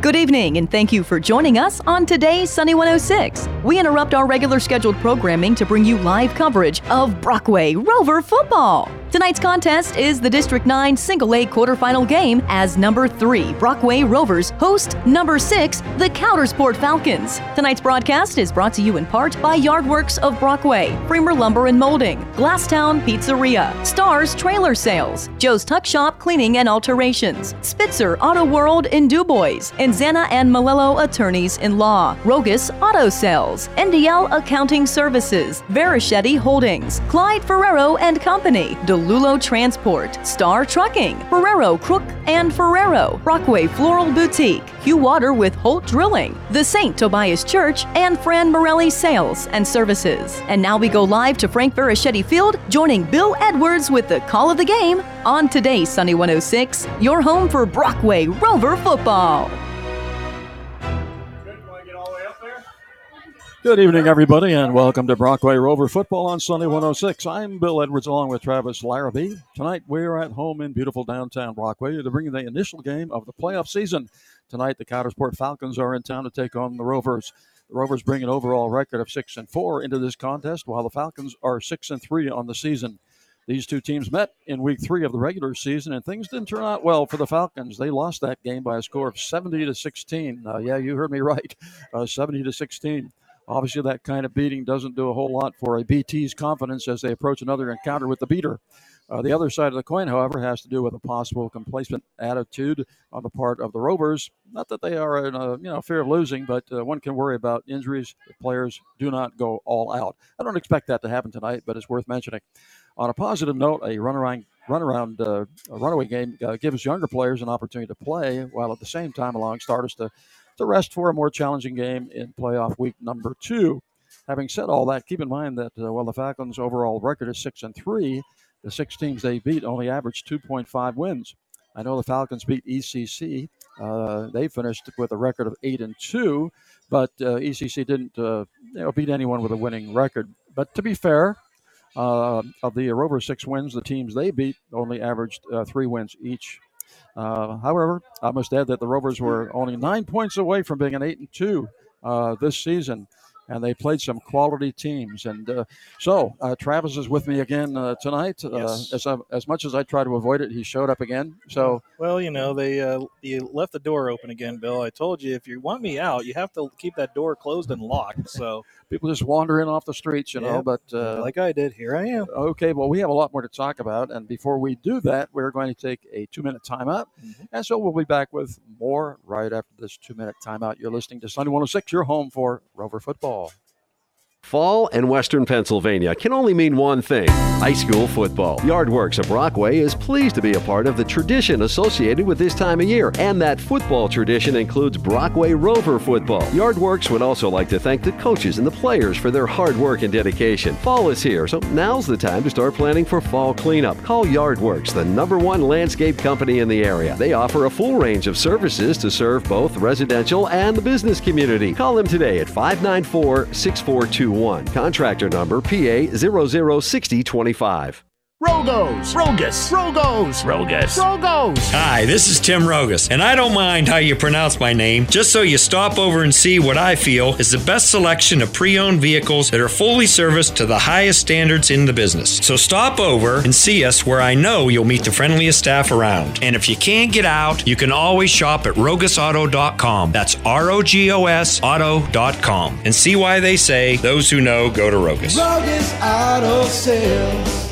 Good evening, and thank you for joining us on today's Sunny 106. We interrupt our regular scheduled programming to bring you live coverage of Brockway Rover football. Tonight's contest is the District 9 Single A quarterfinal game as number 3 Brockway Rovers host number 6 the Coudersport Falcons. Tonight's broadcast is brought to you in part by Yardworks of Brockway, Freemer Lumber and Molding, Glasstown Pizzeria, Stars Trailer Sales, Joe's Tuck Shop Cleaning and Alterations, Spitzer Auto World in Dubois, and Zana and Malello Attorneys in Law, Rogus Auto Sales, NDL Accounting Services, Varischetti Holdings, Clyde Ferraro and Company, Lulo Transport, Star Trucking, Ferraro Crook and Ferraro, Brockway Floral Boutique, Hugh Water with Holt Drilling, the St. Tobias Church, and Fran Morelli Sales and Services. And now we go live to Frank Varischetti Field, joining Bill Edwards with the call of the game on today's Sunny 106, your home for Brockway Rover football. Good evening, everybody, and welcome to Brockway Rover Football on Sunny 106. I'm Bill Edwards along with Travis Larrabee. Tonight, we're at home in beautiful downtown Brockway to bring the initial game of the playoff season. Tonight, the Coudersport Falcons are in town to take on the Rovers. The Rovers bring an overall record of 6 and 4 into this contest, while the Falcons are 6 and 3 on the season. These two teams met in week three of the regular season, and things didn't turn out well for the Falcons. They lost that game by a score of 70 to 16. Uh, yeah, you heard me right, uh, 70 to 16. Obviously, that kind of beating doesn't do a whole lot for a BT's confidence as they approach another encounter with the beater. Uh, the other side of the coin, however, has to do with a possible complacent attitude on the part of the Rovers. Not that they are in a you know fear of losing, but uh, one can worry about injuries if players do not go all out. I don't expect that to happen tonight, but it's worth mentioning. On a positive note, a runaround runaround uh, runaway game uh, gives younger players an opportunity to play, while at the same time allowing starters to to rest for a more challenging game in playoff week number two. Having said all that, keep in mind that uh, while the Falcons' overall record is six and three, the six teams they beat only averaged 2.5 wins. I know the Falcons beat ECC. Uh, they finished with a record of eight and two, but uh, ECC didn't uh, you know, beat anyone with a winning record. But to be fair, uh, of the Rover six wins, the teams they beat only averaged uh, three wins each. Uh, however, I must add that the Rovers were only nine points away from being an eight and two uh, this season and they played some quality teams. And uh, so uh, Travis is with me again uh, tonight. Uh, yes. as, as much as I try to avoid it, he showed up again. So well, you know, they uh, you left the door open again, Bill. I told you if you want me out, you have to keep that door closed and locked. So people just wander in off the streets, you know. But uh, like I did, here I am. Okay, well, we have a lot more to talk about, and before we do that, we're going to take a two-minute timeout, mm-hmm. and so we'll be back with more right after this two-minute timeout. You're listening to Sunny 106, your home for Rover football all. Fall and Western Pennsylvania can only mean one thing high school football. Yardworks of Brockway is pleased to be a part of the tradition associated with this time of year, and that football tradition includes Brockway Rover football. Yardworks would also like to thank the coaches and the players for their hard work and dedication. Fall is here, so now's the time to start planning for fall cleanup. Call Yardworks, the number one landscape company in the area. They offer a full range of services to serve both residential and the business community. Call them today at 594 6421. 1. Contractor number PA 006025. Rogos. Rogus. Rogos. Rogus. Rogos. Hi, this is Tim Rogus, and I don't mind how you pronounce my name, just so you stop over and see what I feel is the best selection of pre owned vehicles that are fully serviced to the highest standards in the business. So stop over and see us where I know you'll meet the friendliest staff around. And if you can't get out, you can always shop at rogosauto.com. That's R O G O S auto.com. And see why they say those who know go to Rogus. Rogus Auto Sales.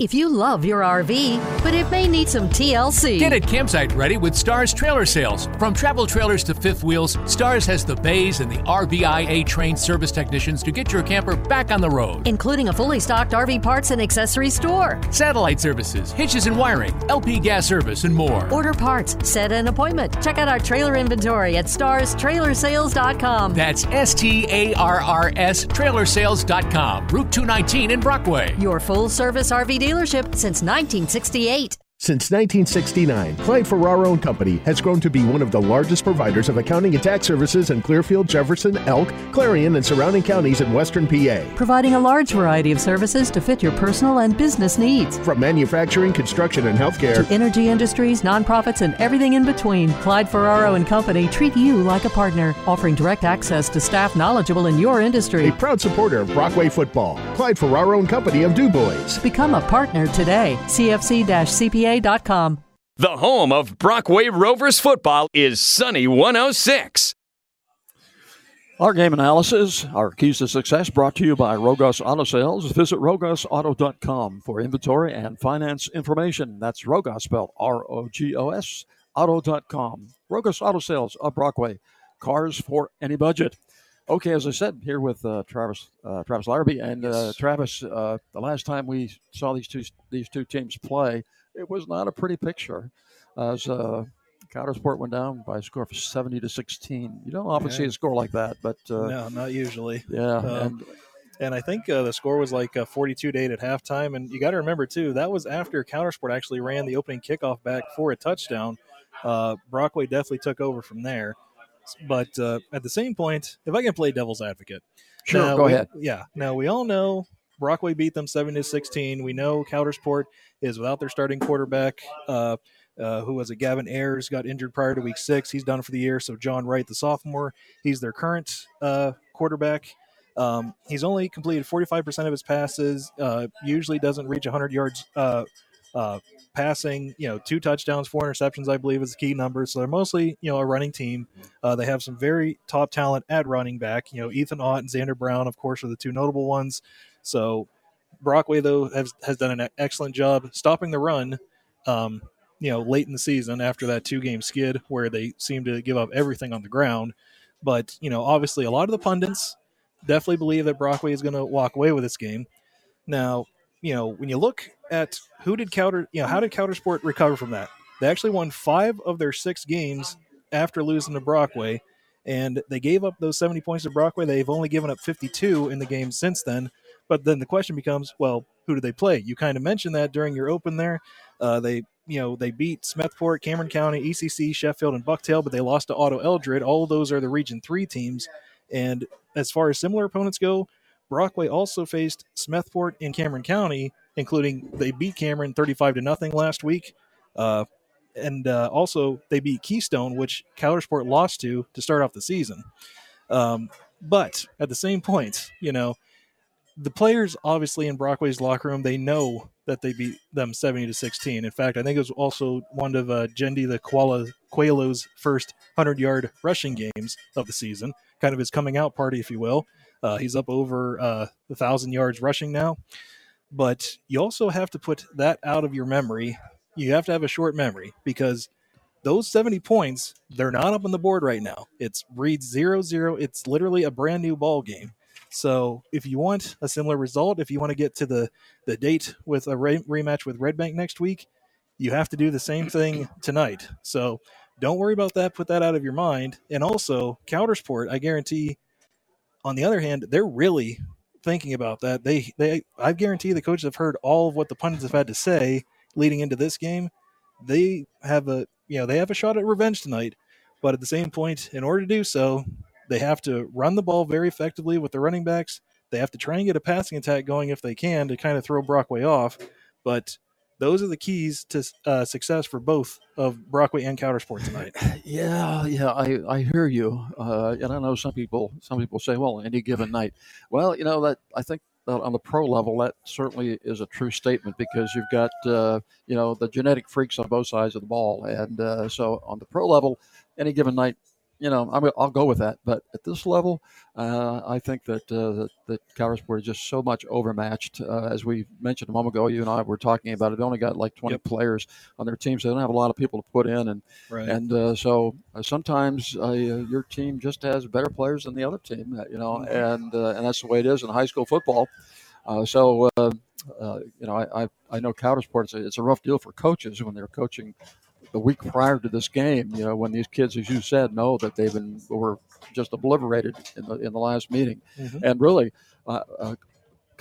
If you love your RV, but it may need some TLC. Get it campsite ready with Stars Trailer Sales. From travel trailers to fifth wheels, Stars has the bays and the RVIA trained service technicians to get your camper back on the road. Including a fully stocked RV parts and accessory store. Satellite services, hitches and wiring, LP gas service, and more. Order parts, set an appointment. Check out our trailer inventory at starstrailersales.com. That's S T A R R S trailersales.com. Route 219 in Brockway. Your full service RV dealership since 1968. Since 1969, Clyde Ferraro and Company has grown to be one of the largest providers of accounting and tax services in Clearfield, Jefferson, Elk, Clarion, and surrounding counties in western PA. Providing a large variety of services to fit your personal and business needs. From manufacturing, construction, and healthcare To energy industries, nonprofits, and everything in between, Clyde Ferraro and Company treat you like a partner, offering direct access to staff knowledgeable in your industry. a proud supporter of Brockway football. Clyde Ferraro and Company of Du DuBois. Become a partner today. CFC-CPA.com. The home of Brockway Rovers football is Sunny 106. Our game analysis, our keys to success, brought to you by Rogos Auto Sales. Visit rogosauto.com for inventory and finance information. That's Rogos, spelled R O G O S, auto.com. Rogos Auto Sales of Brockway. Cars for any budget. Okay, as I said, here with uh, Travis uh, Travis Larrabee and uh, Travis. Uh, the last time we saw these two these two teams play, it was not a pretty picture. As uh, Coudersport went down by a score of seventy to sixteen. You don't often Yeah. see a score like that, but uh, no, not usually. yeah, Um, and And I think uh, the score was like uh, 42 to 8 at halftime. And you got to remember, too, that was after Coudersport actually ran the opening kickoff back for a touchdown. Uh, Brockway definitely took over from there. But uh, at the same point, if I can play devil's advocate. Sure, now go we- ahead. Yeah. Now, we all know Brockway beat them 7 to 16. We know Coudersport is without their starting quarterback. Uh, uh, who was it? Gavin Ayers got injured prior to week six. He's done for the year. So John Wright, the sophomore, he's their current uh, quarterback. Um, he's only completed 45% of his passes. Uh, usually doesn't reach 100 yards uh, uh, passing. You know, two touchdowns, four interceptions, I believe, is the key number. So they're mostly you know a running team. Uh, they have some very top talent at running back. You know, Ethan Ott and Xander Brown, of course, are the two notable ones. So Brockway though has has done an excellent job stopping the run. Um, you know, late in the season after that two game skid where they seemed to give up everything on the ground. But you know, obviously, a lot of the pundits definitely believe that Brockway is going to walk away with this game. Now, you know, when you look at who did counter, you know, how did Coudersport recover from that? They actually won five of their six games after losing to Brockway, and they gave up those 70 points to Brockway. They've only given up 52 in the game since then. But then the question becomes, well, who do they play? You kind of mentioned that during your open there. Uh, they, you know, they beat Smethport, Cameron County, ECC, Sheffield, and Bucktail, but they lost to Otto Eldred. All those are the Region Three teams. And as far as similar opponents go, Brockway also faced Smethport and Cameron County, including they beat Cameron 35 to nothing last week. Uh, and uh, also they beat Keystone, which Coudersport lost to to start off the season. Um, but at the same point, you know, the players obviously in Brockway's locker room, they know that they beat them 70 to 16. In fact, I think it was also one of uh, Jendi the Koala Qualo's first 100 yard rushing games of the season, kind of his coming out party, if you will. Uh, he's up over uh, a thousand yards rushing now. But you also have to put that out of your memory. You have to have a short memory because those 70 points, they're not up on the board right now. It's reads 0 0. It's literally a brand new ball game. So if you want a similar result, if you want to get to the, the date with a re- rematch with Red Bank next week, you have to do the same thing tonight. So don't worry about that. Put that out of your mind. And also, Coudersport, I guarantee, on the other hand, they're really thinking about that. They, they, I guarantee the coaches have heard all of what the pundits have had to say leading into this game. They have a, you know, they have a shot at revenge tonight. But at the same point, in order to do so, they have to run the ball very effectively with the running backs. They have to try and get a passing attack going if they can to kind of throw Brockway off. But those are the keys to uh, success for both of Brockway and Coudersport tonight. Yeah, yeah, I, I hear you, uh, and I know some people some people say, well, any given night. Well, you know that I think that on the pro level that certainly is a true statement because you've got uh, you know the genetic freaks on both sides of the ball, and uh, so on the pro level, any given night, you know, I'm, I'll go with that. But at this level, uh, I think that uh, that, that is just so much overmatched. Uh, as we mentioned a moment ago, you and I were talking about it. They only got like 20 Yep. players on their team, so they don't have a lot of people to put in, and Right. and uh, so uh, sometimes uh, your team just has better players than the other team, you know, and uh, and that's the way it is in high school football. Uh, so uh, uh, you know, I, I I know Coudersport. It's a, it's a rough deal for coaches when they're coaching the week prior to this game. You know, when these kids, as you said, know that they've been were just obliterated in the in the last meeting, Mhm. and really. Uh, uh,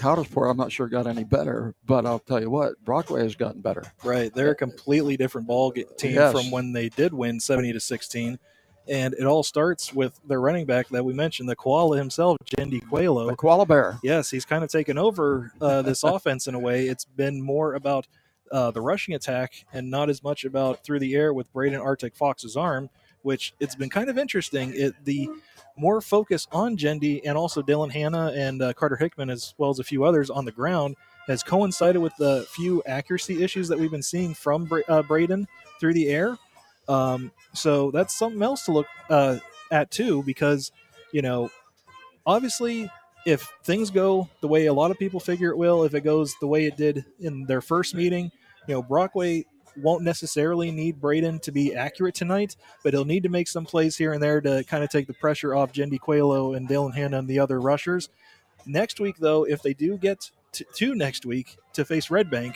I'm not sure got any better, but I'll tell you what, Brockway has gotten better. Right, they're a completely different ball team yes. from when they did win 70 to 16. And it all starts with their running back that we mentioned, the koala himself, Jendi Quelo. The koala bear. Yes, he's kind of taken over uh, this offense in a way. It's been more about uh, the rushing attack and not as much about through the air with Braden Arctic Fox's arm, which it's been kind of interesting. It the more focus on Jendi and also Dylan Hanna and uh, Carter Hickman, as well as a few others on the ground, has coincided with the few accuracy issues that we've been seeing from Bra- uh, Braden through the air. Um, so that's something else to look uh, at too, because you know, obviously, if things go the way a lot of people figure it will, if it goes the way it did in their first meeting, you know, Brockway won't necessarily need Braden to be accurate tonight, but he'll need to make some plays here and there to kind of take the pressure off Jendi Quelo and Dylan Hanna and the other rushers. Next week, though, if they do get to, to next week to face Red Bank,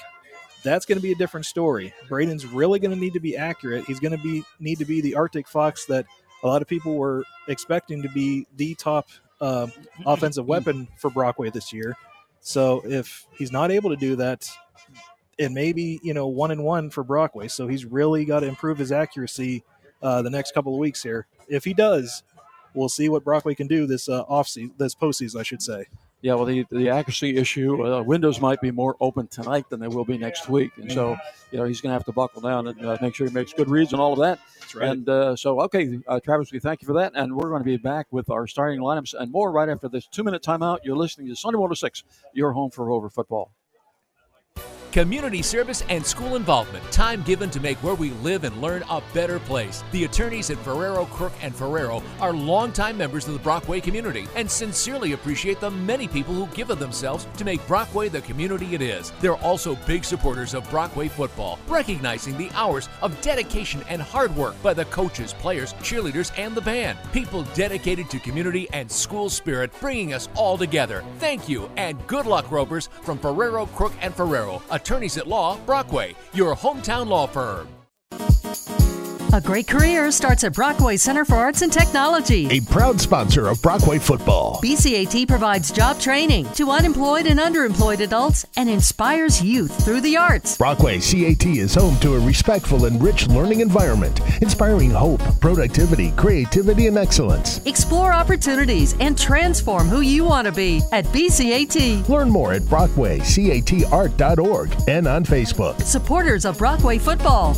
that's going to be a different story. Braden's really going to need to be accurate. He's going to be need to be the Arctic Fox that a lot of people were expecting to be the top uh, offensive weapon for Brockway this year. So if he's not able to do that, it maybe you know one and one for Brockway. So he's really got to improve his accuracy uh, the next couple of weeks here. If he does, we'll see what Brockway can do this uh, off season, this postseason, I should say. Yeah, well, the, the accuracy issue, uh, windows might be more open tonight than they will be next week. And so, you know, he's going to have to buckle down and uh, make sure he makes good reads and all of that. That's right. And uh, so, okay, uh, Travis, we thank you for that. And we're going to be back with our starting lineups and more right after this two minute timeout. You're listening to Sunny 106, your home for Rover football community service, and school involvement. Time given to make where we live and learn a better place. The attorneys at Ferraro, Crook, and Ferraro are longtime members of the Brockway community and sincerely appreciate the many people who give of themselves to make Brockway the community it is. They're also big supporters of Brockway football, recognizing the hours of dedication and hard work by the coaches, players, cheerleaders, and the band. People dedicated to community and school spirit, bringing us all together. Thank you and good luck, Rovers, from Ferraro, Crook, and Ferraro, a Attorneys at Law, Brockway, your hometown law firm. A great career starts at Brockway Center for Arts and Technology, a proud sponsor of Brockway football. BCAT provides job training to unemployed and underemployed adults and inspires youth through the arts. Brockway CAT is home to a respectful and rich learning environment, inspiring hope, productivity, creativity, and excellence. Explore opportunities and transform who you want to be at BCAT. Learn more at brockwaycatart.org and on Facebook. Supporters of Brockway football.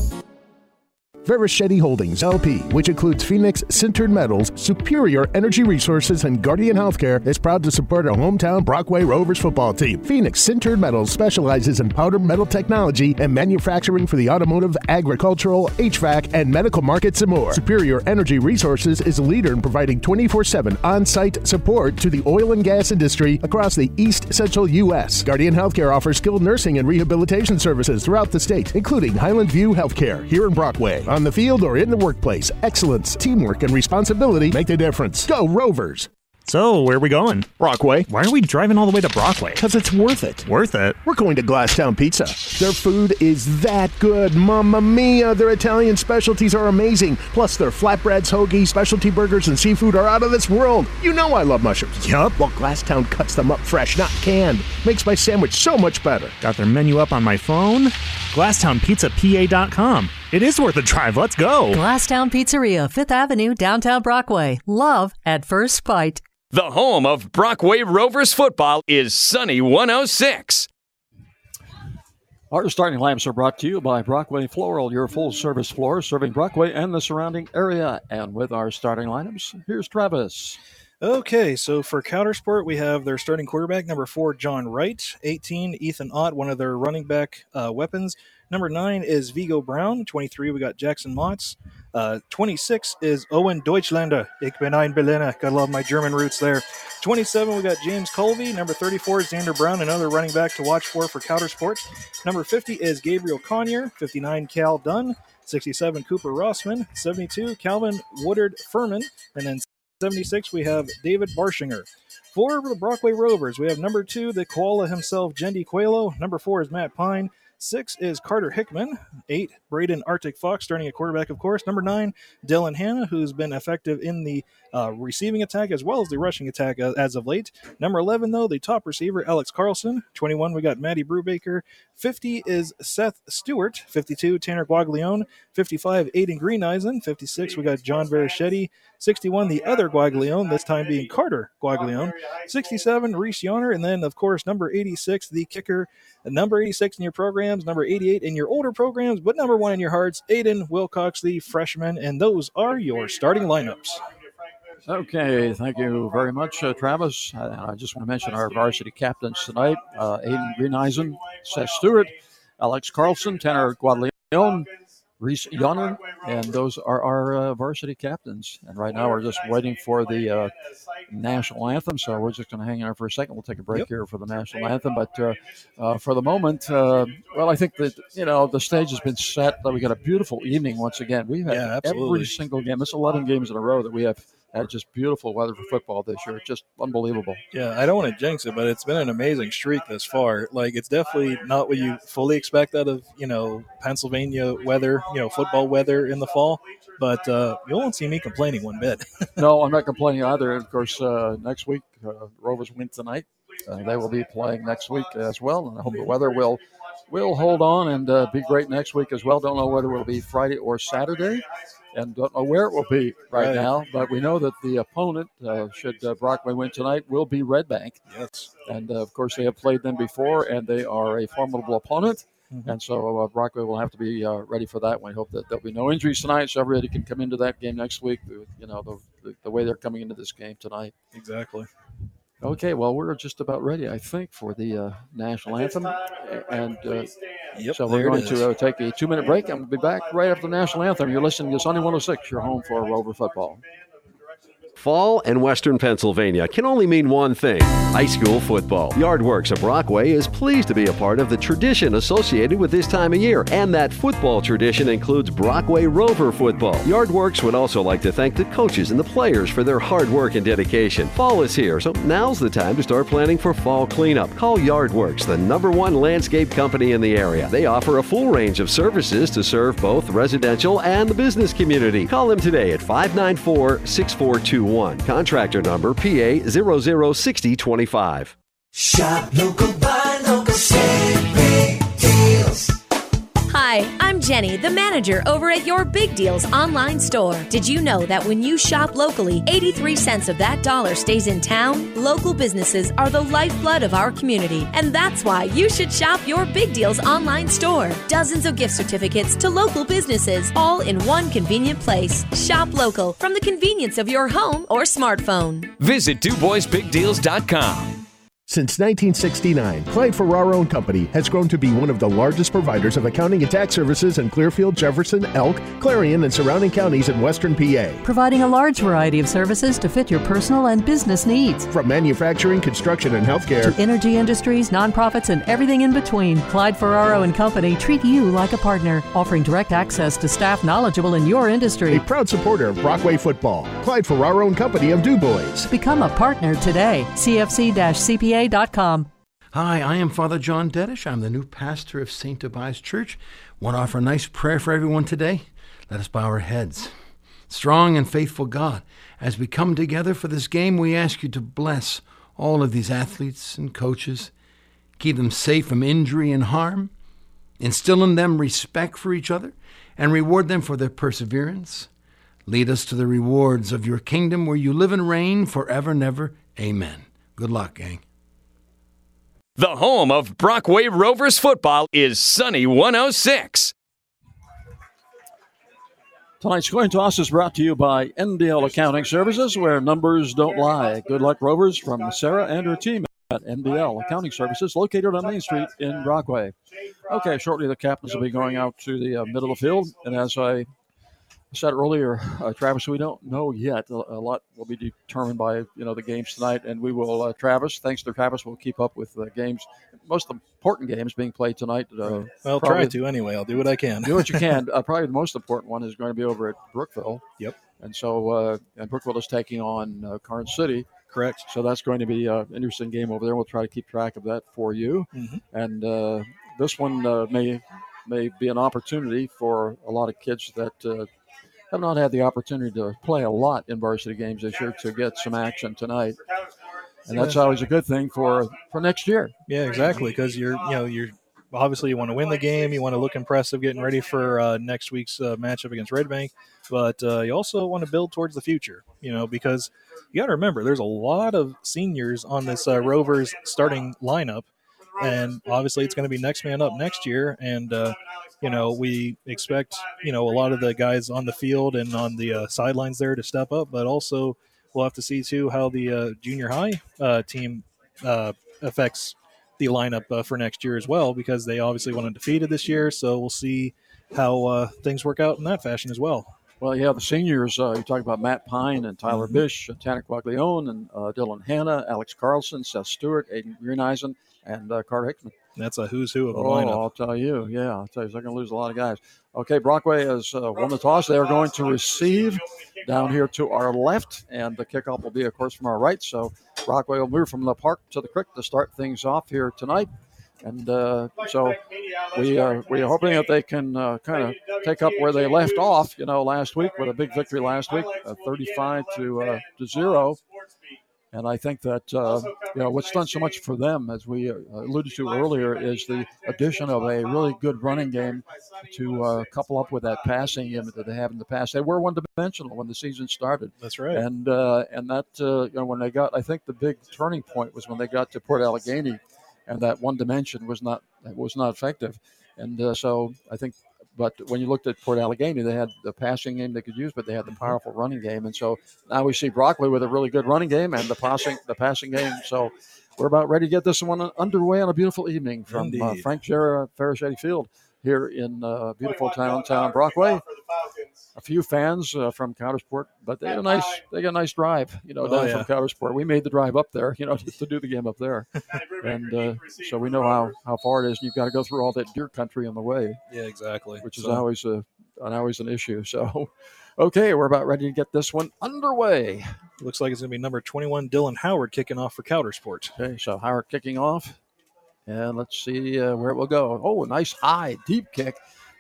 Varischetti Holdings LP, which includes Phoenix Sintered Metals, Superior Energy Resources, and Guardian Healthcare, is proud to support our hometown Brockway Rovers football team. Phoenix Sintered Metals specializes in powder metal technology and manufacturing for the automotive, agricultural, HVAC, and medical markets and more. Superior Energy Resources is a leader in providing 24 7 on site support to the oil and gas industry across the East Central U.S. Guardian Healthcare offers skilled nursing and rehabilitation services throughout the state, including Highland View Healthcare here in Brockway on the field or in the workplace. Excellence, teamwork, and responsibility make the difference. Go Rovers! So, where are we going? Brockway. Why are we driving all the way to Brockway? Because it's worth it. Worth it? We're going to Glasstown Pizza. Their food is that good. Mamma mia, their Italian specialties are amazing. Plus, their flatbreads, hoagies, specialty burgers, and seafood are out of this world. You know I love mushrooms. Yup. Well, Glasstown cuts them up fresh, not canned. Makes my sandwich so much better. Got their menu up on my phone? GlasstownPizzaPA.com. It is worth a drive. Let's go. Glasstown Pizzeria, 5th Avenue, downtown Brockway. Love at first bite. The home of Brockway Rovers football is Sunny 106. Our starting lamps are brought to you by Brockway Floral, your full service floor serving Brockway and the surrounding area. And with our starting lineups, here's Travis. Okay, so for Coudersport, we have their starting quarterback, number four, John Wright. 18, Ethan Ott, one of their running back uh, weapons. Number nine is Vigo Brown. 23, we got Jackson Motz. Uh, 26 is Owen Deutschlander. Ich bin ein Berliner. Gotta love my German roots there. 27, we got James Colby. Number 34 is Xander Brown, another running back to watch for for Coudersport. Number 50 is Gabriel Conyer. 59, Cal Dunn. 67, Cooper Rossman. 72, Calvin Woodard Furman. And then 76, we have David Barshinger. For the Brockway Rovers, we have number two, the koala himself, Jendi Quelo. Number four is Matt Pine. Six is Carter Hickman. Eight, Braden Arctic Fox, starting at quarterback, of course. Number nine, Dylan Hanna, who's been effective in the uh, receiving attack as well as the rushing attack uh, as of late. Number 11, though, the top receiver, Alex Carlson. 21, we got Maddie Brubaker. 50 is Seth Stewart. 52, Tanner Guaglione. 55, Aiden Greeneisen. 56, we got John Varischetti. 61, the other Guaglione, this time being Carter Guaglione. 67, Reese Yonner. And then, of course, number 86, the kicker. Number 86 in your programs, number 88 in your older programs, but number one in your hearts, Aiden Wilcox, the freshman. And those are your starting lineups. Okay, thank you very much, uh, Travis. I, I, just want to mention our varsity captains tonight uh, Aiden Greeneisen, Seth Stewart, Alex Carlson, Tanner Guaglione, Reese Yonner, and those are our uh, varsity captains. And right now we're just waiting for the uh, national anthem, so we're just going to hang in there for a second. We'll take a break yep. here for the national anthem. But uh, uh, for the moment, well, I think that, you know, the stage has been set. That we got a beautiful evening once again. We've had yeah, every single game. It's 11 games in a row that we have had just beautiful weather for football this year. Just unbelievable. Yeah, I don't want to jinx it, but it's been an amazing streak this far. Like it's definitely not what you fully expect out of you know Pennsylvania weather, you know football weather in the fall. But uh, you won't see me complaining one bit. no, I'm not complaining either. Of course, uh, next week uh, Rovers win tonight. Uh, they will be playing next week as well, and I hope the weather will will hold on and uh, be great next week as well. Don't know whether it will be Friday or Saturday and don't know where it will be right, right. now. But we know that the opponent, uh, should uh, Brockway win tonight, will be Red Bank. Yes. And uh, of course, they have played them before, and they are a formidable opponent. Mm-hmm. And so uh, Brockway will have to be uh, ready for that. We hope that there'll be no injuries tonight, so everybody can come into that game next week. You know, the, the, the way they're coming into this game tonight. Exactly. Okay, well, we're just about ready, I think, for the uh, national anthem. And uh, yep, so we're going to uh, take a two minute break and we'll be back right after the national anthem. You're listening to Sunny 106, your home for Rover football. Fall and Western Pennsylvania can only mean one thing high school football. Yardworks of Brockway is pleased to be a part of the tradition associated with this time of year, and that football tradition includes Brockway Rover football. Yardworks would also like to thank the coaches and the players for their hard work and dedication. Fall is here, so now's the time to start planning for fall cleanup. Call Yardworks, the number one landscape company in the area. They offer a full range of services to serve both residential and the business community. Call them today at 594 6421. 1. Contractor number PA 006025. Shop local, buy Hi, I'm Jenny, the manager over at Your Big Deals online store. Did you know that when you shop locally, 83 cents of that dollar stays in town? Local businesses are the lifeblood of our community, and that's why you should shop Your Big Deals online store. Dozens of gift certificates to local businesses, all in one convenient place. Shop local from the convenience of your home or smartphone. Visit DuBoisBigDeals.com. Since 1969, Clyde Ferraro and Company has grown to be one of the largest providers of accounting and tax services in Clearfield, Jefferson, Elk, Clarion, and surrounding counties in western PA. Providing a large variety of services to fit your personal and business needs. From manufacturing, construction, and healthcare to energy industries, nonprofits, and everything in between, Clyde Ferraro and Company treat you like a partner, offering direct access to staff knowledgeable in your industry. A proud supporter of Brockway football. Clyde Ferraro and Company of DuBois. Become a partner today. CFC-CPA Hi, I am Father John Dedish. I'm the new pastor of St. Tobias Church. Want to offer a nice prayer for everyone today? Let us bow our heads. Strong and faithful God, as we come together for this game, we ask you to bless all of these athletes and coaches, keep them safe from injury and harm, instill in them respect for each other, and reward them for their perseverance. Lead us to the rewards of your kingdom where you live and reign forever and ever. Amen. Good luck, gang. The home of Brockway Rovers football is Sunny 106. Tonight's coin toss is brought to you by NDL Accounting Services, where numbers don't lie. Good luck, Rovers, from Sarah and her team at NDL Accounting Services, located on Main Street in Brockway. Okay, shortly the captains will be going out to the uh, middle of the field, and as I said earlier, uh, Travis, we don't know yet. A, a, lot will be determined by you know the games tonight, and we will. Uh, Travis, thanks to Travis, we'll keep up with the games, most important games being played tonight. Uh, well, try to anyway. I'll do what I can. do what you can. Uh, probably the most important one is going to be over at Brookville. Yep. And so, uh, and Brookville is taking on uh, Karn City. Correct. So that's going to be an interesting game over there. We'll try to keep track of that for you. Mm-hmm. And this one uh, may may be an opportunity for a lot of kids that uh, have not had the opportunity to play a lot in varsity games this year to get some action tonight. And that's always a good thing for for next year. Yeah, exactly. Because you're, you know, you're obviously you want to win the game. You want to look impressive, getting ready for uh, next week's uh, matchup against Red Bank. But uh, you also want to build towards the future. You know, because you got to remember there's a lot of seniors on this uh, Rovers starting lineup, and obviously it's going to be next man up next year. And uh, you know, we expect you know a lot of the guys on the field and on the uh, sidelines there to step up, but also we'll have to see too how the uh, junior high uh, team uh, affects the lineup uh, for next year as well because they obviously went undefeated this year. So we'll see how uh, things work out in that fashion as well. Well, yeah, the seniors, uh, you talk about Matt Pine and Tyler Bish, uh, Tanner Guaglione, and uh, Dylan Hanna, Alex Carlson, Seth Stewart, Aiden Greeneisen, and uh, Carter Hickman. That's a who's who of a Oh, lineup. I'll tell you. Yeah, I'll tell you. They're going to lose a lot of guys. Okay, Brockway has uh, won the toss. They are going to receive down here to our left, and the kickoff will be, of course, from our right. So Brockway will move from the park to the creek to start things off here tonight. And uh, so we are we are hoping that they can uh, kind of take up where they left off. You know, last week with a big victory last week, uh, 35 to uh, to zero. And I think that uh, you know what's done so much for them, as we uh, alluded to earlier, is the addition of a really good running game to uh, couple up with that passing game that they have in the past. They were one-dimensional when the season started. That's right. And uh, and that uh, you know when they got, I think the big turning point was when they got to Port Allegany, and that one dimension was not was not effective. And uh, so I think but when you looked at Port Allegany, they had the passing game they could use, but they had the powerful running game. And so now we see Brockway with a really good running game and the passing the passing game. So we're about ready to get this one underway on a beautiful evening from uh, Frank Jarrah Varischetti Field here in uh, beautiful downtown Brockway. A few fans uh, from Coudersport, but they had a nice they got a nice drive, you know, Oh, down yeah. from Coudersport. We made the drive up there, you know, to, to do the game up there, and uh, so we know how, how far it is. And you've got to go through all that deer country on the way Yeah, exactly. which is So- always a an always an issue. So, okay, we're about ready to get this one underway. Looks like it's going to be number 21, Dylan Howard, kicking off for Coudersport. Okay, so Howard kicking off, and let's see uh, where it will go. Oh, a nice high deep kick.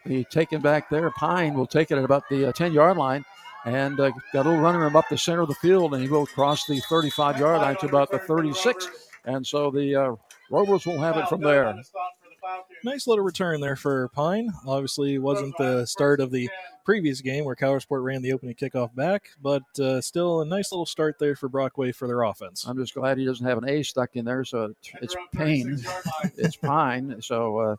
He taken back there. Pine will take it at about the ten yard line. And uh, got a little running room up the center of the field, and he will cross the 35 yard line to about the 36. And so the uh, Rovers will have it from there. Nice little return there for Pine. Obviously, wasn't the start of the previous game where Coudersport ran the opening kickoff back, but uh, still a nice little start there for Brockway for their offense. I'm just glad he doesn't have an A stuck in there, so it's, it's pain. it's pine. So, uh,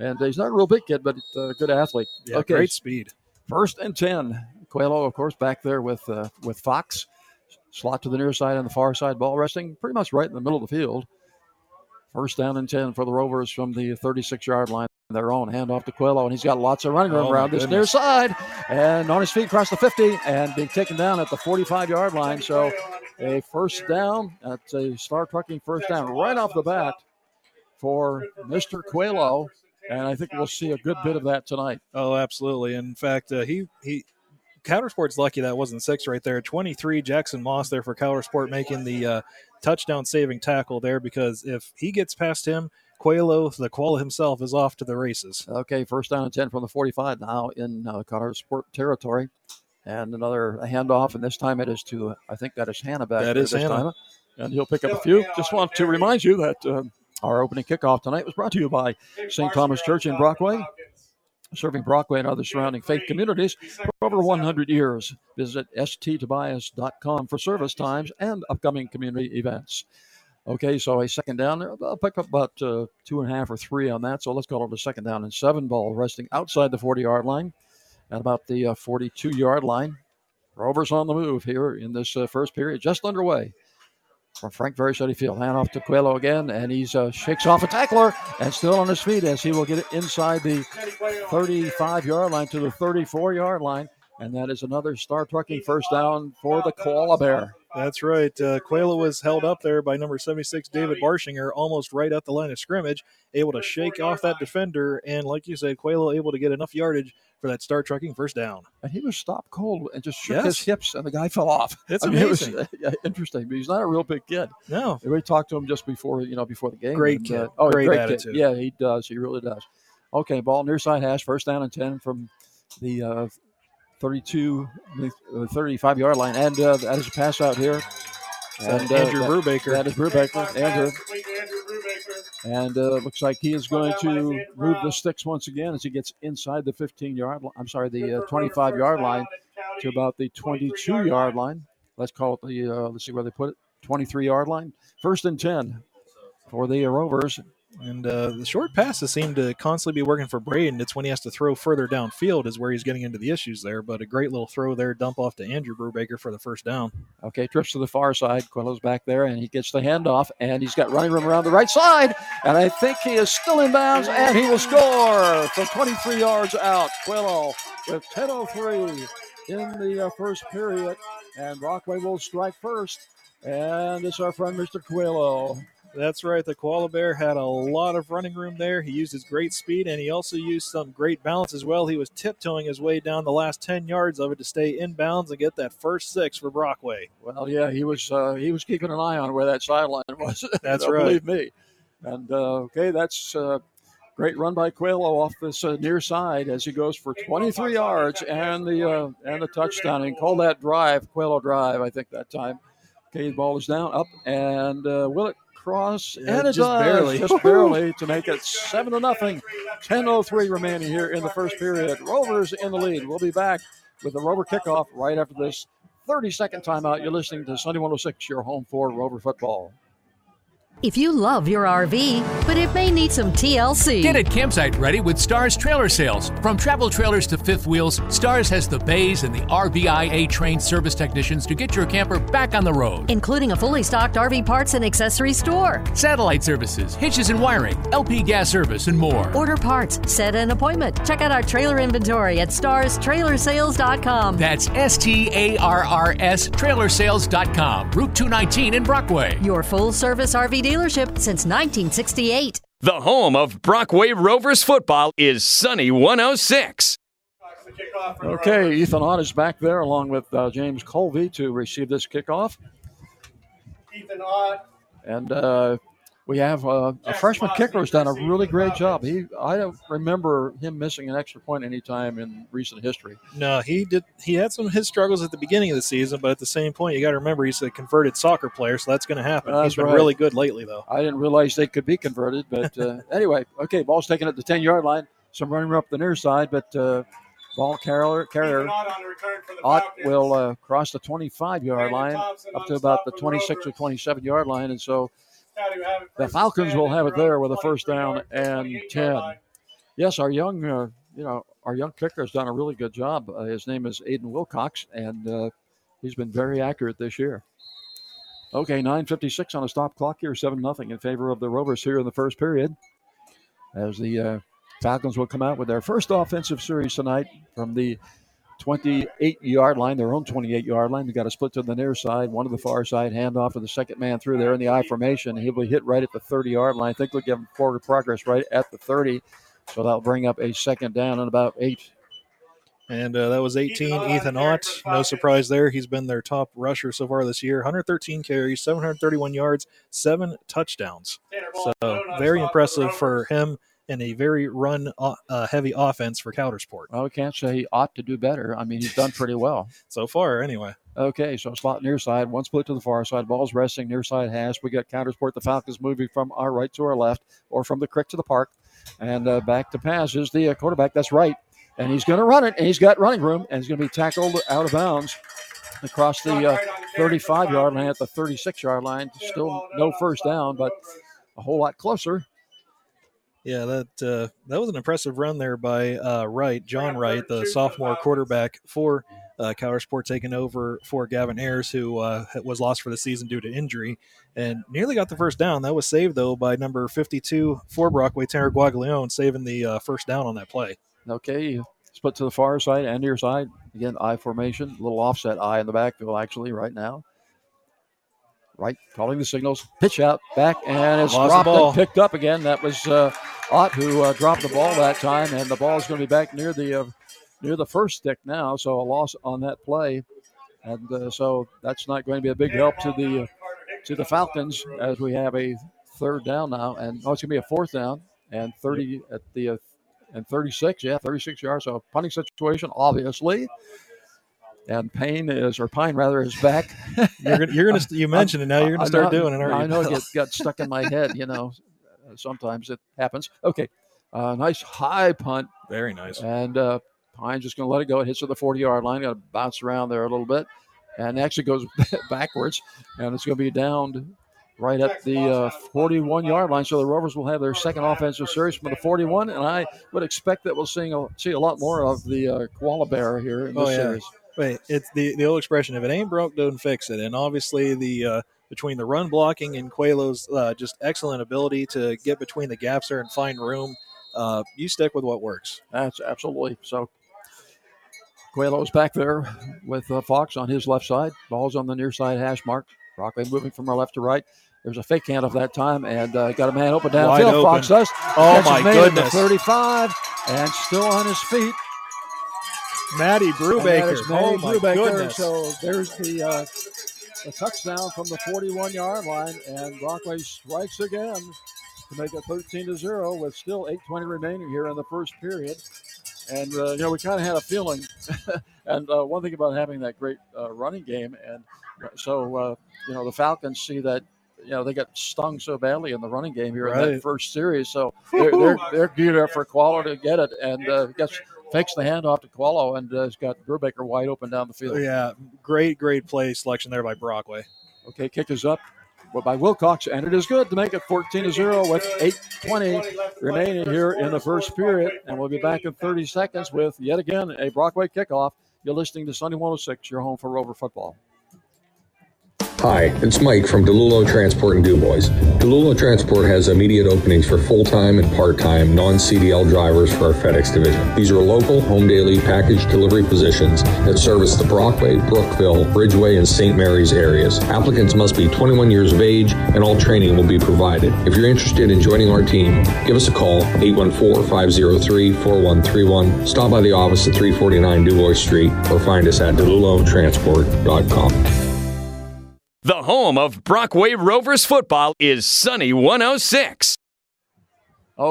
and he's not a real big kid, but a good athlete. Yeah, okay, great speed. First and ten. Coelho, of course, back there with uh, with Fox. Slot to the near side and the far side, ball resting pretty much right in the middle of the field. First down and 10 for the Rovers from the 36 yard line. Their own handoff to Coelho, and he's got lots of running room Oh, around this near side. And on his feet across the 50 and being taken down at the 45 yard line. So a first down. That's a star trucking first down right off the bat for Mr. Coelho. And I think we'll see a good bit of that tonight. Oh, absolutely. In fact, uh, he he Coudersport's lucky that wasn't six right there. Twenty three Jackson Motz there for Coudersport making the uh, touchdown saving tackle there because if he gets past him, Coelho, the Koala himself, is off to the races. Okay, first down and 10 from the 45 now in uh, Coudersport territory. And another handoff, and this time it is to, I think that is Hanna back That is this Hanna. time. And he'll pick up a few. Just want to remind you that um, our opening kickoff tonight was brought to you by St. Tobias Church in Brockway, serving Brockway and other surrounding faith communities for over 100 years. Visit sttobias.com for service times and upcoming community events. Okay, so a second down there. I'll pick up about uh, two and a half or three on that. So let's call it a second down and seven ball resting outside the 40 yard line at about the 42 yard line. Rovers on the move here in this uh, first period, just underway. From Frank Varischetti Field, hand off to Coelho again, and he's uh, shakes off a tackler and still on his feet as he will get it inside the 35 yard line to the 34 yard line, and that is another star trucking first down for the Koala Bear. That's right. Uh, Coelho was held up there by number 76, David Barshinger, almost right at the line of scrimmage, able to shake off that defender. And like you said, Coelho able to get enough yardage for that star trucking first down. And he was stopped cold and just shook Yes. his hips, and the guy fell off. It's I mean, it was, amazing. yeah, interesting, but he's not a real big kid. No. We talked to him just before, you know, before the game. Great and, kid. uh, oh, Great great, attitude. kid. Yeah, he does. He really does. Okay, ball near side hash, first down and 10 from the uh, 32, uh, 35 yard line. And uh, that is a pass out here. that Andrew that- Brubaker? That is Brubaker. Andrew. And uh, looks like he is going to move the sticks once again as he gets inside the 15 yard line. I'm sorry, the uh, 25 yard line to about the 22 yard line. Let's call it the, uh, let's see where they put it, 23 yard line. First and 10 for the Rovers. And uh, the short passes seem to constantly be working for Braden. It's when he has to throw further downfield is where he's getting into the issues there. But a great little throw there, dump off to Andrew Brubaker for the first down. Okay, trips to the far side. Quillo's back there, and he gets the handoff, and he's got running room around the right side. And I think he is still in bounds, and he will score from 23 yards out. Quillo with 10:03 in the uh, first period, and Brockway will strike first. And it's our friend Mr. Quillo. That's right. The koala bear had a lot of running room there. He used his great speed and he also used some great balance as well. He was tiptoeing his way down the last 10 yards of it to stay in bounds and get that first six for Brockway. Well, yeah, he was uh, he was keeping an eye on where that sideline was. That's right. Believe me. And uh, okay, that's uh, great run by Coelho off this uh, near side as he goes for 23 yards and the uh, and the touchdown. And call that drive Coelho drive. I think that time. Okay, the ball is down, up, and uh, will it cross? Yeah, and it just does, barely. just barely to make it seven to nothing. 10:03 remaining here in the first period. Rovers in the lead. We'll be back with the Rover kickoff right after this 30 second timeout. You're listening to Sunny 106, your home for Rover football. If you love your RV, but it may need some TLC. Get it campsite ready with Stars Trailer Sales. From travel trailers to fifth wheels, Stars has the bays and the RVIA trained service technicians to get your camper back on the road. including a fully stocked RV parts and accessory store. Satellite services, hitches and wiring, LP gas service, and more. Order parts, set an appointment. Check out our trailer inventory at starstrailersales.com. That's S T A R R S trailersales.com, Route 219 in Brockway. Your full service RV dealership since 1968. The home of Brockway Rovers football is Sunny 106. Okay, Ethan Ott is back there along with uh, James Colby to receive this kickoff. Ethan Ott. And uh, we have uh, a freshman kicker who's done a really great job. He, I don't remember him missing an extra point any time in recent history. No, he did. He had some of his struggles at the beginning of the season, but at the same point, you got to remember he's a converted soccer player, so that's going to happen. That's he's been right. really good lately, though. I didn't realize they could be converted, but uh, anyway, okay, ball's taken at the 10 yard line. Some running up the near side, but uh, ball carrier, carrier Ott will uh, cross the 25 yard line up to about the 26 or 27 yard line. And so the Falcons will have it there with a first down and 10. Yes, our young, uh, you know, our young kicker has done a really good job. Uh, his name is Aiden Wilcox, and uh, he's been very accurate this year. Okay, 9:56 on a stop clock here, seven nothing in favor of the Rovers here in the first period. As the uh, Falcons will come out with their first offensive series tonight from the 28 yard line, their own 28 yard line. They got a split to the near side, one to the far side, handoff to the second man through there in the I formation. He'll be hit right at the 30 yard line. I think they'll give him forward progress right at the 30. So that'll bring up a second down and about eight. And uh, that was 18. Ethan Ott, no surprise there. He's been their top rusher so far this year. 113 carries, 731 yards, seven touchdowns. So very impressive for him and a very run uh, uh, heavy offense for Coudersport. Well, we can't say he ought to do better. I mean, he's done pretty well. so far, anyway. Okay, so slot near side, one split to the far side, ball's resting near side hash. We got Coudersport. The Falcons moving from our right to our left, or from the creek to the park, and uh, back to pass is the uh, quarterback. That's right, and he's going to run it, and he's got running room, and he's going to be tackled out of bounds across the uh, 35 yard line at the 36 yard line. Still no first down, but a whole lot closer. Yeah, that uh, that was an impressive run there by uh, Wright, John Wright, the sophomore quarterback for uh, Coudersport, taking over for Gavin Ayers, who uh, was lost for the season due to injury, and nearly got the first down. That was saved though by number 52 for Brockway, Tanner Guaglione, saving the uh, first down on that play. Okay, split to the far side and near side. Again, I formation, little offset eye in the backfield actually right now. Right, calling the signals, pitch out, back, and it's Lost dropped and picked up again. That was uh, Ott who uh, dropped the ball that time, and the ball is going to be back near the uh, near the first stick now, so a loss on that play, and uh, so that's not going to be a big help to the uh, to the Falcons as we have a third down now, and oh, it's going to be a fourth down and 30 at the uh, and 36, yeah, 36 yards. So a punting situation, obviously. And Payne is, or Pine rather, is back. You're gonna, you're gonna you mentioned it now. You're gonna start doing it, aren't I know it got stuck in my head. You know, sometimes it happens. Okay, uh, nice high punt. Very nice. And uh, Pine's just going to let it go. It hits to the 40 yard line. Got to bounce around there a little bit. And actually goes backwards. And it's going to be downed right at the uh, 41 yard line. So the Rovers will have their second offensive series from the 41. And I would expect that we'll seeing a, see a lot more of the uh, koala bear here in this Oh, yeah. series. Wait, it's the, the old expression: if it ain't broke, don't fix it. And obviously, the uh, between the run blocking and Quaylo's uh, just excellent ability to get between the gaps there and find room, uh, you stick with what works. That's absolutely so. Coelho's back there with uh, Fox on his left side. Ball's on the near side hash mark. Brockway moving from our left to right. There's a fake hand of that time and uh, got a man open downfield. Fox does. Oh, my goodness. 35 and still on his feet. Maddie Brubaker. Oh my Brubaker. goodness. So there's the, uh, the touchdown from the 41 yard line, and Brockway strikes again to make it 13 to 0 with still 8:20 remaining here in the first period. And uh, you know we kind of had a feeling, and uh, one thing about having that great uh, running game, and so uh, you know the Falcons see that. You know they got stung so badly in the running game here in that first series, so they're they're, they're geared up for quality to get it, and uh, gets fakes the handoff to Coelho, and uh, has got Brubaker wide open down the field. Yeah, great, great play selection there by Brockway. Okay, kick is up but by Wilcox, and it is good to make it 14 to 0 with 8.20 remaining here in the first period. And we'll be back in 30 seconds with yet again a Brockway kickoff. You're listening to Sunny 106, your home for Rover football. Hi, it's Mike from DeLulo Transport in DuBois. DeLulo Transport has immediate openings for full-time and part-time non-CDL drivers for our FedEx division. These are local, home daily package delivery positions that service the Brockway, Brookville, Ridgeway, and St. Mary's areas. Applicants must be 21 years of age and all training will be provided. If you're interested in joining our team, give us a call 814-503-4131. Stop by the office at 349 DuBois Street or find us at delulotransport.com. The home of Brockway Rovers football is Sunny 106.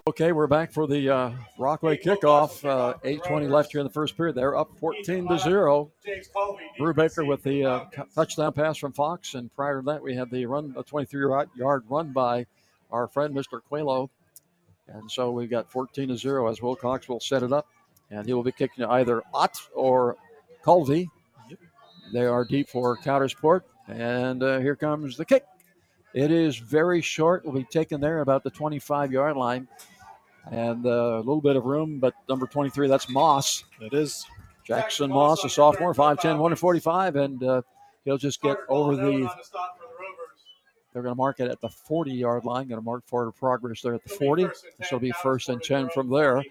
Okay, we're back for the uh, Brockway kickoff. Uh, 8.20 left here in the first period. They're up 14 to 0. Brubaker with the uh, touchdown pass from Fox, and prior to that, we had the run, a 23 yard run by our friend Mr. Coelho. And so we've got 14 to 0 as Wilcox will set it up, and he will be kicking to either Ott or Colby. They are deep for Coudersport, and uh, here comes the kick. It is very short. Will be taken there about the 25 yard line, and uh, a little bit of room. But number 23, that's Motz. It is Jackson Motz, a sophomore, 5'10", 145, and uh, he'll just get over the. They're going to mark it at the 40 yard line. Going to mark forward progress there at the 40. This will be first and 10 from there.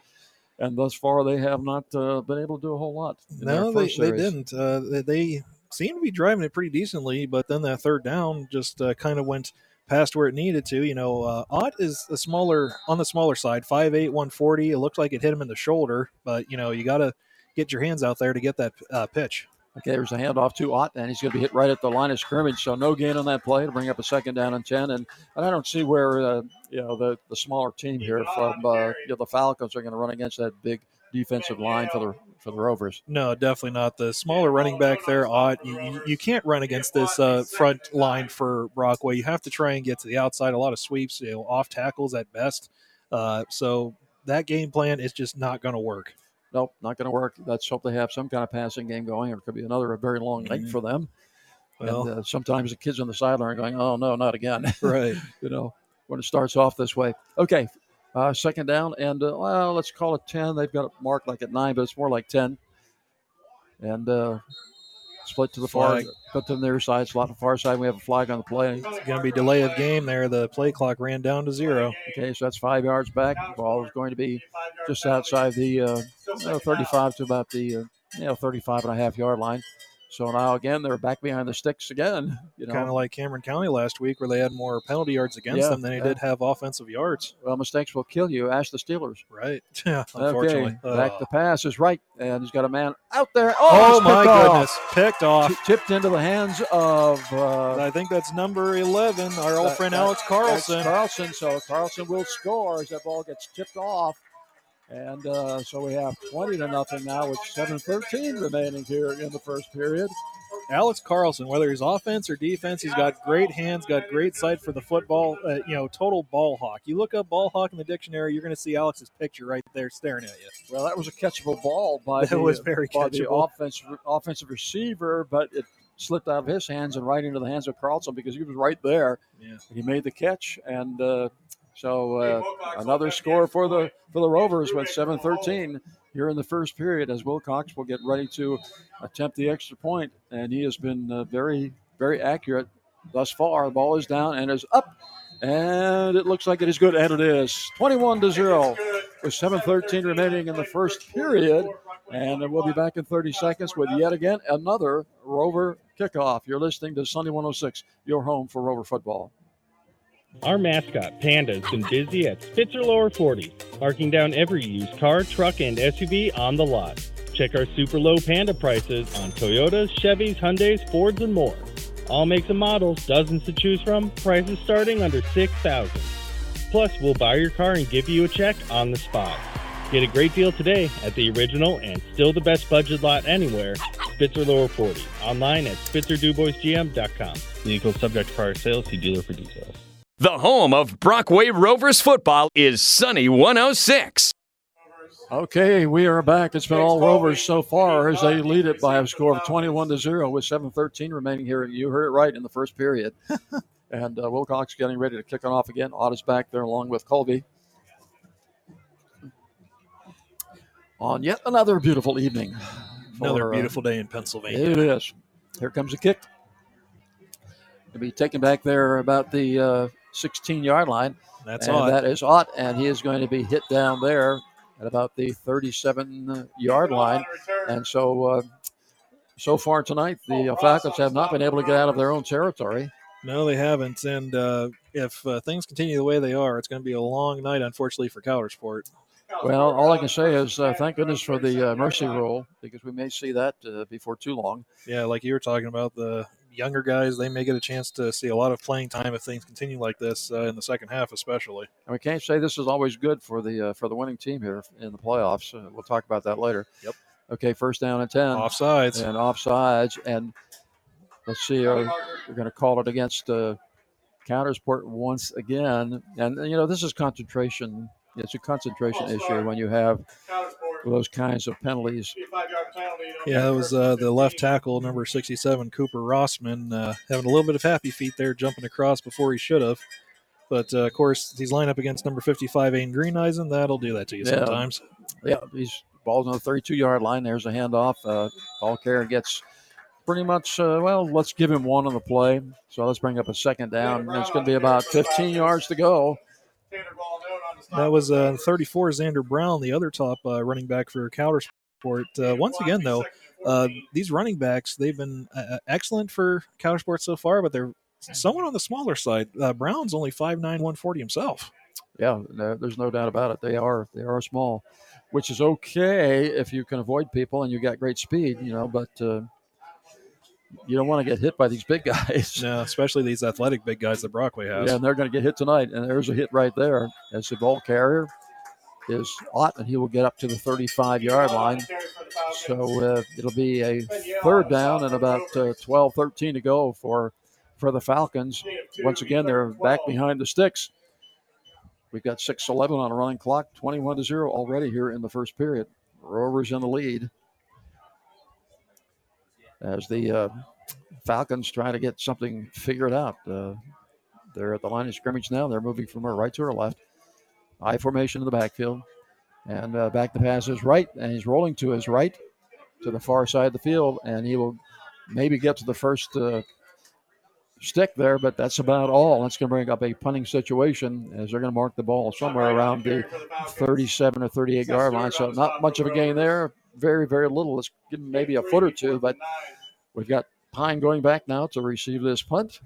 And thus far, they have not uh, been able to do a whole lot. in No, they, first they series. didn't. Uh, they, they seemed to be driving it pretty decently, but then that third down just uh, kind of went past where it needed to. You know, uh, Ott is a smaller on the smaller side, 5'8", 140. It looked like it hit him in the shoulder, but you know you got to get your hands out there to get that uh, pitch. Okay, there's a handoff to Ott, and he's going to be hit right at the line of scrimmage. So no gain on that play to bring up a second down and ten. And, and I don't see where uh, you know the, the smaller team here from uh, you know, the Falcons are going to run against that big defensive line for the for the Rovers. No, definitely not. The smaller running back there, Ott, you, you- you can't run against this uh, front line for Brockway. You have to try and get to the outside. A lot of sweeps, you know, off tackles at best. Uh, so that game plan is just not going to work. Nope, not going to work. Let's hope they have some kind of passing game going, or it could be another very long night for them. Well- and uh, sometimes the kids on the sideline are going, "Oh no, not again!" Right. you know, when it starts off this way. Okay, uh, second down, and uh, well, let's call it ten. They've got it marked like at nine, but it's more like ten. And uh, split to the Flag. far, put to the near side, slot to the far side. We have a flag on the play. It's going to be delay of game there. The play clock ran down to zero. Okay, so that's five yards back. Ball is going to be just outside the uh, you know, 35 to about the uh, you know 35 and a half yard line. So now again, they're back behind the sticks again. You know, Kind of like Cameron County last week, where they had more penalty yards against Yeah, them than they yeah. did have offensive yards. well, mistakes will kill you. Ask the Steelers. Right. Yeah. Unfortunately. Okay, back Uh, the pass is right, and he's got a man out there. Oh, it's my off. goodness! Picked off. T- tipped into the hands of. Uh, I think that's number eleven, our old that- friend that- Alex Carlson. Alex Carlson. So Carlson will score as that ball gets tipped off. And uh, so we have 20 to nothing now with 7.13 remaining here in the first period. Alex Carlson, whether he's offense or defense, he's got great hands, got great sight for the football. Uh, you know, total ball hawk. You look up ball hawk in the dictionary, you're going to see Alex's picture right there staring at you. Well, that was a catchable ball by That the, was very by the catchable. offensive, offensive receiver, but it slipped out of his hands and right into the hands of Carlson because he was right there. Yeah. He made the catch, and uh, so uh, another score for the for the Rovers with 7-13 here in the first period as Wilcox will get ready to attempt the extra point, and he has been uh, very very accurate thus far. The ball is down and is up, and it looks like it is good, and it is 21 to zero with 7:13 remaining in the first period, and we'll be back in 30 seconds with yet again another Rover kickoff. You're listening to Sunny 106, your home for Rover football. Our mascot, Panda, has been busy at Spitzer Lower 40, marking down every used car, truck, and SUV on the lot. Check our super low Panda prices on Toyotas, Chevys, Hyundais, Fords, and more. All makes and models, dozens to choose from, prices starting under 6000 Plus, we'll buy your car and give you a check on the spot. Get a great deal today at the original and still the best budget lot anywhere, Spitzer Lower 40. Online at SpitzerDuboisGM.com. Vehicle subject to prior sales. See dealer for details. The home of Brockway Rovers football is Sunny 106. Okay, we are back. It's been all Rovers so far as they lead it by a score of 21 to 0 with 7:13 remaining here. You heard it right in the first period. and uh, Wilcox getting ready to kick it off again. Ott is back there along with Colby. On yet another beautiful evening. Another for, uh, beautiful day in Pennsylvania. It is. Here comes a kick. It'll be taken back there about the uh, 16 yard line. That's and Ott. That is Ott, and he is going to be hit down there at about the 37 yard line. And so, uh, so far tonight, the uh, Falcons have not been able to get out of their own territory. No, they haven't. And uh, if uh, things continue the way they are, it's going to be a long night, unfortunately, for Coudersport. Well, all I can say is uh, thank goodness for the uh, mercy rule because we may see that uh, before too long. Yeah, like you were talking about, the younger guys, they may get a chance to see a lot of playing time if things continue like this uh, in the second half, especially. And we can't say this is always good for the uh, for the winning team here in the playoffs. Uh, we'll talk about that later. Yep. Okay, first down and ten. Offsides. And offsides. And let's see, uh, we're going to call it against uh, Coudersport once again. And you know, this is concentration. It's a concentration issue when you have those kinds of penalties. Yeah, that was uh, the left tackle, number 67, Cooper Rossman, uh, having a little bit of happy feet there, jumping across before he should have. But uh, of course, he's lined up against number 55, Aiden Greeneisen. That'll do that to you Yeah. sometimes. Yeah, he's balls on the 32 yard line. There's a handoff. Uh, ball carrier gets pretty much, uh, well, let's give him one on the play. So let's bring up a second down. It's going to be about 15 yards to go. That was uh, 34, Xander Brown, the other top uh, running back for Coudersport. Uh, once again, though, uh, these running backs, they've been uh, excellent for Coudersport so far, but they're somewhat on the smaller side. Uh, Brown's only 5'9", 140 himself. Yeah, no, there's no doubt about it. They are they are small, which is okay if you can avoid people and you've got great speed, you know. But uh, you don't want to get hit by these big guys. No, especially these athletic big guys that Brockway has. Yeah, and they're going to get hit tonight. And there's a hit right there as the ball carrier is Ott, and he will get up to the 35 yard line. So uh, it'll be a third down and about uh, 12, 13 to go for for the Falcons. Once again, they're back behind the sticks. We've got 6 11 on a running clock, 21 to 0 already here in the first period. Rovers in the lead as the uh, Falcons try to get something figured out. Uh, they're at the line of scrimmage now. They're moving from our right to our left. I formation in the backfield. And uh, back the pass is right, and he's rolling to his right to the far side of the field, and he will maybe get to the first uh, stick there, but that's about all. That's going to bring up a punting situation as they're going to mark the ball somewhere around the 37 or 38 yard line. So not much of a gain there. Very, very little. Give him maybe a foot or two, but We've got Pine going back now to receive this punt.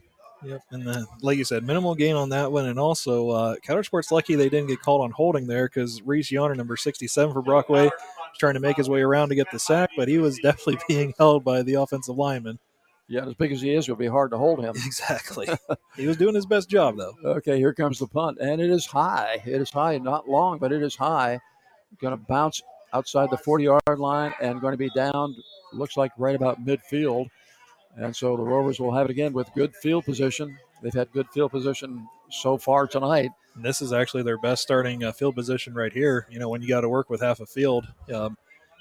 Yep, and the, like you said, minimal gain on that one, and also uh, Coudersport's lucky they didn't get called on holding there because Reese Yonner, number sixty-seven for Brockway, was trying to make his way around to get the sack, but he was definitely being held by the offensive lineman. Yeah, as big as he is, it'll be hard to hold him. Exactly. he was doing his best job though. Okay, here comes the punt, and it is high. It is high, not long, but it is high. Going to bounce outside the 40 yard line and going to be down, looks like right about midfield. And so the Rovers will have it again with good field position. They've had good field position so far tonight. This is actually their best starting uh, field position right here. You know, when you got to work with half a field. Um,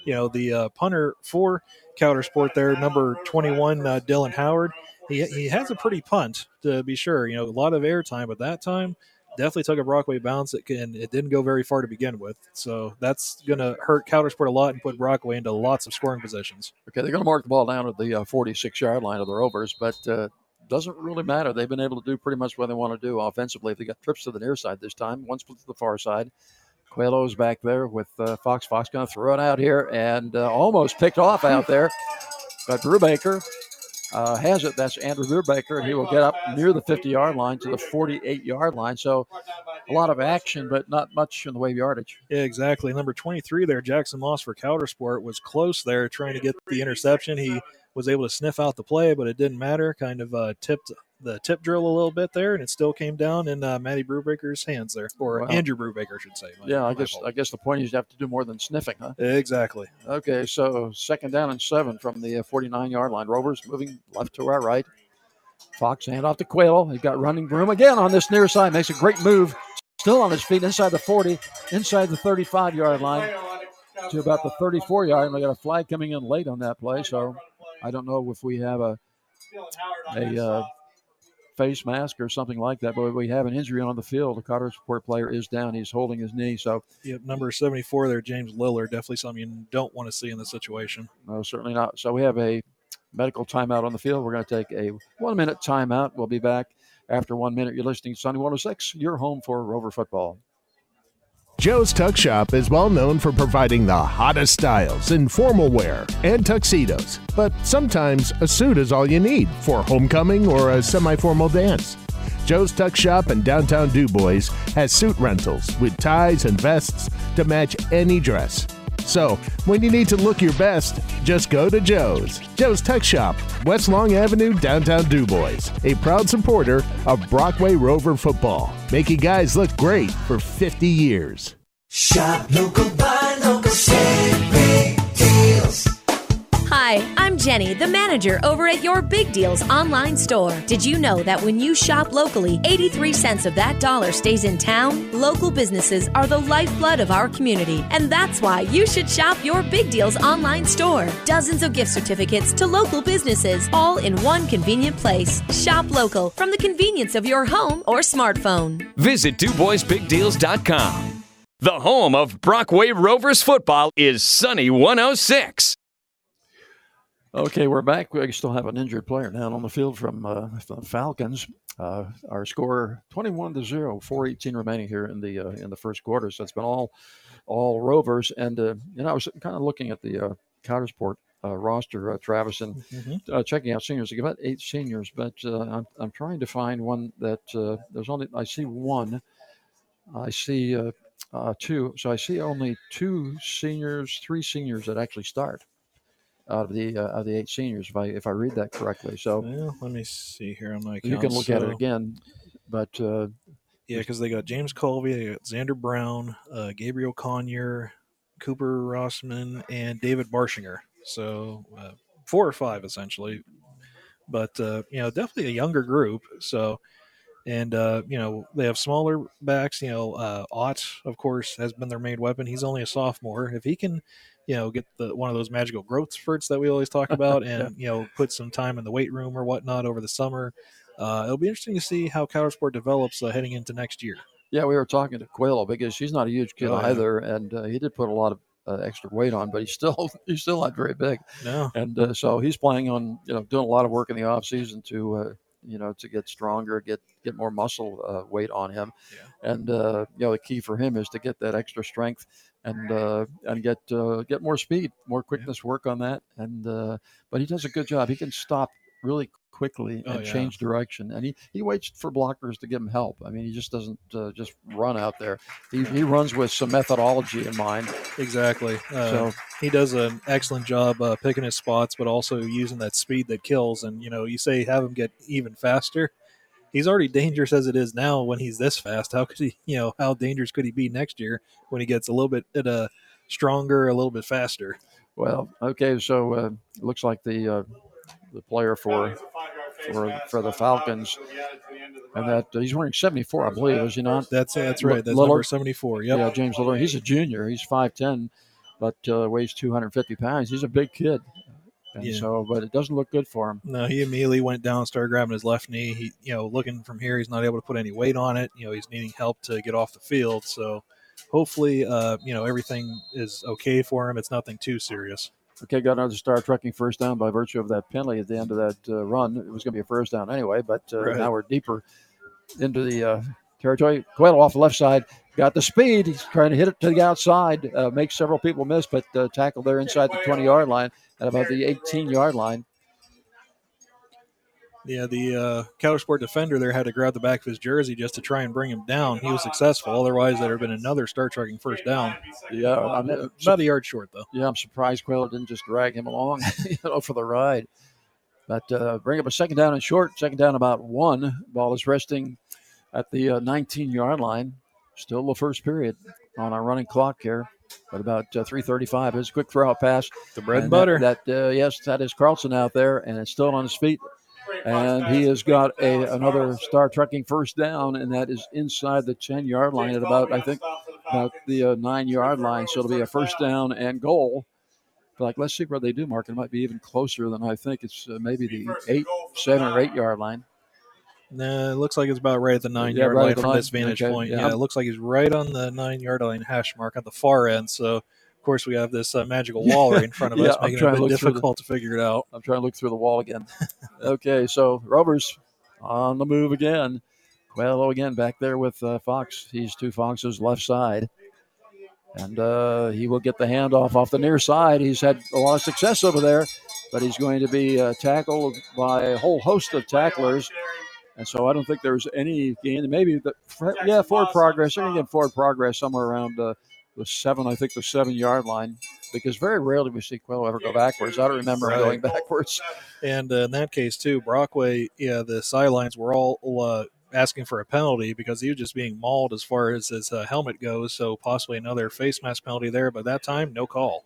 you know, the uh, punter for Coudersport there, number 21, uh, Dylan Howard. He, he has a pretty punt, to be sure. You know, a lot of air time, but that time definitely took a Brockway bounce. It can it didn't go very far to begin with, so that's going to hurt Coudersport a lot and put Brockway into lots of scoring positions. Okay, they're going to mark the ball down at the 46 yard line of the Rovers, but uh, doesn't really matter. They've been able to do pretty much what they want to do offensively. If they got trips to the near side this time, one split to the far side. Coelho's back there with uh, Fox. Fox going to throw it out here and uh, almost picked off out there. But Brubaker uh, has it. That's Andrew Brubaker, and he will get up near the 50 yard line to the 48 yard line. So a lot of action, but not much in the way of yardage. Yeah, exactly. Number 23 there, Jackson Motz for Coudersport, was close there trying to get the interception. He was able to sniff out the play, but it didn't matter. Kind of uh, tipped the tip drill a little bit there, and it still came down in uh, Matty Brubaker's hands there, or Wow. Andrew Brubaker, I should say. My- Yeah, I guess fault. I guess the point is you have to do more than sniffing, huh? Exactly. Okay, so second down and seven from the 49 yard line. Rovers moving left to our right. Fox hand off to Quayle. He's got running room again on this near side. Makes a great move. Still on his feet inside the 40, inside the 35 yard line to about the 34 yard. And we got a flag coming in late on that play. So I don't know if we have a a uh, face mask or something like that, but we have an injury on the field. The Coudersport player is down. He's holding his knee. So Yep, number 74 there, James Lillard. Definitely something you don't want to see in this situation. No, certainly not. So we have a medical timeout on the field. We're going to take a one minute timeout. We'll be back after one minute. You're listening to Sunny 106, your home for Rover football. Joe's Tux Shop is well known for providing the hottest styles in formal wear and tuxedos, but sometimes a suit is all you need for homecoming or a semi formal dance. Joe's Tux Shop in downtown DuBois has suit rentals with ties and vests to match any dress. So, when you need to look your best, just go to Joe's. Joe's Tux Shop, West Long Avenue, downtown DuBois. A proud supporter of Brockway Rover football, making guys look great for 50 years. Shop local, buy local, save. Hi, I'm Jenny, the manager over at your Big Deals online store. Did you know that when you shop locally, 83 cents of that dollar stays in town? Local businesses are the lifeblood of our community, and that's why you should shop your Big Deals online store. Dozens of gift certificates to local businesses, all in one convenient place. Shop local from the convenience of your home or smartphone. Visit DuBoisBigDeals.com. The home of Brockway Rovers football is Sunny 106. Okay, we're back. We still have an injured player down on the field from uh, the Falcons. Uh, our score 21 to 0, 418 remaining here in the uh, in the first quarter. So it's been all all Rovers. And uh, you know, I was kind of looking at the uh, Coudersport uh, roster, uh, Travis, and Mhm. uh, checking out seniors. They got about eight seniors, but uh, I'm I'm trying to find one that uh, there's only I see one. I see uh, uh, two. So I see only two seniors, three seniors that actually start out of the uh, of the eight seniors, if I if I read that correctly. So Well, let me see here on my account. you can look at it again, but uh, Yeah, because they got James Colby, they got Xander Brown, uh, Gabriel Conyer, Cooper Rossman, and David Barshinger. So uh, four or five essentially, but uh, you know definitely a younger group. So and uh, you know they have smaller backs. You know uh, Ott, of course, has been their main weapon. He's only a sophomore. If he can, you know, get the one of those magical growth spurts that we always talk about, and you know put some time in the weight room or whatnot over the summer. Uh, it'll be interesting to see how Coudersport develops uh, heading into next year. yeah, we were talking to Quayle because she's not a huge kid Oh, yeah. either, and uh, he did put a lot of uh, extra weight on, but he's still he's still not very big. No. and uh, so he's planning on you know doing a lot of work in the off season to uh, you know to get stronger, get get more muscle uh, weight on him, and uh, you know the key for him is to get that extra strength and uh, and get uh, get more speed, more quickness, work on that. And uh, but he does a good job. He can stop really quickly Oh, and yeah. change direction, and he, he waits for blockers to give him help. I mean, he just doesn't uh, just run out there. He, he runs with some methodology in mind. Exactly. Uh, So- he does an excellent job uh, picking his spots, but also using that speed that kills. And you know, you say have him get even faster. He's already dangerous as it is now. When he's this fast, how could he? You know, how dangerous could he be next year when he gets a little bit uh, stronger, a little bit faster? Well, okay, so uh, it looks like the uh, the player for for for the Falcons, and that uh, he's wearing seventy four, I believe, is he not? That's that's right. That's Lillard? number seventy four. Yep. Yeah, James Lillard. He's a junior. He's five ten, but uh, weighs two hundred fifty pounds. He's a big kid, and Yeah. so but it doesn't look good for him. No, he immediately went down, started grabbing his left knee. He, you know, looking from here, he's not able to put any weight on it. You know, he's needing help to get off the field. So, hopefully, uh, you know, everything is okay for him. It's nothing too serious. Okay, got another star trucking first down by virtue of that penalty at the end of that uh, run. It was going to be a first down anyway, but uh, Right. now we're deeper into the uh, territory. Coelho off the left side, got the speed. He's trying to hit it to the outside, uh, makes several people miss, but uh, tackle there inside the 20 yard line at about the 18 yard line. Yeah, the uh, Coudersport defender there had to grab the back of his jersey just to try and bring him down. He was successful. Otherwise, there would have been another star trucking first down. Yeah, I'm, uh, about a yard short though. Yeah, I'm surprised Coelho didn't just drag him along, you know, for the ride. But uh, bring up a second down and short. Second down about one. Ball is resting at the 19 yard line. Still the first period on our running clock here. But about uh, 3:35 is a quick throw out pass. The bread and that- butter. That, uh, yes, that is Carlson out there, and it's still on his feet. And he has got a another star trucking first down, and that is inside the 10 yard line at about I think about the uh, nine yard line. So it'll be a first down and goal. But like, let's see where they do, Mark. It might be even closer than I think. It's uh, maybe the eight, seven or eight yard line. Nah, it looks like it's about right at the nine Yeah, yard right line from this vantage Okay, point. yeah. Yeah. it looks like he's right on the nine yard line hash mark at the far end. So, of course, we have this uh, magical wall right in front of Yeah, us, I'm making it a bit through the- difficult to figure it out. I'm trying to look through the wall again. okay, so Rovers on the move again. Coelho again back there with uh, Fox. He's to Fox's left side. And uh, he will get the handoff off the near side. He's had a lot of success over there, but he's going to be uh, tackled by a whole host of tacklers. And so I don't think there's any gain. Maybe, the, yeah, forward progress. They're going to get forward progress somewhere around uh, the seven, I think the seven yard line, because very rarely we see Coelho ever go backwards. I don't remember him Right. going backwards. And uh, in that case, too, Brockway, yeah, the sidelines were all uh, asking for a penalty because he was just being mauled as far as his uh, helmet goes. So possibly another face mask penalty there. But that time, no call.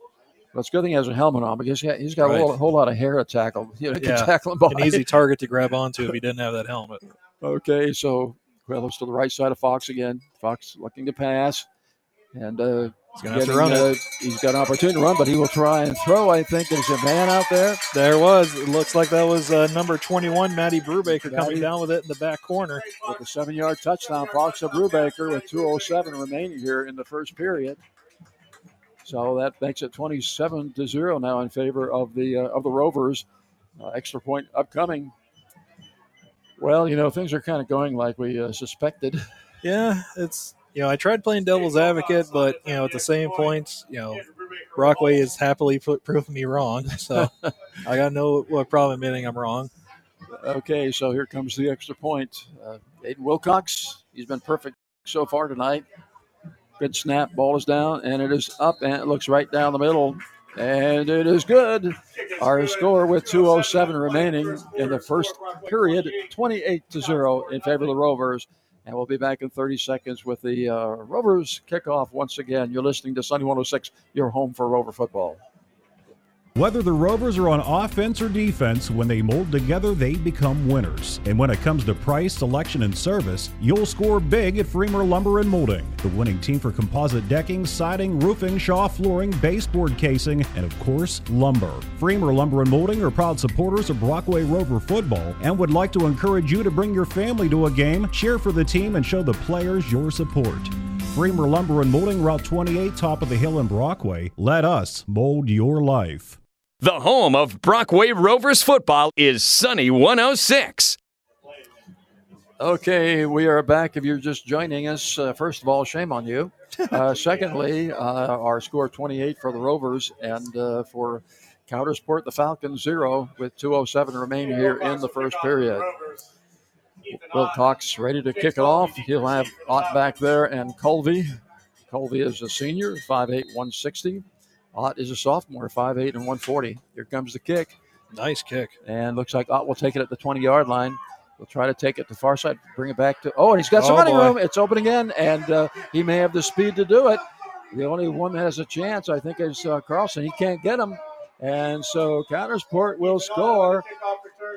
Well, it's a good thing he has a helmet on because he- he's got Right. a whole, whole lot of hair to tackle. You know, Yeah, tackle him by. an easy target to grab onto if he didn't have that helmet. Okay, so Coelho's to the right side of Fox again. Fox looking to pass. And uh, He's gonna have to run it. uh, He's got an opportunity to run, but he will try and throw. I think there's a man out there. There was. It looks like that was uh, number 21, Matty Brubaker, Matty. coming down with it in the back corner. with a seven yard touchdown. Fox of Brubaker with 2.07 remaining here in the first period. So that makes it 27 to 0 now in favor of the uh, of the Rovers. Uh, extra point upcoming. Well, you know, things are kind of going like we uh, suspected. Yeah, it's you know I tried playing devil's advocate, but you know at the same point, you know Brockway is happily put, proving me wrong. So I got no what problem admitting I'm wrong. Okay, so here comes the extra point. Uh, Aiden Wilcox, he's been perfect so far tonight. Good snap, ball is down, and it is up, and it looks right down the middle, and it is good. Our score with 2:07 remaining in the first period, 28 to zero in favor of the Rovers. And we'll be back in 30 seconds with the uh, Rovers kickoff once again. You're listening to Sunny 106, your home for Rover football. Whether the Rovers are on offense or defense, when they mold together, they become winners. And when it comes to price, selection, and service, you'll score big at Freemer Lumber and Molding, the winning team for composite decking, siding, roofing, shaw flooring, baseboard casing, and of course, lumber. Freemer Lumber and Molding are proud supporters of Brockway Rover football and would like to encourage you to bring your family to a game, cheer for the team, and show the players your support. Freemer Lumber and Molding, Route 28, top of the hill in Brockway. Let us mold your life. The home of Brockway Rovers football is Sunny 106. Okay, we are back. If you're just joining us, uh, first of all, shame on you. Uh, secondly, uh, our score 28 for the Rovers, and uh, for Coudersport, the Falcons zero with 2:07 remaining here in the first period. Wilcox ready to kick it off. He'll have Ott back there and Colby. Colby is a senior, 5'8", 160. Ott is a sophomore, 5'8", and 140. Here comes the kick. Nice kick. And looks like Ott will take it at the 20-yard line. We'll try to take it to far side, bring it back to. Oh, and he's got some Oh, running boy. room. It's open again, and uh, he may have the speed to do it. The only one that has a chance, I think, is uh, Carlson. He can't get him, and so Coudersport will score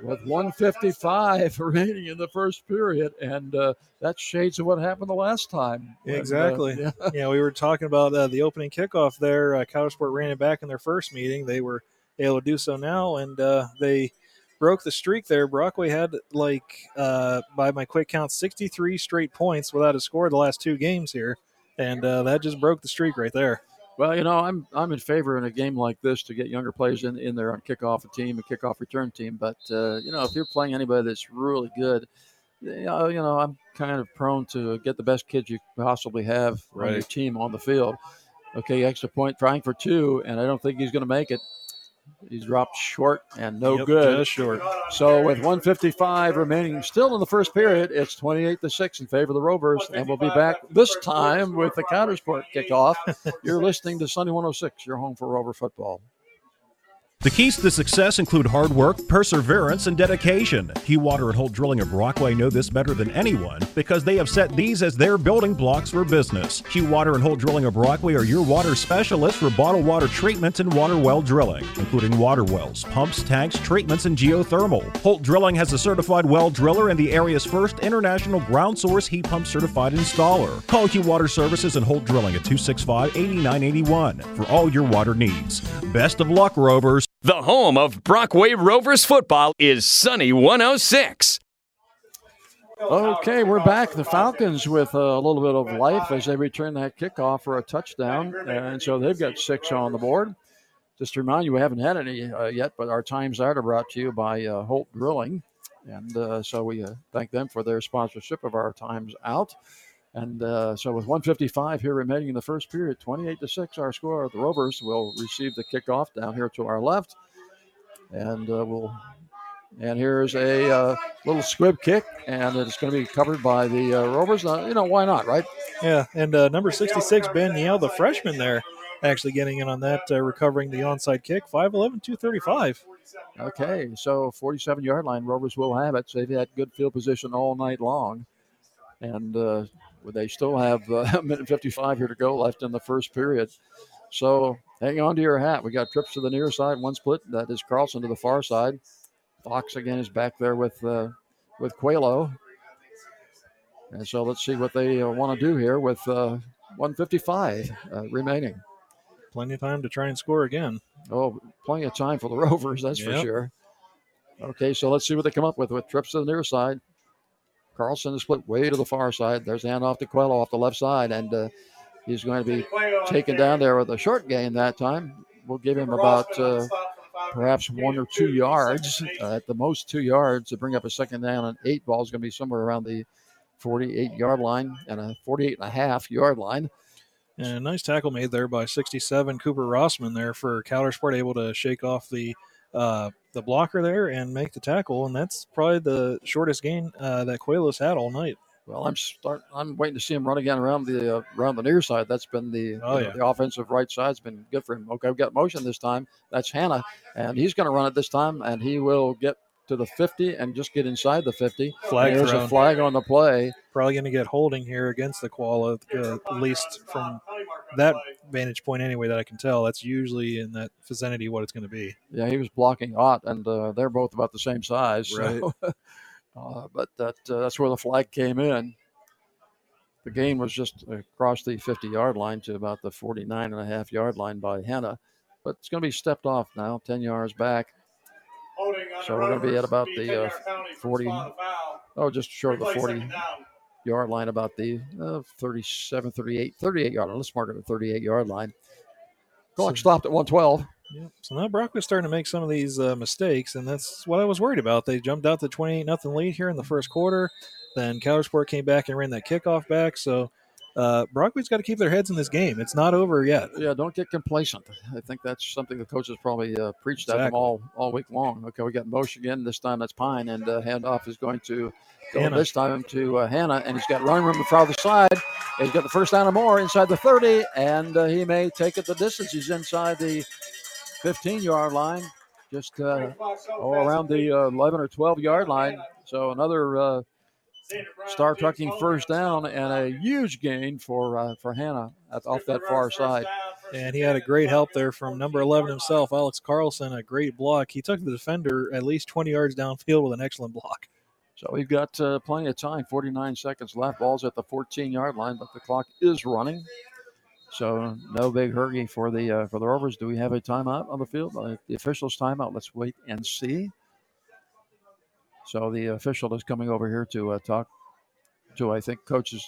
with 155 remaining in the first period, and uh, that's shades of what happened the last time. when, uh, Exactly. yeah. yeah. we were talking about uh, the opening kickoff there. Uh, Coudersport ran it back in their first meeting. They were able to do so now, and uh, they broke the streak there. Brockway had, like, uh, by my quick count, 63 straight points without a score the last two games here, and uh, that just broke the streak right there. Well, you know, I'm I'm in favor in a game like this to get younger players in, in there on kickoff a team, a kickoff return team. But uh, you know, if you're playing anybody that's really good, you know, you know, I'm kind of prone to get the best kids you possibly have on your team on the field. Okay, extra point trying for two, and I don't think he's going to make it. He's dropped short and no Yep, good. short. So with 155 remaining, still in the first period, it's 28 to six in favor of the Rovers, and we'll be back this time with the Coudersport kickoff. You're listening to Sunny 106, your home for Rover football. The keys to success include hard work, perseverance, and dedication. Keywater and Holt Drilling of Brockway know this better than anyone because they have set these as their building blocks for business. Keywater and Holt Drilling of Brockway are your water specialists for bottled water treatment and water well drilling, including water wells, pumps, tanks, treatments, and geothermal. Holt Drilling has a certified well driller and the area's first international ground source heat pump certified installer. Call Keywater Services and Holt Drilling at 265 8981 for all your water needs. Best of luck, Rovers. The home of Brockway Rovers football is Sunny 106. Okay, we're back. The Falcons with a little bit of life as they return that kickoff for a touchdown, and so they've got six on the board. Just to remind you, we haven't had any uh, yet, but our times are brought to you by uh, Holt Drilling, and uh, so we uh, thank them for their sponsorship of our times out. And uh, so, with 155 here remaining in the first period, 28 to six, our score. The Rovers will receive the kickoff down here to our left, and uh, we'll and here's a uh, little squib kick, and it's going to be covered by the uh, Rovers. Uh, you know, why not, right? Yeah, and uh, number 66, Ben Yale, the freshman there, actually getting in on that, uh, recovering the onside kick, 5'11, 235. Okay, so 47 yard line, Rovers will have it. So they've had good field position all night long. And uh, they still have uh, a minute 55 here to go left in the first period. So hang on to your hat. We got trips to the near side, one split. That is Carlson to the far side. Fox again is back there with uh, with Coelho. And so let's see what they uh, want to do here with uh, 155 uh, remaining. Plenty of time to try and score again. Oh, plenty of time for the Rovers, that's for sure. Okay, so let's see what they come up with with trips to the near side. Carlson is split way to the far side. There's the handoff to Coelho off the left side, and uh, he's going to be taken down there with a short gain that time. We'll give him about uh, perhaps one or two yards, uh, at the most two yards to bring up a second down. And eight ball is going to be somewhere around the 48 yard line and a 48 and a half yard line. And a nice tackle made there by 67 Cooper Rossman there for Coudersport, able to shake off the uh, the blocker there and make the tackle. And that's probably the shortest gain uh, that Coelho's had all night. Well, I'm start. I'm waiting to see him run again around the uh, around the near side. That's been the you Oh, know, yeah. the offensive right side's been good for him. Okay, we've got motion this time. That's Hanna, and he's going to run it this time, and he will get to the 50 and just get inside the 50. Flag There's thrown. a flag on the play. Probably going to get holding here against the Koala, uh, at least from that vantage point anyway that I can tell. That's usually in that vicinity what it's going to be. Yeah, he was blocking Ott, and uh, they're both about the same size. Right. So, uh, but that uh, that's where the flag came in. The gain was just across the 50 yard line to about the 49 and a half yard line by Hanna. But it's going to be stepped off now, 10 yards back. So we're going to be at about the uh, 40, oh, just short of the 40 yard line, about the uh, 37, 38, 38 yard line. Let's mark it at 38 yard line. Clock stopped at 112. Yep. So now Brockway's starting to make some of these uh, mistakes, and that's what I was worried about. They jumped out to 28 nothing lead here in the first quarter. Then Coudersport came back and ran that kickoff back. So uh, Brockway's got to keep their heads in this game. It's not over yet. Yeah, don't get complacent. I think that's something the coaches probably uh, preached at them all all week long. Okay, we got motion again. This time that's Pine, and uh, handoff is going to go Hanna. this time to uh, Hanna, and he's got running room from the farther side. He's got the first down and more inside the 30, and uh, he may take it the distance. He's inside the 15 yard line, just uh, oh, around the uh, 11 or 12 yard line. So another uh, star trucking first down and a huge gain for uh, for Hanna at, off that far side. And he had a great help there from number 11 himself, Alex Carlson, a great block. He took the defender at least 20 yards downfield with an excellent block. So we've got uh, plenty of time. 49 seconds left. Ball's at the 14 yard line, but the clock is running. So no big hurry for the uh, for the Rovers. Do we have a timeout on the field? Uh, the officials' timeout. Let's wait and see. So the official is coming over here to uh, talk to. I think coach is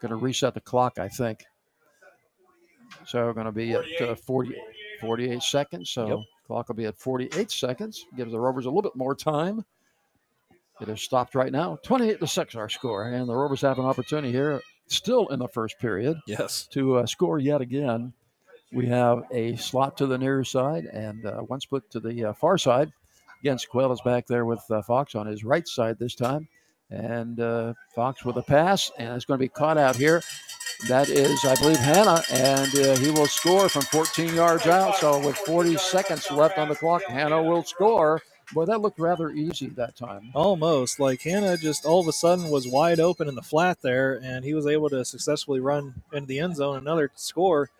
going to reset the clock. I think. So we're going to be at uh, 40, 48 seconds. So Yep. clock will be at 48 seconds. Gives the Rovers a little bit more time. It has stopped right now. 28 to 6 our score. And the Rovers have an opportunity here, still in the first period. Yes. To uh, score yet again. We have a slot to the near side and uh, one split to the uh, far side. Again, Sequel is back there with uh, Fox on his right side this time. And uh, Fox with a pass, and it's going to be caught out here. That is, I believe, Hanna, and uh, he will score from 14 yards out. So, with 40 seconds left on the clock, Hanna will score. Boy, that looked rather easy that time. Almost like Hanna just all of a sudden was wide open in the flat there, and he was able to successfully run into the end zone. Another score.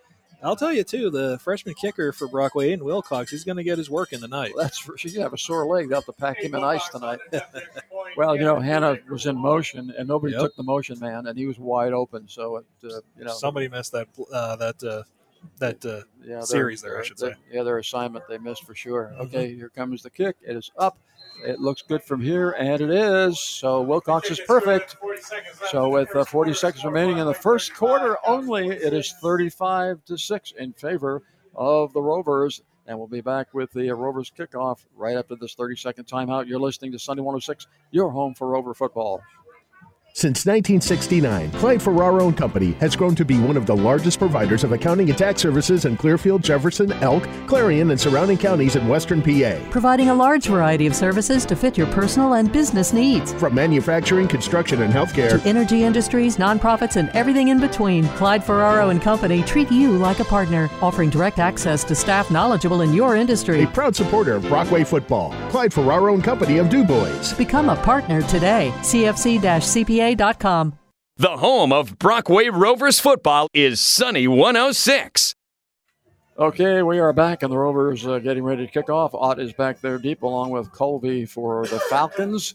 I'll tell you too, the freshman kicker for Brockway, Aiden Wilcox, he's going to get his work in tonight. That's for she's gonna have a sore leg. They'll have to pack him in ice tonight. well, you know, Hanna was in motion, and nobody Yep. took the motion man, and he was wide open. So, it, uh, you know, Somebody missed that uh, that uh, that uh, yeah, their- series there, I should say. Yeah, their assignment they missed for sure. Mhm. Okay, here comes the kick. It is up. It looks good from here, and it is. So Wilcox is perfect. So with uh, 40 seconds remaining in the first quarter only, it is 35 to six in favor of the Rovers. And we'll be back with the Rovers kickoff right after this 30 second timeout. You're listening to Sunny 106, your home for Rover football. Since 1969, Clyde Ferraro and Company has grown to be one of the largest providers of accounting and tax services in Clearfield, Jefferson, Elk, Clarion, and surrounding counties in western PA. Providing a large variety of services to fit your personal and business needs. From manufacturing, construction, and healthcare, To energy industries, nonprofits, and everything in between, Clyde Ferraro and Company treat you like a partner, offering direct access to staff knowledgeable in your industry. a proud supporter of Brockway football. Clyde Ferraro and Company of Du DuBois. Become a partner today. CFC-CPA.com. The home of Brockway Rovers football is Sunny 106. Okay, we are back, and the Rovers uh, getting ready to kick off. Ott is back there deep, along with Colby for the Falcons.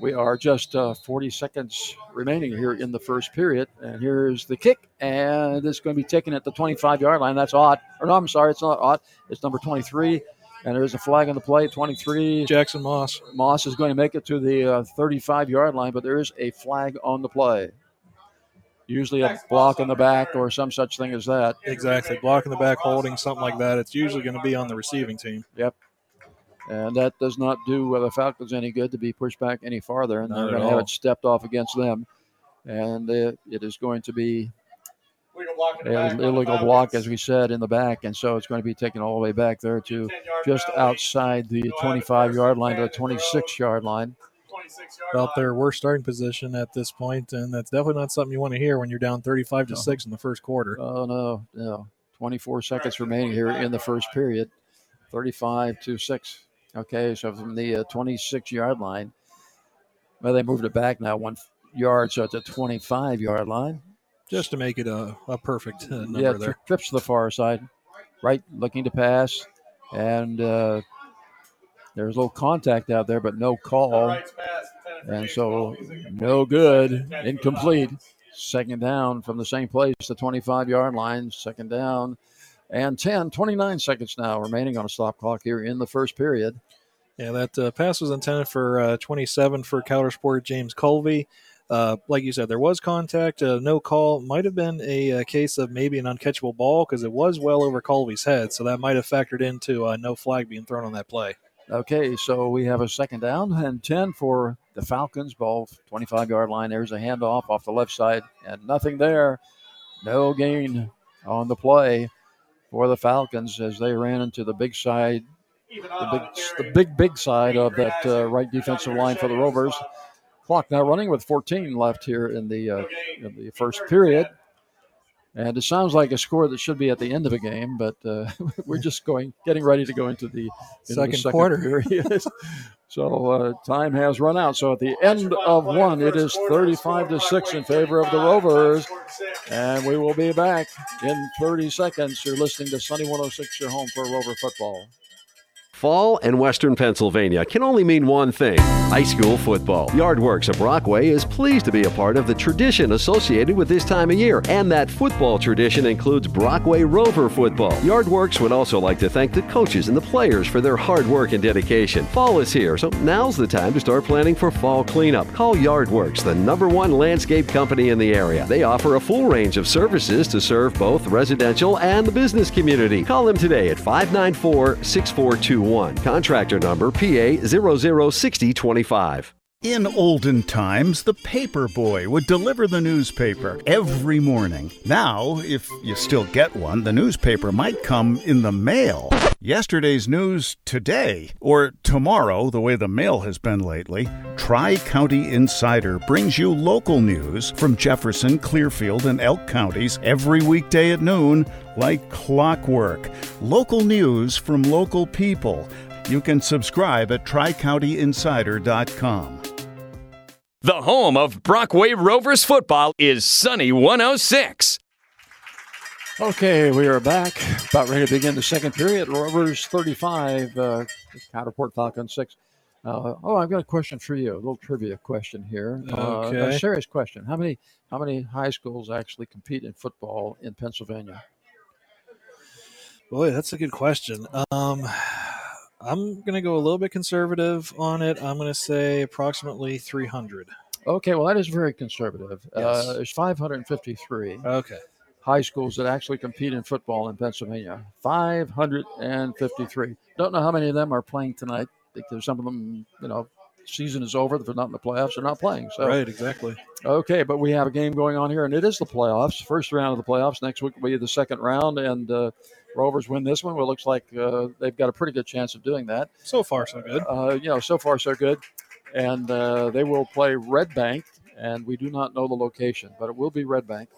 We are just uh, 40 seconds remaining here in the first period, and here's the kick, and it's going to be taken at the 25-yard line. That's Ott. Or no, I'm sorry, it's not Ott. It's number 23, and there's a flag on the play. 23. Jackson Motz. Motz is going to make it to the 35-yard line, but there is a flag on the play. Usually a block in the back or some such thing as that. Exactly. Block in the back, holding, something like that. It's usually going to be on the receiving team. Yep. And that does not do uh, the Falcons any good to be pushed back any farther, and Not they're going to have it stepped off against them. And uh, it is going to be an illegal block, as we said, in the back, and so it's going to be taken all the way back there to just outside the 25-yard line to the 26-yard line. About their worst starting position at this point, and that's definitely not something you want to hear when you're down 35 to six in the first quarter. Oh no, no. 24 seconds remaining here in the first period. 35 to 6. Okay, so from the uh, 26 yard line, well, they moved it back now one yard, so it's a 25 yard line. Just to make it a, a perfect uh, number yeah, there. tri- trips to the far side, right, looking to pass, and uh, there's a little contact out there, but no call, and so no good, incomplete. Second down from the same place, the 25 yard line. Second down, and 10, 29 seconds now remaining on a stop clock here in the first period. Yeah, that uh, pass was intended for uh, 27 for Coudersport James Colby. Uh, like you said, there was contact, uh, no call. Might have been a, uh case of maybe an uncatchable ball because it was well over Colby's head, so that might have factored into uh, no flag being thrown on that play. Okay, so we have a second down and 10 for the Falcons, ball 25 yard line. There's a handoff off the left side, and nothing there. No gain on the play for the Falcons as they ran into the big side, the big, the big, big side of that uh, right defensive line for the Rovers. Clock now running with 14 left here in the uh, in the first period. And it sounds like a score that should be at the end of a game, but uh, we're just going, getting ready to go into the, into Second the second quarter. period. so uh, time has run out. So at the end of one, it is 35 to six in favor of the Rovers, and we will be back in 30 seconds. You're listening to Sunny 106, your home for Rover football. Fall and Western Pennsylvania can only mean one thing high school football. Yardworks of Brockway is pleased to be a part of the tradition associated with this time of year, and that football tradition includes Brockway Rover football. Yardworks would also like to thank the coaches and the players for their hard work and dedication. Fall is here, so now's the time to start planning for fall cleanup. Call Yardworks, the number one landscape company in the area. They offer a full range of services to serve both residential and the business community. Call them today at 594 6421. Contractor number PA 006025. In olden times, the paper boy would deliver the newspaper every morning. Now, if you still get one, the newspaper might come in the mail. Yesterday's news today, or tomorrow, the way the mail has been lately. Tri County Insider brings you local news from Jefferson, Clearfield, and Elk counties every weekday at noon, like clockwork. Local news from local people. You can subscribe at tricountyinsider.com. The home of Brockway Rovers football is Sunny 106. Okay, we are back. About ready to begin the second period. Rovers 35, uh, Coudersport Falcons 6. Uh, oh, I've got a question for you. A little trivia question here. Uh, Okay. a serious question. How many how many high schools actually compete in football in Pennsylvania? Boy, that's a good question. Um, I'm going to go a little bit conservative on it. I'm going to say approximately 300. Okay, well that is very conservative. Yes. Uh, there's 553 Okay. high schools that actually compete in football in Pennsylvania. 553. Don't know how many of them are playing tonight. Because some of them, you know, season is over. If they're not in the playoffs, they're not playing. So Right, exactly. Okay, but we have a game going on here, and it is the playoffs. First round of the playoffs. Next week will be the second round, and uh, Rovers win this one. Well, it looks like uh, they've got a pretty good chance of doing that. So far, so good. Uh, you know, so far so good. And uh, they will play Red Bank, and we do not know the location, but it will be Red Bank.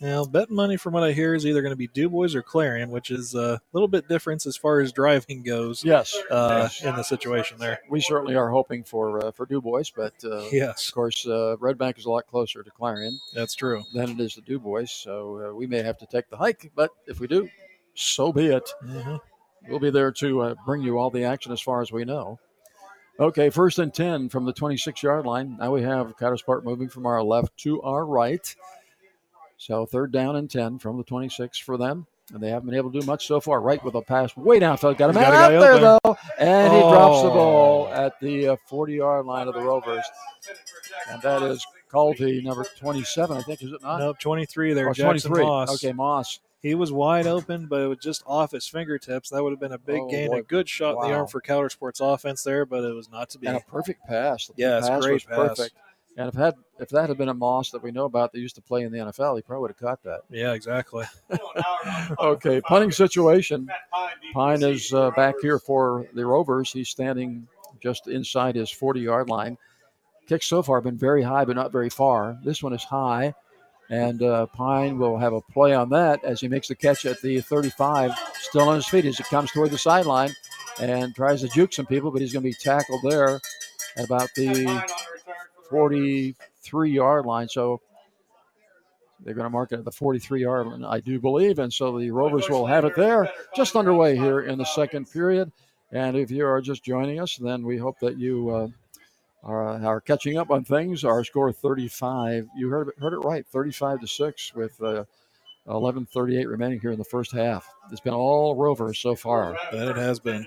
Now, bet money from what I hear is either going to be Dubois or Clarion, which is a little bit different as far as driving goes. Yes, uh, yes. in the situation there. We certainly are hoping for uh, for Du Bois, but uh, Yes. of course, uh, Red Bank is a lot closer to Clarion. That's true. Than it is to Du Bois, so uh, we may have to take the hike. But if we do, so be it. Mhm. We'll be there to uh, bring you all the action as far as we know. Okay, first and 10 from the 26 yard line. Now we have Coudersport moving from our left to our right. So third down and 10 from the 26 for them. And they haven't been able to do much so far. Right with a pass way downfield. Got a He's man got a out guy there, though. And he drops the Oh. ball at the 40 yard line of the Rovers. And that is Colby, number 27, I think, is it not? Nope, 23 there, Oh, Jackson 23. Motz. Okay, Motz. He was wide open, but it was just off his fingertips. That would have been a big Oh, gain, boy. a good shot in the arm for Coudersport's offense there, but it was not to be. And a perfect pass. The Yes, pass great pass. perfect. And if had if that had been a Moss that we know about that used to play in the NFL, he probably would have caught that. Yeah, exactly. Okay, punting situation. Pine is uh, back here for the Rovers. He's standing just inside his 40 yard line. Kicks so far have been very high, but not very far. This one is high, and uh, Pine will have a play on that as he makes the catch at the 35, still on his feet as he comes toward the sideline and tries to juke some people, but he's going to be tackled there at about the 43 yard line. So they're going to mark it at the 43 yard line, I do believe. And so the Rovers will have it there, just underway here in the second period. And if you are just joining us, then we hope that you uh, are, are catching up on things. Our score 35, you heard it, heard it right, 35 to 6 with uh, 11:38 remaining here in the first half. It's been all Rovers so far. It has been.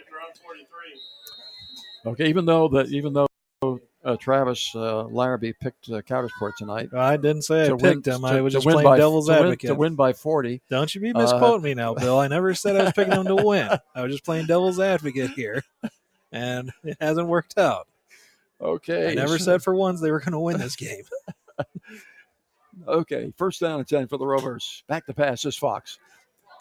Okay, even though that even though uh, Travis uh, Larrabee picked uh, Coudersport tonight. I didn't say I picked win- him. to- I was just win playing by- devil's to win- advocate. to win by 40. Don't you be Uh, misquoting me now, Bill. I never said I was picking him to win. I was just playing devil's advocate here, and it hasn't worked out. Okay. I never said for once they were going to win this game. Okay, first down and 10 for the Rovers. Back to pass is Fox.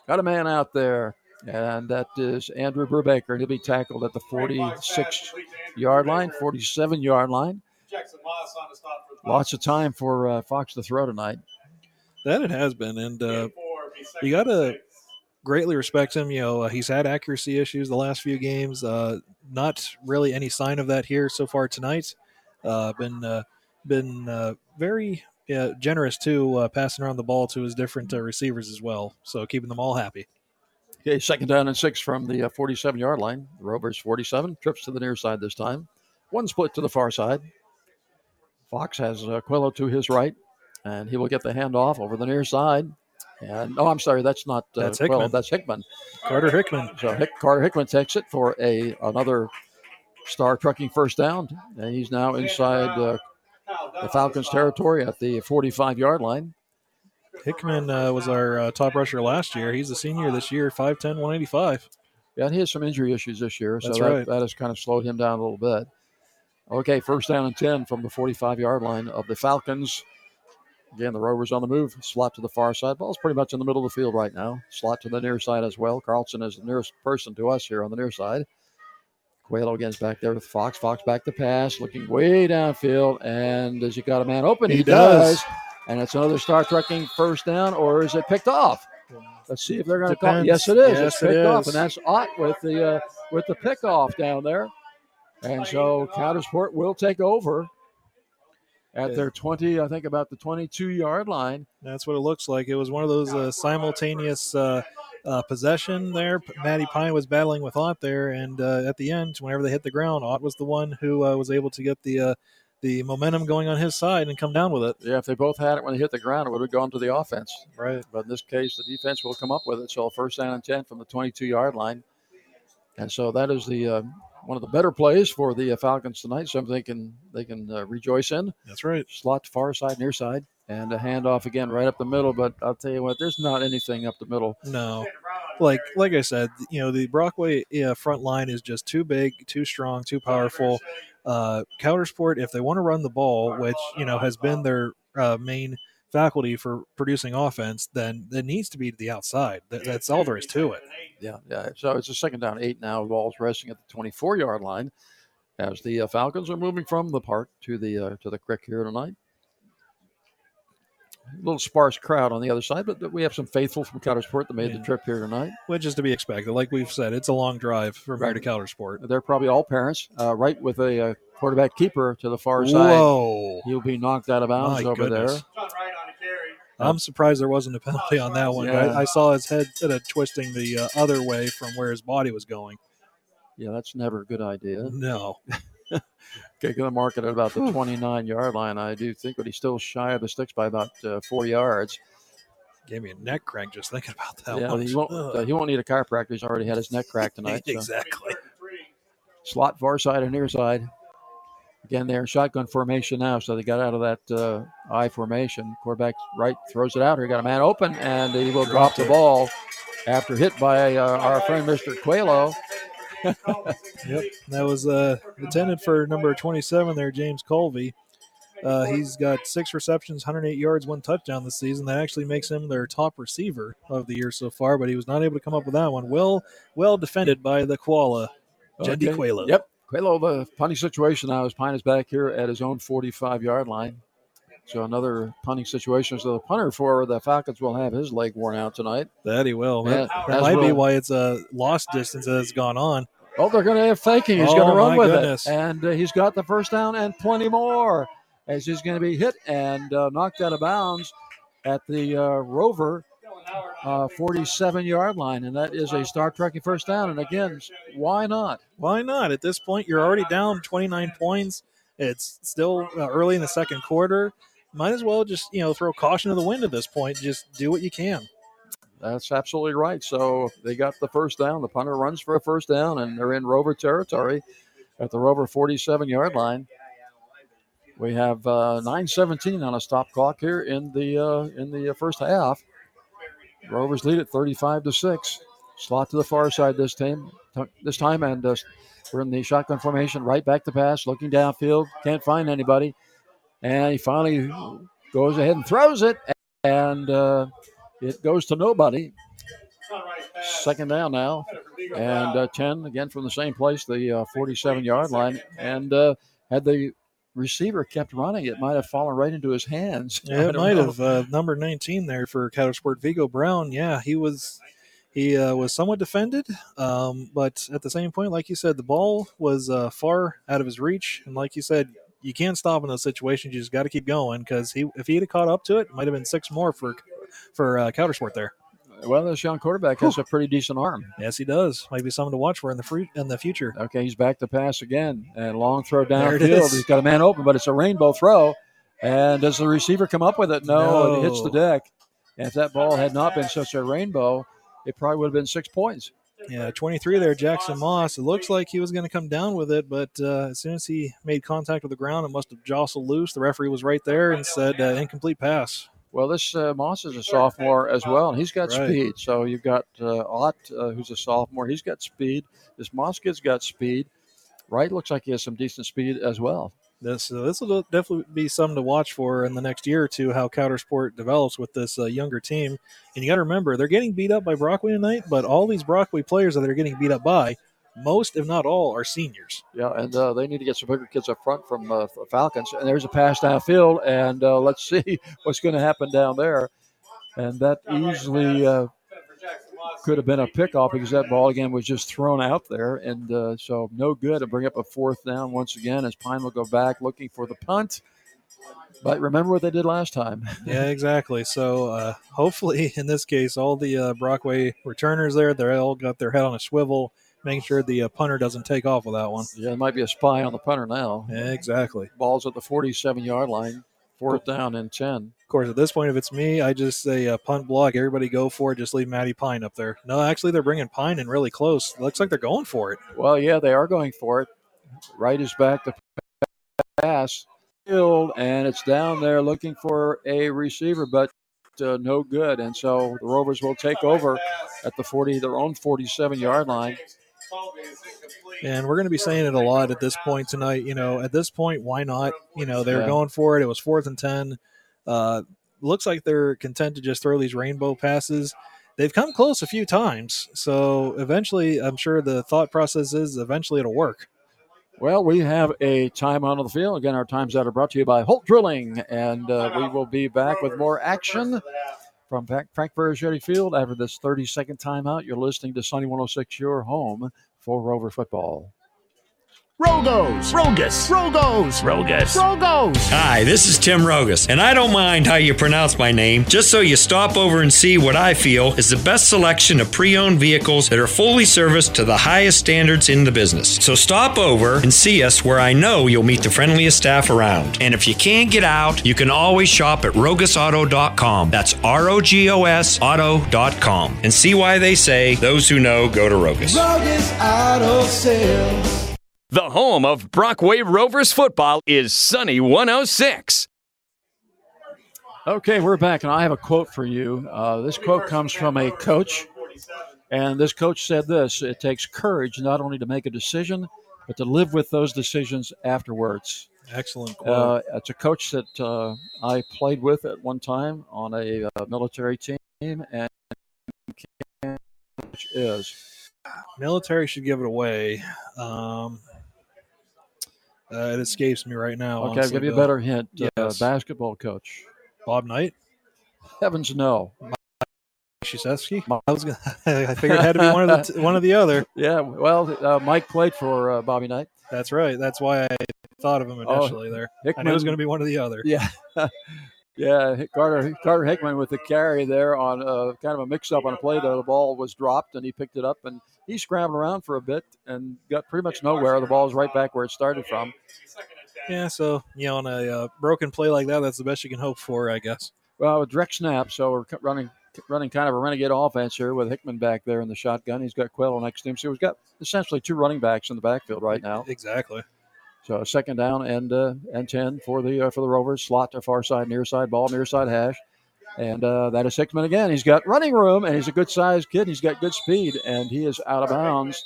Got a man out there, and that is Andrew Brubaker. He'll be tackled at the 46 yard line, 47 yard line. Jackson Motz on the stop for Lots of time for uh, Fox to throw tonight. That it has been, and uh, you got to greatly respect him. You know, uh, he's had accuracy issues the last few games. Uh, not really any sign of that here so far tonight. Uh, been uh, been uh, very uh, generous too, passing around the ball to his different receivers as well. So keeping them all happy. Okay, second down and six from the 47 yard line. The Rovers 47, trips to the near side this time. One split to the far side. Fox has Coelho to his right, and he will get the handoff over the near side. And oh, I'm sorry, that's not uh, That's Hickman. that's Hickman. Carter Hickman. So Hick, Carter Hickman takes it for a another star trucking first down, and he's now inside uh, the Falcons' territory at the 45 yard line. Hickman uh, was our uh, top rusher last year. He's a senior this year, 5'10", 185. Yeah, and he has some injury issues this year, so That's that, right. that has kind of slowed him down a little bit. Okay, first down and 10 from the 45 yard line of the Falcons. Again, the Rovers on the move. Slot to the far side. Ball's pretty much in the middle of the field right now. Slot to the near side as well. Carlson is the nearest person to us here on the near side. Quayle again's back there with Fox. Fox back to pass, looking way downfield. And does he got a man open? He does. And it's another star trucking first down, or is it picked off? Let's see if they're going to call. Yes, it is. Yes, it's it picked off, and that's Ott with the uh, with the pickoff down there. And so Coudersport will take over at their 20, I think about the 22 yard line. That's what it looks like. It was one of those uh, simultaneous uh, uh, possession there. Matty Pine was battling with Ott there, and uh, at the end, whenever they hit the ground, Ott was the one who uh, was able to get the uh, the momentum going on his side and come down with it. Yeah, if they both had it when they hit the ground, it would have gone to the offense. Right. But in this case, the defense will come up with it. So first down and 10 from the 22 yard line. And so that is the uh, one of the better plays for the uh, Falcons tonight. Something they can they can uh, rejoice in. That's right. Slot to far side, near side, and a handoff again right up the middle. But I'll tell you what, there's not anything up the middle. No, like like I said, you know the Brockway uh, front line is just too big, too strong, too powerful. Uh, Coudersport, if they want to run the ball, which you know has been their uh, main faculty for producing offense, then it needs to be to the outside. That, that's all there is to it. Yeah, yeah. So it's a second down, eight now. Ball's resting at the 24 yard line as the uh, Falcons are moving from the park to the uh, to the creek here tonight. A little sparse crowd on the other side, but we have some faithful from Coudersport that made the trip here tonight. Which is to be expected. Like we've said, it's a long drive from here to Coudersport. They're probably all parents, uh, right with a uh, quarterback keeper to the far side. Whoa. He'll be knocked out of bounds My over goodness. there. I'm surprised there wasn't a penalty on that one. Yeah. I, I saw his head twisting the uh, other way from where his body was going. Yeah, that's never a good idea. No. Okay, going to mark it at about the 29 yard line. I do think, but he's still shy of the sticks by about uh, four yards. Gave me a neck crank just thinking about that yeah, one. he won't. Uh, he won't need a chiropractor. He's already had his neck cracked tonight. so. exactly. Slot far side and near side. Again, they're in shotgun formation now, so they got out of that uh, I formation. Quarterback right throws it out here. Got a man open, and he will drop the ball after hit by uh, our friend Mr. Coelho. Yep, that was uh, intended for number 27 there, James Colby. Uh, he's got six receptions, 108 yards, one touchdown this season. That actually makes him their top receiver of the year so far, but he was not able to come up with that one. Well, well defended by the koala, Jendi Okay. Coelho. Yep. Coelho, the punting situation now is Pine is back here at his own 45 yard line. So another punting situation. So the punter for the Falcons will have his leg worn out tonight. That he will. That that as might be why it's a lost distance that has gone on. Oh, they're going to have faking. He's Oh, going to run with goodness. it. And uh, he's got the first down and plenty more as he's going to be hit and uh, knocked out of bounds at the uh, Rover uh, 47 yard line. And that is a star trucking first down. And again, why not? Why not? At this point, you're already down 29 points. It's still uh, early in the second quarter. Might as well just you know throw caution to the wind at this point. Just do what you can. That's absolutely right. So they got the first down. The punter runs for a first down, and they're in Rover territory at the Rover 47 yard line. We have uh, 9:17 on a stop clock here in the uh, in the uh, first half. Rovers lead at 35 to six. Slot to the far side this time. This time, and uh, we're in the shotgun formation. Right back to pass, looking downfield, can't find anybody, and he finally goes ahead and throws it, and uh, it goes to nobody. Second down now, and uh, 10 again from the same place, the 47 yard line. And uh, had the receiver kept running, it might have fallen right into his hands. Yeah, it might know. have. Uh, number 19 there for Coudersport Vigo Brown. Yeah, he was he uh, was somewhat defended, um, but at the same point, like you said, the ball was uh, far out of his reach, and like you said, you can't stop in those situations. You just got to keep going because he if he'd have caught up to it, it might have been six more for for uh, Coudersport there. Well, this young quarterback has a pretty decent arm. Yes, he does. Might be something to watch for in the in the future. Okay, he's back to pass again, and long throw downfield. He's got a man open, but it's a rainbow throw. And does the receiver come up with it? No, it hits the deck. And if that ball had not been such a rainbow, it probably would have been six points. Yeah, 23 there, Jackson Motz. It looks like he was going to come down with it, but uh, as soon as he made contact with the ground, it must have jostled loose. The referee was right there and said uh, incomplete pass. Well, this uh, Motz is a sophomore as well, and he's got Right. speed. So you've got uh, Ott, uh, who's a sophomore. He's got speed. This Motz kid's got speed. Wright looks like he has some decent speed as well. This uh, this will definitely be something to watch for in the next year or two. How Coudersport develops with this uh, younger team, and you got to remember they're getting beat up by Brockway tonight. But all these Brockway players that they're getting beat up by, most if not all, are seniors. Yeah, and uh, they need to get some bigger kids up front from uh, Falcons. And there's a pass downfield, and uh, let's see what's going to happen down there. And that easily uh, could have been a pickoff because that ball again was just thrown out there, and uh, so no good to bring up a fourth down once again as Pine will go back looking for the punt. But remember what they did last time. yeah, exactly. So uh, hopefully, in this case, all the uh, Brockway returners there, they all got their head on a swivel, making sure the uh, punter doesn't take off with that one. Yeah, there might be a spy on the punter now. Yeah, exactly. Ball's at the 47 yard line, fourth down and 10. Of course, at this point, if it's me, I just say uh, punt block. Everybody go for it. Just leave Matty Pine up there. No, actually, they're bringing Pine in really close. looks like they're going for it. Well, yeah, they are going for it. Right is back to pass. Field, and it's down there looking for a receiver, but uh, no good. And so the Rovers will take over at the 40, their own 47 yard line. And we're going to be saying it a lot at this point tonight. You know, at this point, why not? You know, they were Yeah. going for it. It was fourth and 10. Uh, looks like they're content to just throw these rainbow passes. They've come close a few times. So eventually, I'm sure the thought process is eventually it'll work. Well, we have a timeout on the field. Again, our times out are brought to you by Holt Drilling, and uh, we will be back with more action from Frank Varischetti Field after this 30 second timeout. You're listening to Sunny 106, your home for Rover football. Rogos, Rogus, Rogos, Rogus. Rogos. Hi, this is Tim Rogus, and I don't mind how you pronounce my name, just so you stop over and see what I feel is the best selection of pre owned vehicles that are fully serviced to the highest standards in the business. So stop over and see us where I know you'll meet the friendliest staff around. And if you can't get out, you can always shop at rogosauto.com. That's R O G O S auto.com. And see why they say those who know go to Rogus. Rogus Auto Sales. The home of Brockway Rovers football is Sunny 106. Okay, we're back, and I have a quote for you. Uh, this quote comes from a coach, and this coach said this It takes courage not only to make a decision, but to live with those decisions afterwards. Excellent quote. Uh, it's a coach that uh, I played with at one time on a uh, military team, and coach is. Military should give it away. Um, uh, it escapes me right now. Okay, I'll give you a better hint. Uh, basketball coach. Bob Knight. Heavens no. Krzyzewski? I was gonna, I figured it had to be one of the t- one of the other. Yeah, well, uh, Mike played for uh, Bobby Knight. That's right. That's why I thought of him Oh, initially there. I knew it was going to be one of the other. Yeah. yeah, Carter Carter Hickman with the carry there on uh, kind of a mix-up on a play. There, the ball was dropped and he picked it up and he scrambled around for a bit and got pretty much nowhere. The ball was right back where it started from. Yeah, so you know, on a uh, broken play like that, that's the best you can hope for, I guess. Well, with direct snap, so we're running running kind of a renegade offense here with Hickman back there in the shotgun. He's got Coelho next to him, so we've got essentially two running backs in the backfield right now. Exactly. So second down and uh, and ten for the uh, for the Rovers. Slot to far side, near side ball, near side hash. And uh, that is Hickman again. He's got running room, and he's a good sized kid. He's got good speed, and he is out of bounds.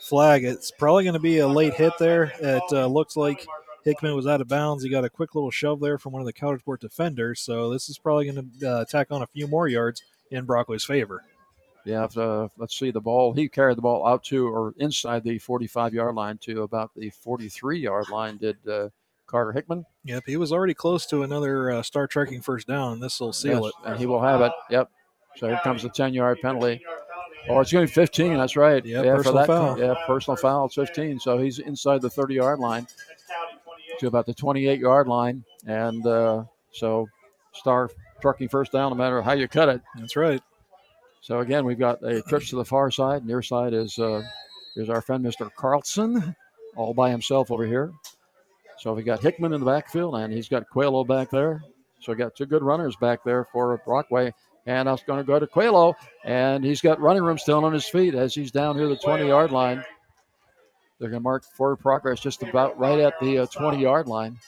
Flag. It's probably going to be a late hit there. It uh, looks like Hickman was out of bounds. He got a quick little shove there from one of the Coudersport defenders. So this is probably going to uh, tack on a few more yards in Brockway's favor. Yeah, if, uh, let's see the ball. He carried the ball out to or inside the 45 yard line to about the 43 yard line. Did uh, Carter Hickman? Yep, he was already close to another uh, star trucking first down. This will seal Yes, it. and he will have it. Yep. So here comes the 10 yard penalty. Oh, it's going to be 15. That's right. Yeah, for personal that, foul. Yeah, personal foul. It's 15. So he's inside the 30 yard line to about the 28 yard line. And uh, so Star trucking first down no matter how you cut it. That's right. So again, we've got a trips to the far side. Near side is uh, is our friend Mr. Carlson, all by himself over here. So we got Hickman in the backfield, and he's got Coelho back there. So we got two good runners back there for Brockway. And was going to go to Coelho, and he's got running room still on his feet as he's down here the 20 yard line. They're going to mark forward progress just about right at the uh, 20 yard line.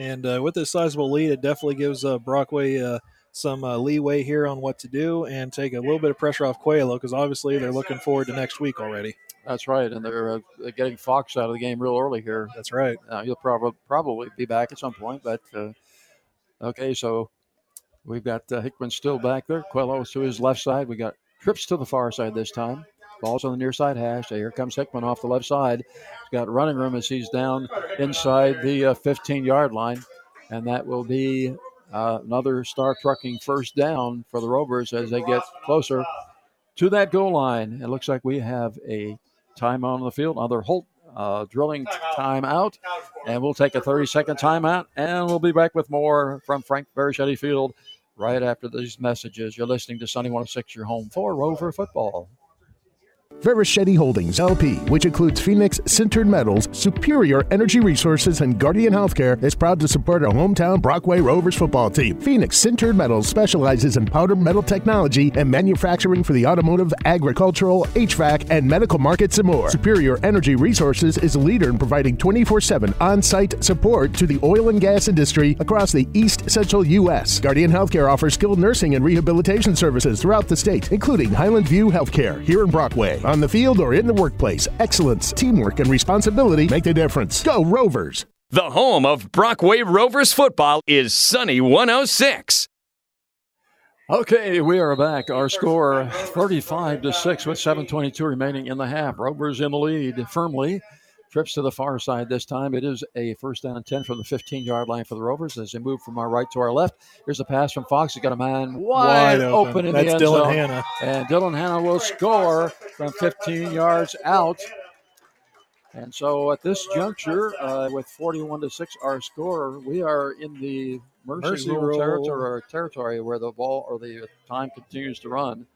And uh, with this sizable lead, it definitely gives uh, Brockway uh, some uh, leeway here on what to do and take a little bit of pressure off Coelho because obviously they're looking forward to next week already. That's right, and they're, uh, getting Fox out of the game real early here. That's right. Uh, he'll probably probably be back at some point, but uh, okay. So we've got uh, Hickman still back there. Coelho to his left side. We got trips to the far side this time. Ball's on the near side hash. Here comes Hickman off the left side. He's got running room as he's down inside the uh, 15 yard line, and that will be uh, another star trucking first down for the Rovers as they get closer to that goal line. It looks like we have a timeout on the field. Another Holt uh, drilling timeout. And we'll take a 30 second timeout. And we'll be back with more from Frank Varischetti Field right after these messages. You're listening to Sunny 106, your home for Rover football. Varischetti Holdings LP, which includes Phoenix Sintered Metals, Superior Energy Resources, and Guardian Healthcare, is proud to support our hometown Brockway Rovers football team. Phoenix Sintered Metals specializes in powder metal technology and manufacturing for the automotive, agricultural, HVAC, and medical markets and more. Superior Energy Resources is a leader in providing 24 7 on site support to the oil and gas industry across the East Central U.S. Guardian Healthcare offers skilled nursing and rehabilitation services throughout the state, including Highland View Healthcare here in Brockway. On the field or in the workplace, excellence, teamwork, and responsibility make the difference. Go Rovers! The home of Brockway Rovers football is Sunny 106. Okay, we are back. Our score 35 to 6 with 7.22 remaining in the half. Rovers in the lead firmly. Trips to the far side this time. It is a first down and 10 from the 15 yard line for the Rovers as they move from our right to our left. Here's a pass from Fox. He's got a man wide, Wide open. open. in That's the end Dylan zone. Hanna. And Dylan Hanna will score from 15 yards out. And so at this juncture, uh, with 41 to 6, our score, we are in the mercy, Mercy rule, rule. Territory, territory where the ball or the time continues to run.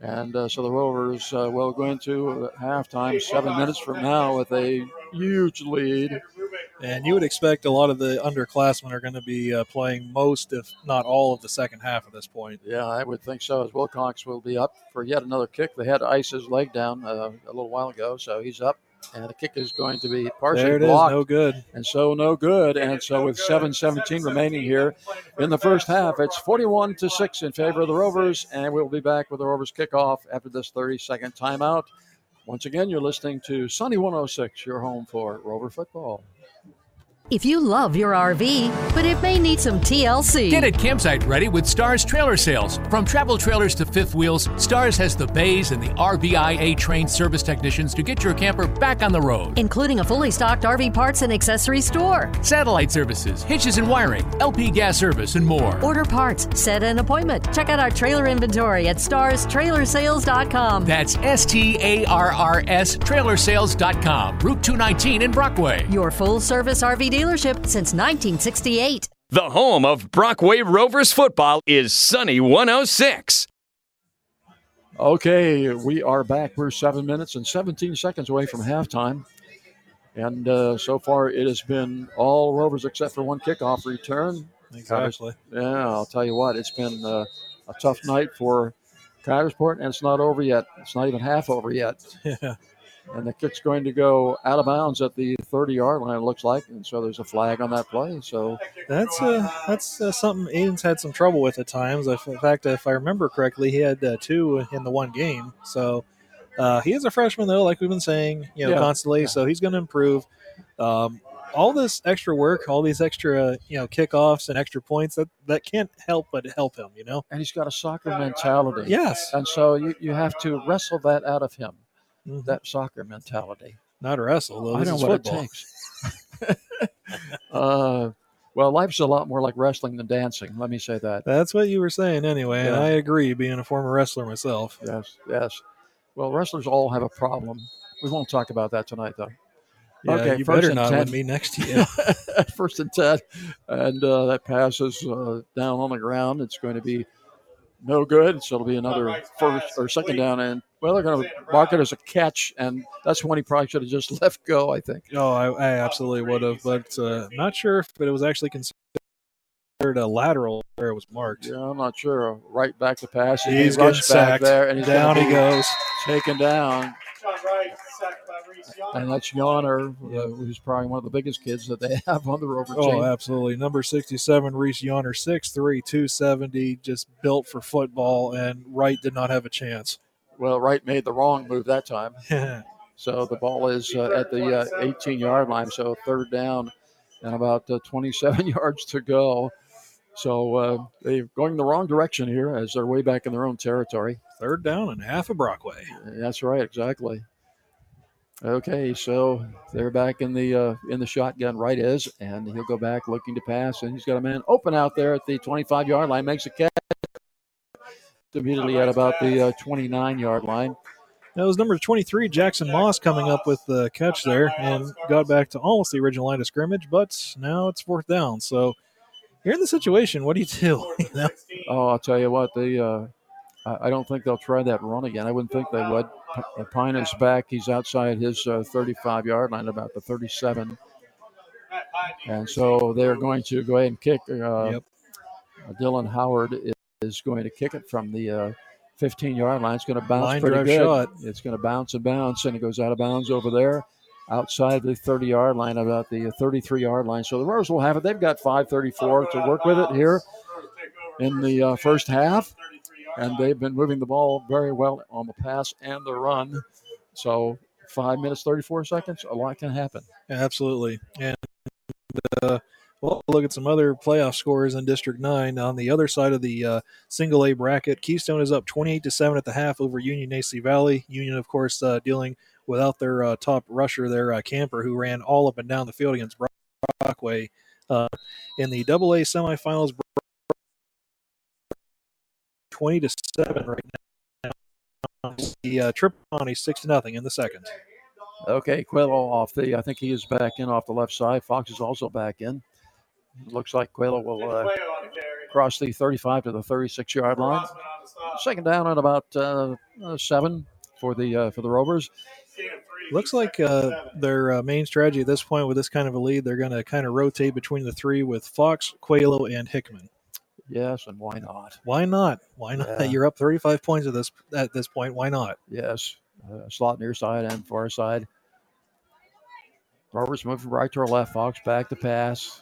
And uh, so the Rovers uh, will go into halftime seven minutes from now with a huge lead. And you would expect a lot of the underclassmen are going to be uh, playing most, if not all, of the second half at this point. Yeah, I would think so. As Wilcox will be up for yet another kick. They had to ice his leg down uh, a little while ago, so he's up. And the kick is going to be partially it is, blocked. no good. And so no good. And so with 7-17 remaining here in the first half, it's 41 to 6 in favor of the Rovers. And we'll be back with the Rovers kickoff after this 30-second timeout. Once again, you're listening to Sunny 106, your home for Rover football. If you love your RV, but it may need some TLC. Get it campsite ready with Stars Trailer Sales. From travel trailers to fifth wheels, Stars has the bays and the RVIA trained service technicians to get your camper back on the road. including a fully stocked RV parts and accessory store. Satellite services, hitches and wiring, LP gas service, and more. Order parts, set an appointment. Check out our trailer inventory at starstrailersales.com. That's S T A R R S trailersales.com, Route 219 in Brockway. Your full service RV dealership since 1968. The home of Brockway Rovers football is Sunny 106. Okay, we are back. We're seven minutes and 17 seconds away from halftime. And uh, so far, it has been all Rovers except for one kickoff return. Exactly. Yeah, I'll tell you what, it's been uh, a tough night for Coudersport, and it's not over yet. It's not even half over yet. Yeah. And the kick's going to go out of bounds at the 30 yard line, it looks like. And so there's a flag on that play. So That's uh, that's uh, something Aiden's had some trouble with at times. In fact, if I remember correctly, he had uh, two in the one game. So uh, he is a freshman, though, like we've been saying, you know, Yeah. constantly. So he's going to improve. Um, all this extra work, all these extra, you know, kickoffs and extra points that that can't help but help him. You know. and he's got a soccer mentality. Yes. And so you, you have to wrestle that out of him, Mhm. that soccer mentality. Not wrestle though. I know what football. it takes. uh, well, life's a lot more like wrestling than dancing. Let me say that. That's what you were saying anyway, and I agree. Being a former wrestler myself. Yes, yes. Well, wrestlers all have a problem. We won't talk about that tonight, though. Yeah, you first better and not 10. with me next to you. first and 10. And uh, that passes uh, down on the ground. It's going to be no good. So it'll be another first or second down. And, well, they're going to mark it as a catch. And that's when he probably should have just left go, I think. Oh, I, I absolutely would have, but uh, not sure if it was actually considered a lateral where it was marked. Yeah, I'm not sure. Right back to pass. He's he getting rushed back sacked. there. And he's Down he goes. Taken down. And that's Yawner, uh, who's probably one of the biggest kids that they have on the Rover Oh, team. absolutely. Number 67, Reese Yonner, 6'3", 270, just built for football, and Wright did not have a chance. Well, Wright made the wrong move that time. so the ball is uh, at the uh, 18 yard line. So third down and about uh, 27 yards to go. So uh, they're going the wrong direction here as they're way back in their own territory. Third down and half of Brockway. That's right, exactly. Okay, so they're back in the uh, in the shotgun. Right is, and he'll go back looking to pass, and he's got a man open out there at the 25 yard line. Makes a catch immediately at about the uh, 29 yard line. That was number 23, Jackson Motz, coming up with the catch there and got back to almost the original line of scrimmage, but now it's fourth down. So you're in the situation. What do you do? You know? Oh, I'll tell you what, they. Uh, I I don't think they'll try that run again. I wouldn't think they would. P- Pine is back. He's outside his uh, 35 yard line, about the 37. And so they're going to go ahead and kick. Uh, Dylan Howard is, going to kick it from the uh, 15 yard line. It's going to bounce Line pretty drive good. shot. It's going to bounce and bounce, and it goes out of bounds over there outside the 30 yard line, about the 33 yard line. So the Royals will have it. They've got 5:34 to work with it here in the uh, first half, and they've been moving the ball very well on the pass and the run. So five minutes 34 seconds, a lot can happen. Absolutely. And uh, well, look at some other playoff scores in District 9. On the other side of the uh, single A bracket, Keystone is up 28 to 7 at the half over Union AC Valley. Union, of course, uh, dealing without their uh, top rusher, their uh, camper, who ran all up and down the field against Brockway. Uh, in the double A semifinals, 20 to 7 right now. The uh, trip on a 6 to nothing in the second. Okay, Coelho off the. I think he is back in off the left side. Fox is also back in. Looks like Coelho will uh, cross the 35 to the 36 yard line. Second down at about uh, uh, seven for the uh, for the Rovers. Looks like uh, their uh, main strategy at this point, with this kind of a lead, they're going to kind of rotate between the three with Fox, Coelho, and Hickman. Yes, and why not? Why not? Why not? Yeah. You're up 35 points at this at this point. Why not? Yes, uh, slot near side and far side. Rovers move from right to our left. Fox back to pass.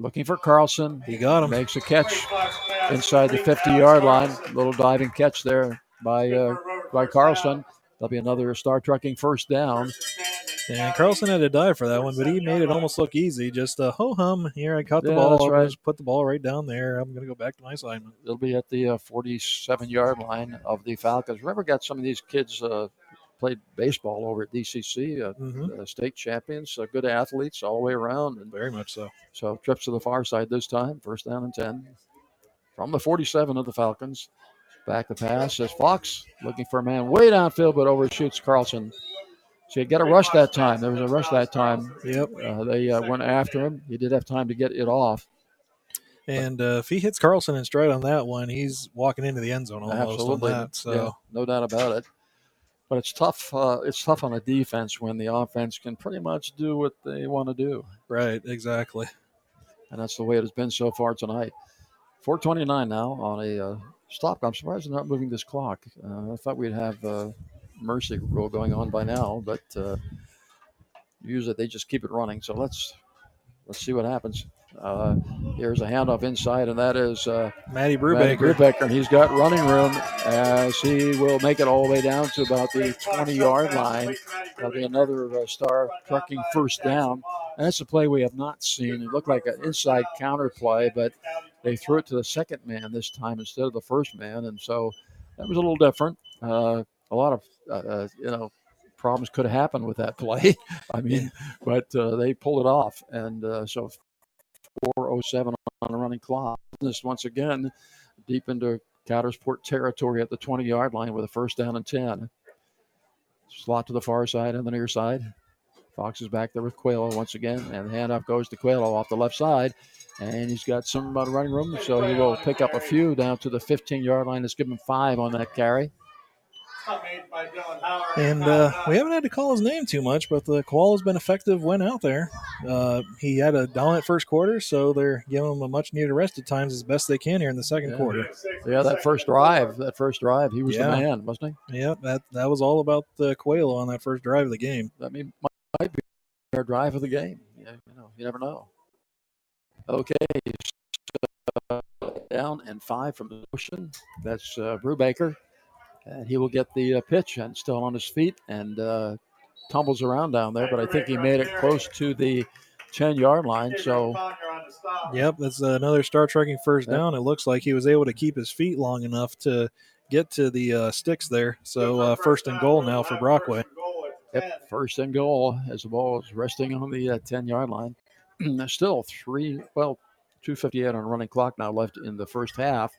Looking for Carlson. He got him. Makes a catch inside the 50 yard line. Little diving catch there by uh, by Carlson. That'll be another star trucking first down. And Carlson had to dive for that one, but he made it almost look easy. Just a ho hum. Here, I caught the Yeah, ball. that's right. Just put the ball right down there. I'm going to go back to my assignment. It'll be at the uh, 47 yard line of the Falcons. Remember, got some of these kids uh, played baseball over at DCC, uh, Mhm. uh, state champions, uh, good athletes all the way around. And Very much so. So trips to the far side this time, first down and 10. From the 47 of the Falcons. Back the pass as Fox looking for a man way downfield, but overshoots Carlson. So you got a rush that time. There was a rush that time. Yep. Uh, they uh, went after him. He did have time to get it off. And uh, if he hits Carlson in stride on that one, he's walking into the end zone almost Absolutely, on that. So Yeah, no doubt about it. But it's tough. Uh, it's tough on a defense when the offense can pretty much do what they want to do. right, exactly. and that's the way it has been so far tonight. 4:29 now on a uh, stop. I'm surprised they're not moving this clock. Uh, I thought we'd have uh, mercy rule going on by now, but uh, usually they just keep it running. So let's let's see what happens. Uh, here's a handoff inside, and that is uh, Matty Brubaker. Brubaker, and he's got running room as he will make it all the way down to about the 20 yard line. That'll be another uh, star trucking first down. And that's a play we have not seen. It looked like an inside counter play, but they threw it to the second man this time instead of the first man. And so that was a little different. Uh, a lot of, uh, uh, you know, problems could have happened with that play. I mean, but uh, they pulled it off. And uh, so 407 on the running clock. This once again deep into Coudersport territory at the 20 yard line with a first down and 10. Slot to the far side and the near side. Fox is back there with Quayle once again, and the handoff goes to Quayle off the left side. And he's got some uh, running room, so he will pick up a few down to the 15 yard line. Let's give him five on that carry. And uh, we haven't had to call his name too much, but the Koala's been effective when out there. Uh, he had a dominant first quarter, so they're giving him a much needed rest at times as best they can here in the second Yeah. quarter. Yeah, that first drive, that first drive, he was Yeah. the man, wasn't he? Yeah, that that was all about the Coelho on that first drive of the game. That mean, might, might be our drive of the game. Yeah, you know, you never know. Okay, so down and five from the ocean. That's uh, Brubaker, and he will get the uh, pitch and still on his feet and uh, tumbles around down there. But I think he made it close to the ten yard line. So Yep, that's another star trucking first down. It looks like he was able to keep his feet long enough to get to the uh, sticks there. So uh, first and goal now for Brockway. Yep, first and goal as the ball is resting on the uh, 10 yard line. There's still three, well, 258 on running clock now left in the first half.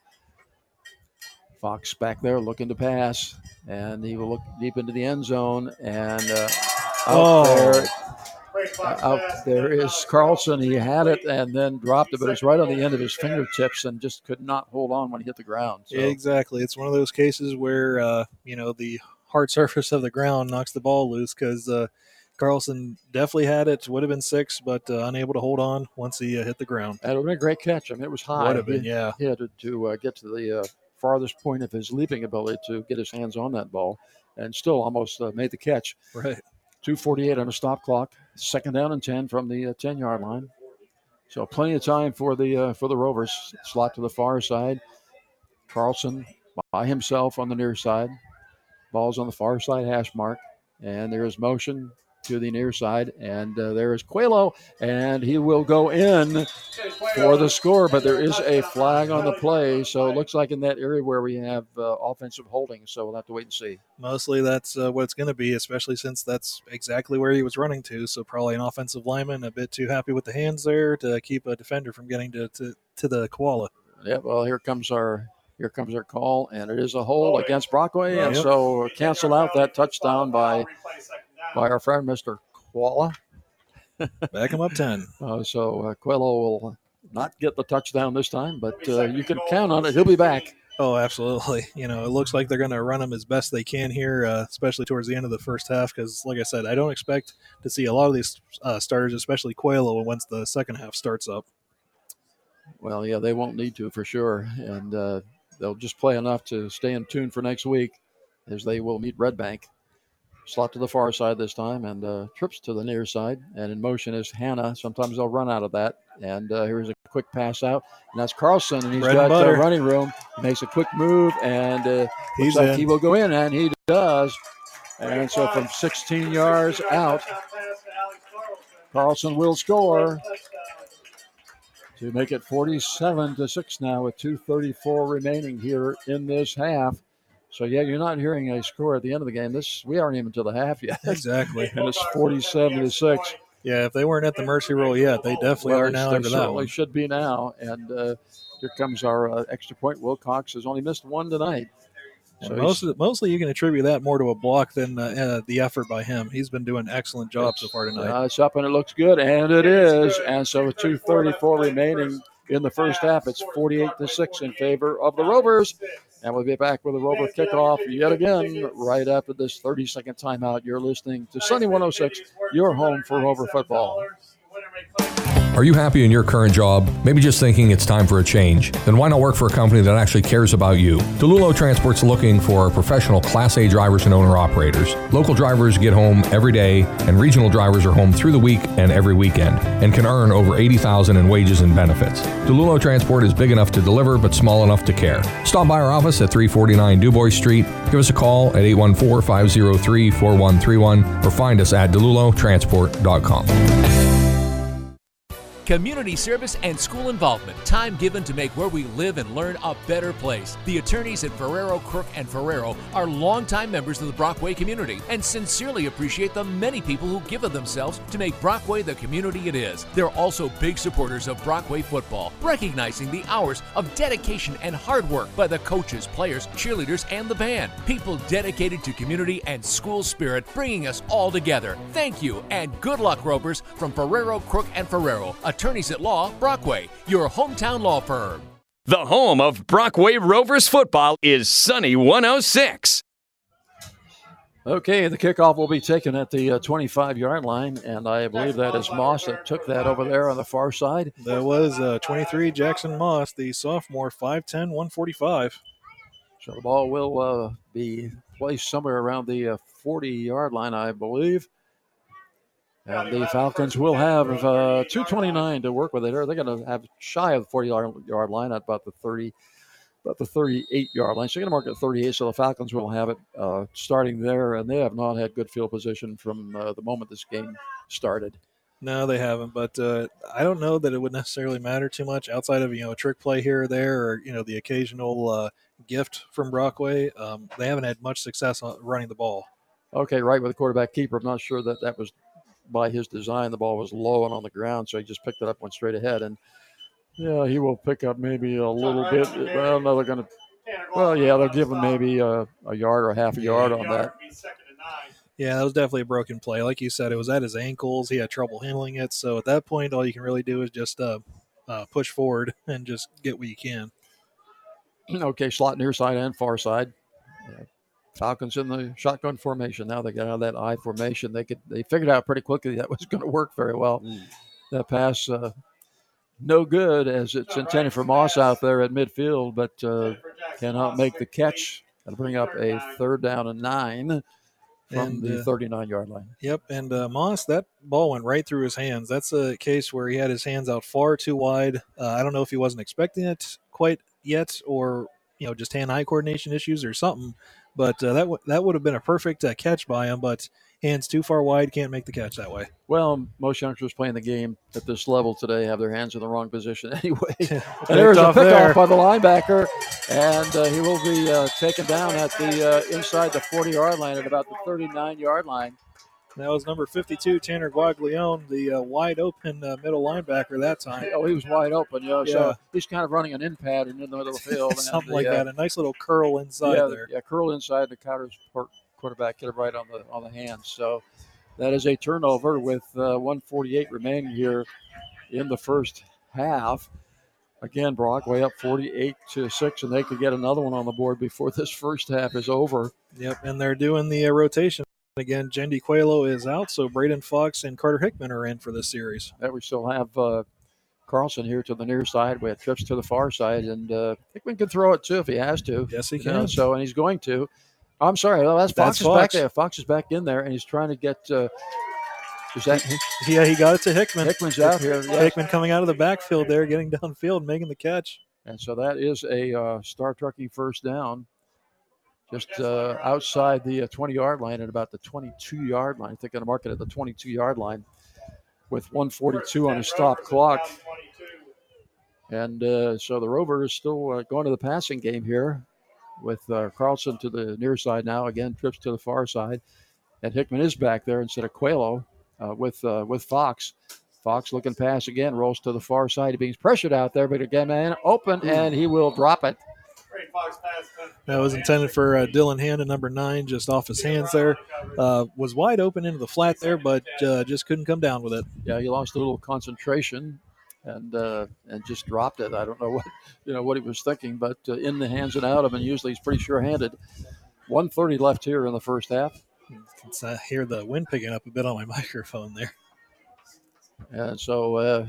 Fox back there looking to pass, and he will look deep into the end zone. And uh, out Oh. there, uh, out there is Carlson. He had it and then dropped it, but it's right on the end of his fingertips and just could not hold on when he hit the ground. So Exactly. It's one of those cases where uh, you know the hard surface of the ground knocks the ball loose because uh, Carlson definitely had it. Would have been six, but uh, unable to hold on once he uh, hit the ground. That would have been a great catch. I mean, it was high. Would have been, yeah. He had to, to uh, get to the uh, farthest point of his leaping ability to get his hands on that ball, and still almost uh, made the catch. Right. 2:48 on a stop clock. Second down and 10 from the uh, 10 yard line. So plenty of time for the uh, for the Rovers. Slot to the far side. Carlson by himself on the near side. Ball's on the far side hash mark, and there is motion to the near side, and uh, there is Coelho, and he will go in for the score, but there is a flag on the play, so it looks like in that area where we have uh, offensive holding, so we'll have to wait and see. Mostly that's uh, what it's going to be, especially since that's exactly where he was running to. So probably an offensive lineman a bit too happy with the hands there to keep a defender from getting to to, to the koala. Yeah, well, here comes our here comes our call, and it is a hold against Brockway, and Yep. so cancel out that touchdown by by our friend Mr. Koala. Back him up ten. Uh, so uh, Coelho will not get the touchdown this time, but uh, you can count on it. He'll be back. Oh, absolutely. You know, it looks like they're going to run him as best they can here, uh, especially towards the end of the first half. Because, like I said, I don't expect to see a lot of these uh, starters, especially Coelho, once the second half starts up. Well, yeah, they won't need to for sure, and uh, they'll just play enough to stay in tune for next week, as they will meet Red Bank. Slot to the far side this time, and uh, trips to the near side, and in motion is Hanna. Sometimes they'll run out of that, and uh, here's a quick pass out, and that's Carlson, and he's Bread got uh, running room. He makes a quick move, and uh, He's looks like he will go in, and he does. And so from 16 yards out, Carlson will score to make it 47 to 6 now with 234 remaining here in this half. So yeah, you're not hearing a score at the end of the game. This we aren't even to the half yet. Exactly. and it's 47 to 6. Yeah, if they weren't at the mercy roll yet, they definitely Well, are now they after that certainly should be now. And uh, here comes our uh, extra point. Wilcox has only missed one tonight. So most he's- of, mostly you can attribute that more to a block than uh, uh, the effort by him. He's been doing an excellent job so far tonight. Uh, it's up and it looks good, and it is. And so with 234 remaining in the first half, it's 48 to 6 in favor of the Rovers. And we'll be back with a Rover kickoff yet again right after this 30 second timeout. You're listening to Sunny 106, your home for Rover football. Are you happy in your current job? Maybe just thinking it's time for a change? Then why not work for a company that actually cares about you? DeLulo Transport's looking for professional Class A drivers and owner operators. Local drivers get home every day, and regional drivers are home through the week and every weekend, and can earn over 80,000 in wages and benefits. DeLulo Transport is big enough to deliver, but small enough to care. Stop by our office at 349 Dubois Street. Give us a call at 814 503 4131 or find us at delulotransport.com. Community service and school involvement. Time given to make where we live and learn a better place. The attorneys at Ferraro, Crook, and Ferraro are longtime members of the Brockway community and sincerely appreciate the many people who give of themselves to make Brockway the community it is. They're also big supporters of Brockway football, recognizing the hours of dedication and hard work by the coaches, players, cheerleaders, and the band. People dedicated to community and school spirit, bringing us all together. Thank you and good luck, Rovers, from Ferraro, Crook, and Ferraro. Attorneys at Law, Brockway, your hometown law firm. The home of Brockway Rovers football is Sunny 106. Okay, the kickoff will be taken at the 25 yard line, and I believe that is Motz that took that over there on the far side. That was uh, 23 Jackson Motz, the sophomore, 5'10, 145. So the ball will uh, be placed somewhere around the 40 yard line, I believe. And the Falcons will have uh, 229 to work with it. They're going to have shy of the 40 yard line at about the 30, about the 38 yard line. So they're going to mark it 38. So the Falcons will have it uh, starting there, and they have not had good field position from uh, the moment this game started. No, they haven't. But uh, I don't know that it would necessarily matter too much outside of you know a trick play here or there, or you know the occasional uh, gift from Brockway. Um, they haven't had much success on running the ball. Okay, right with the quarterback keeper. I'm not sure that that was by his design. The ball was low and on the ground, so he just picked it up, went straight ahead, and yeah, he will pick up maybe a little bit. Well, no, they're going to. Well, yeah, they'll give him maybe a, a yard or half a yard on that. Yeah, that was definitely a broken play. Like you said, it was at his ankles. He had trouble handling it. So at that point, all you can really do is just uh, uh, push forward and just get what you can. Okay, slot near side and far side. Falcons in the shotgun formation. Now they got out of that I formation. They could they figured out pretty quickly that was going to work very well. Mm. That pass, uh, no good as it's intended for Moss out there at midfield, but uh, cannot make the catch. That'll bring up a third down and nine from And, the uh, 39 yard line. Yep, and uh, Moss, that ball went right through his hands. That's a case where he had his hands out far too wide. Uh, I don't know if he wasn't expecting it quite yet, or you know, just hand-eye coordination issues or something. But uh, that w- that would have been a perfect uh, catch by him. But hands too far wide, can't make the catch that way. Well, most youngsters playing the game at this level today have their hands in the wrong position anyway. and there's a off pickoff there. by the linebacker, and uh, he will be uh, taken down at the uh, inside the 40 yard line at about the 39 yard line. That was number 52, Tanner Guaglione, the uh, wide open uh, middle linebacker that time. Oh, he was wide open, know. Yeah. So he's kind of running an in pattern in the middle of the field. Something the, like uh, that. A nice little curl inside yeah, there. Yeah, curl inside the Cotters quarterback hit it right on the on the hands. So that is a turnover with uh, 148 remaining here in the first half. Again, Brockway up 48 to six, and they could get another one on the board before this first half is over. Yep, and they're doing the uh, rotation. Again, Jendi Coelho is out, so Braden Fox and Carter Hickman are in for this series. That we still have uh, Carlson here to the near side. We have trips to the far side, and uh, Hickman can throw it too if he has to. Yes, he You know, can. so, and he's going to. I'm sorry, well, that's Fox That's is back there. Fox is back in there, and he's trying to get. Uh, is that Yeah, he got it to Hickman. Hickman's out here, yes. Hickman coming out of the backfield there, getting downfield, making the catch. And so that is a uh, Star Trucking first down, just uh, outside the 20 yard line at about the 22 yard line. I think going to mark it at the 22 yard line with 142 on a stop clock. And uh, so the Rover is still uh, going to the passing game here with uh, Carlson to the near side now. Again, trips to the far side. And Hickman is back there instead of Coelho uh, with, uh, with Fox. Fox looking pass again, rolls to the far side. He's being pressured out there, but again, man, open, and he will drop it. That was intended for uh, Dylan Hand, number nine, just off his hands there. Uh, was wide open into the flat there, but uh, just couldn't come down with it. Yeah, he lost a little concentration and uh, and just dropped it. I don't know what you know what he was thinking, but uh, in the hands and out of, and usually he's pretty sure-handed. 130 left here in the first half. Can uh, hear the wind picking up a bit on my microphone there. And so uh,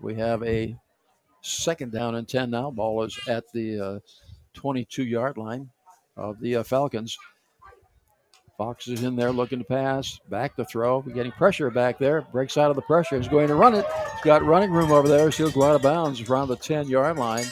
We have a second down and 10 now. Ball is at the uh, 22 yard line of the uh, Falcons. Fox is in there looking to pass, back to throw. Getting pressure back there. Breaks out of the pressure. He's going to run it. He's got running room over there. So he'll go out of bounds around the 10 yard line.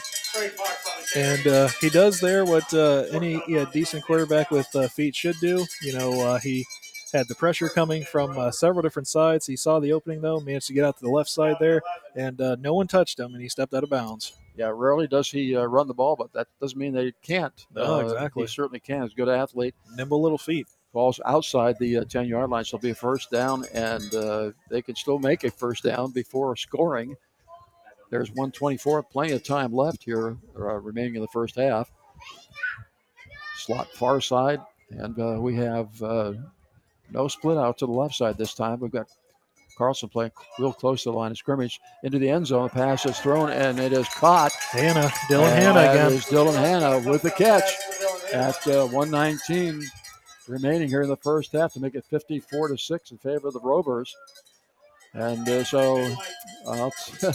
And uh, he does there what uh, any yeah, decent quarterback with uh, feet should do. You know, uh, he had the pressure coming from uh, several different sides. He saw the opening, though, managed to get out to the left side there, and uh, no one touched him, and he stepped out of bounds. Yeah, rarely does he uh, run the ball, but that doesn't mean they can't. No, Uh, exactly. He certainly can. He's a good athlete. Nimble little feet. Falls outside the uh, 10 yard line, so it'll be a first down, and uh, they can still make a first down before scoring. There's 124, plenty of time left here, uh, remaining in the first half. Slot far side, and uh, we have uh, no split out to the left side this time. We've got Carlson playing real close to the line of scrimmage into the end zone. The pass is thrown, and it is caught. Hanna, Dylan And Hanna again. is Dylan Hanna with the catch at uh, 119 remaining here in the first half to make it 54 to 6 in favor of the Rovers. And uh, so uh,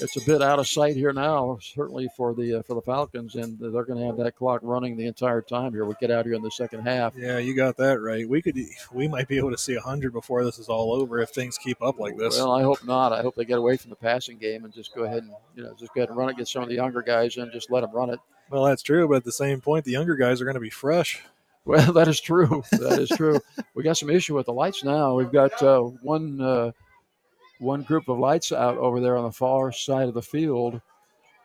it's a bit out of sight here now, certainly for the uh, for the Falcons, and they're going to have that clock running the entire time here. We get out here in the second half. Yeah, you got that right. We could, we might be able to see hundred before this is all over if things keep up like this. Well, I hope not. I hope they get away from the passing game and just go ahead and you know just go ahead and run it. Get some of the younger guys in, just let them run it. Well, that's true, but at the same point, the younger guys are going to be fresh. Well, that is true. That is true. we got some issue with the lights now. We've got uh, one uh, one group of lights out over there on the far side of the field,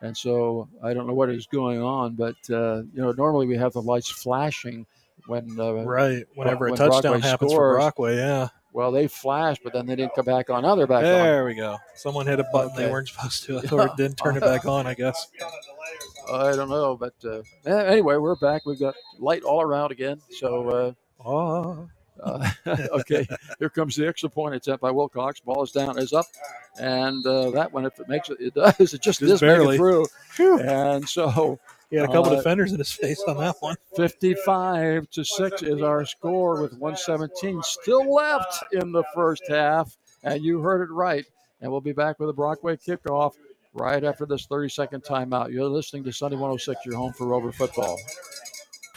and so I don't know what is going on. But uh, you know, normally we have the lights flashing when uh, Right, whenever a touchdown happens for scores. Brockway, yeah. Well, they flashed, but then they didn't come back on. Other back on. There we go. Someone hit a button they weren't supposed to, or didn't turn it back on. I guess. I don't know, but uh, anyway, we're back. We've got light all around again. So, uh, uh, okay, here comes the extra point attempt by Wilcox. Ball is down, is up, and uh, that one, if it makes it, it does. It just, Just barely. through. And so, He had a couple uh, defenders in his face on that one. 55 to 6 is our score with 117 still left in the first half. And you heard it right. And we'll be back with a Brockway kickoff right after this 30 second timeout. You're listening to Sunny 106, your home for Rover football.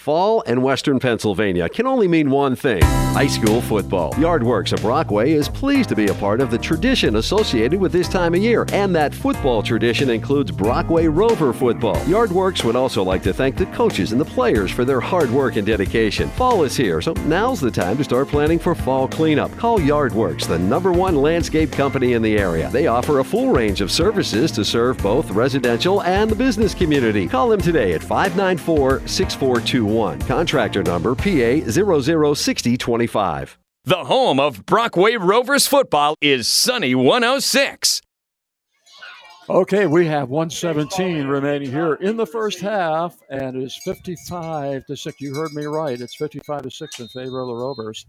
Fall and Western Pennsylvania can only mean one thing high school football. Yardworks of Brockway is pleased to be a part of the tradition associated with this time of year, and that football tradition includes Brockway Rover football. Yardworks would also like to thank the coaches and the players for their hard work and dedication. Fall is here, so now's the time to start planning for fall cleanup. Call Yardworks, the number one landscape company in the area. They offer a full range of services to serve both residential and the business community. Call them today at 594 6421. Contractor number PA 006025. The home of Brockway Rovers football is Sunny 106. Okay, we have 117 remaining here in the first half, and it is 55 to 6. You heard me right. It's 55 to 6 in favor of the Rovers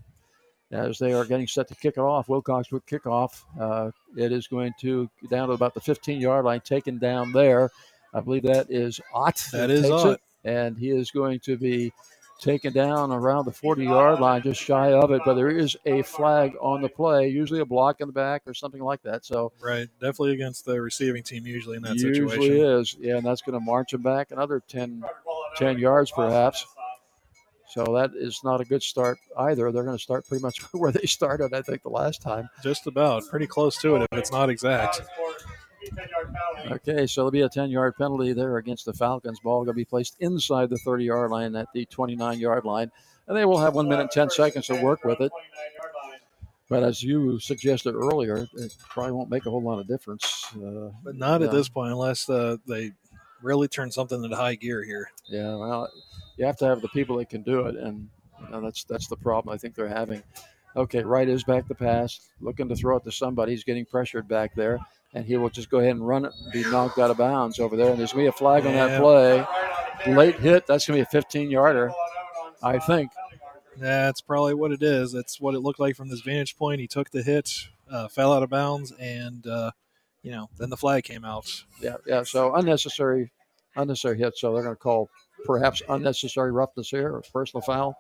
as they are getting set to kick it off. Wilcox with kickoff. Uh, it is going to down to about the 15 yard line, taken down there. I believe that is Ott. That that is takes Ott. it, and he is going to be taken down around the 40 yard line, just shy of it. But there is a flag on the play, usually a block in the back or something like that. So Right, definitely against the receiving team usually in that usually situation. is. Yeah, and that's going to march him back another 10, 10 yards perhaps. So that is not a good start either. They're going to start pretty much where they started, I think, the last time. Just about, pretty close to it if it's not exact. Okay, so it'll be a 10 yard penalty there against the Falcons. Ball going to be placed inside the 30 yard line at the 29 yard line. And they will have one minute and 10 seconds to work with it. But as you suggested earlier, it probably won't make a whole lot of difference. Uh, But not at this point unless uh, they really turn something into high gear here. Yeah, well, you have to have the people that can do it, and you know, that's that's the problem I think they're having. Okay, Wright is back to pass, looking to throw it to somebody. He's getting pressured back there, and he will just go ahead and run it and be knocked out of bounds over there. And there's going to be a flag on that play. Late hit. That's going to be a 15 yarder, I think. That's probably what it is. That's what it looked like from this vantage point. He took the hit, uh, fell out of bounds, and uh, you know then the flag came out. Yeah, yeah. So unnecessary, unnecessary hit. So they're going to call perhaps unnecessary roughness here or personal foul.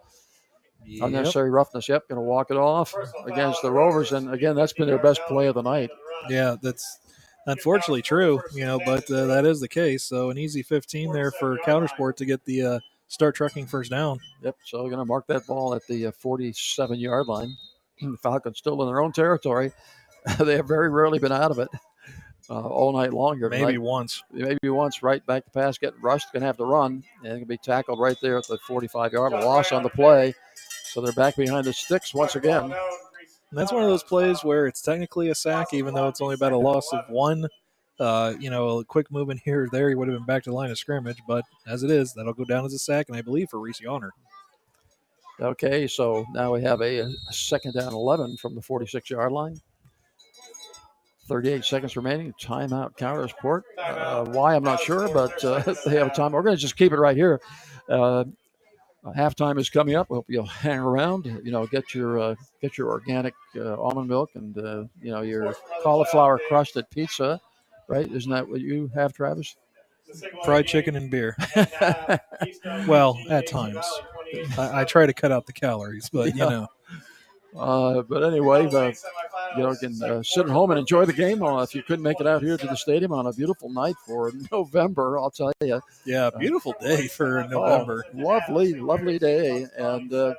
Yep. Unnecessary roughness. Yep, going to walk it off against the Rovers. And again, that's been their best play of the night. Yeah, that's unfortunately true, you know, but uh, that is the case. So an easy 15 there for Coudersport to get the uh, Star Trucking first down. Yep. So we're going to mark that ball at the 47 yard line. The Falcons still in their own territory. they have very rarely been out of it uh, all night long. Maybe once. Maybe once. Wright back to pass, getting rushed, going to have to run, and going to be tackled right there at the 45 yard line. Loss on the play. So they're back behind the sticks once again. And that's one of those plays where it's technically a sack, even though it's only about a loss of one. Uh, you know, a quick movement here or there, he would have been back to the line of scrimmage. But as it is, that'll go down as a sack, and I believe for Reese Honor. Okay, so now we have a, second down 11 from the 46 yard line. 38 seconds remaining. Timeout, Coudersport. Uh, why, I'm not sure, but uh, they have a time. We're going to just keep it right here. Uh, halftime is coming up. I hope you'll hang around. You know, get your uh, get your organic uh, almond milk and uh, you know your cauliflower crusted pizza, right? Isn't that what you have, Travis? Fried chicken and beer. well, at times. I, I, try to cut out the calories, but Yeah. you know. Uh, but anyway, uh, you know, can uh, sit at home and enjoy the game. Uh, if you couldn't make it out here to the stadium on a beautiful night for November, I'll tell you. Yeah, beautiful day for November. Oh, lovely, lovely day. And, uh,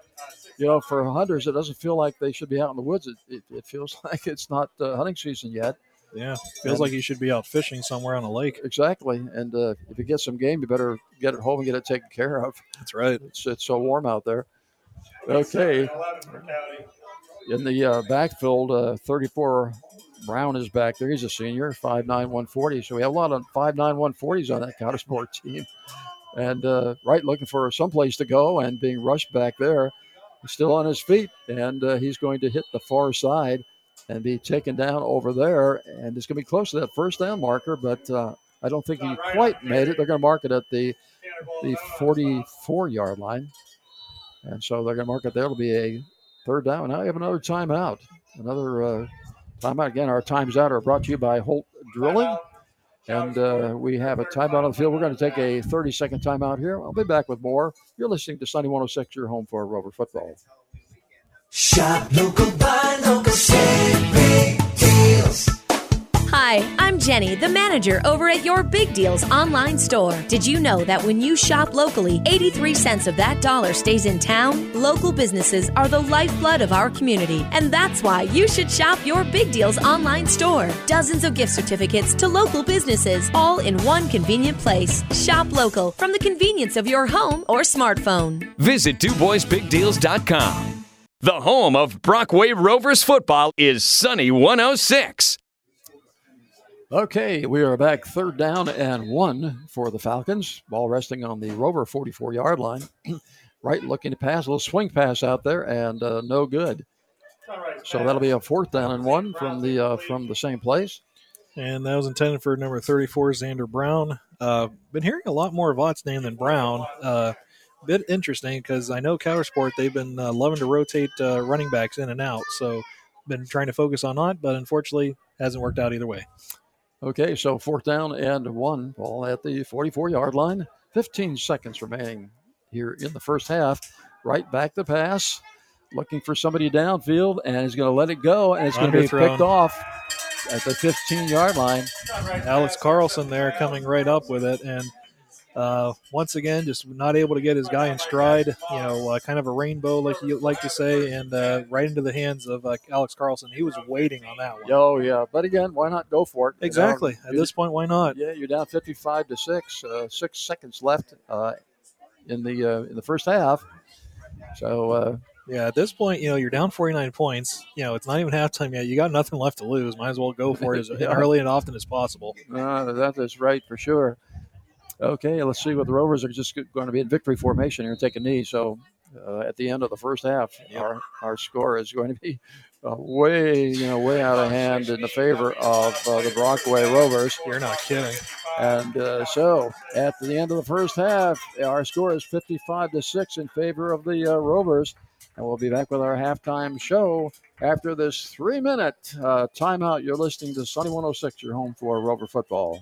you know, for hunters, it doesn't feel like they should be out in the woods. It, it, it feels like it's not uh, hunting season yet. Yeah, feels And- like you should be out fishing somewhere on a lake. Exactly. And uh, if you get some game, you better get it home and get it taken care of. That's right. It's, it's so warm out there. Okay. In the uh, backfield, uh, 34 Brown is back there. He's a senior, 5'9, 140. So we have a lot of 5'9, 140s on that Coudersport team. And uh, Wright looking for someplace to go and being rushed back there. Still on his feet, and uh, he's going to hit the far side and be taken down over there. And it's going to be close to that first down marker, but uh, I don't think he quite made it. They're going to mark it at the the 44 yard line. And so they're going to mark it there. It'll be a third down. Now we have another timeout. Another uh, timeout. Again, our times out are brought to you by Holt Drilling. And uh, we have a timeout on the field. We're going to take a 30 second timeout here. I'll be back with more. You're listening to Sunny 106, your home for Rover football. Shop local, buy local, save. Hi, I'm Jenny, the manager over at Your Big Deals online store. Did you know that when you shop locally, 83 cents of that dollar stays in town? Local businesses are the lifeblood of our community, and that's why you should shop Your Big Deals online store. Dozens of gift certificates to local businesses, all in one convenient place. Shop local from the convenience of your home or smartphone. Visit DuBoisBigDeals.com. The home of Brockway Rovers football is Sunny 106. Okay, we are back third down and one for the Falcons. Ball resting on the Rover 44 yard line. Wright looking to pass, a little swing pass out there, and uh, no good. So that'll be a fourth down and one from the uh, from the same place. And that was intended for number 34, Xander Brown. Uh, been hearing a lot more of Ott's name than Brown. Uh, bit interesting because I know Coudersport, they've been uh, loving to rotate uh, running backs in and out. So been trying to focus on Ott, but unfortunately hasn't worked out either way. Okay, so fourth down and one. Ball at the 44 yard line. 15 seconds remaining here in the first half. Wright back the pass. Looking for somebody downfield, and he's going to let it go, and it's going to be Underthrown. picked off at the 15 yard line. Alex Carlson there coming right up with it. And uh, once again, just not able to get his guy in stride. You know, uh, kind of a rainbow, like you like to say, and uh, right into the hands of uh, Alex Carlson. He was waiting on that one. Oh yeah, but again, why not go for it? Exactly. At this point, why not? Yeah, you're down 55 to six. Uh, six seconds left uh, in the uh, in the first half. So uh, Yeah, at this point, you know, you're down 49 points. You know, it's not even halftime yet. You got nothing left to lose. Might as well go for it as Yeah. early and often as possible. uh, that is right for sure. Okay, let's see what the Rovers are just going to be in victory formation here and take a knee. So uh, at the end of the first half, our our score is going to be uh, way you know way out of hand in the favor of uh, the Brockway Rovers. You're not kidding. And uh, so at the end of the first half, our score is 55 to 6 in favor of the uh, Rovers. And we'll be back with our halftime show after this three minute uh, timeout. You're listening to Sunny 106, your home for Rover football.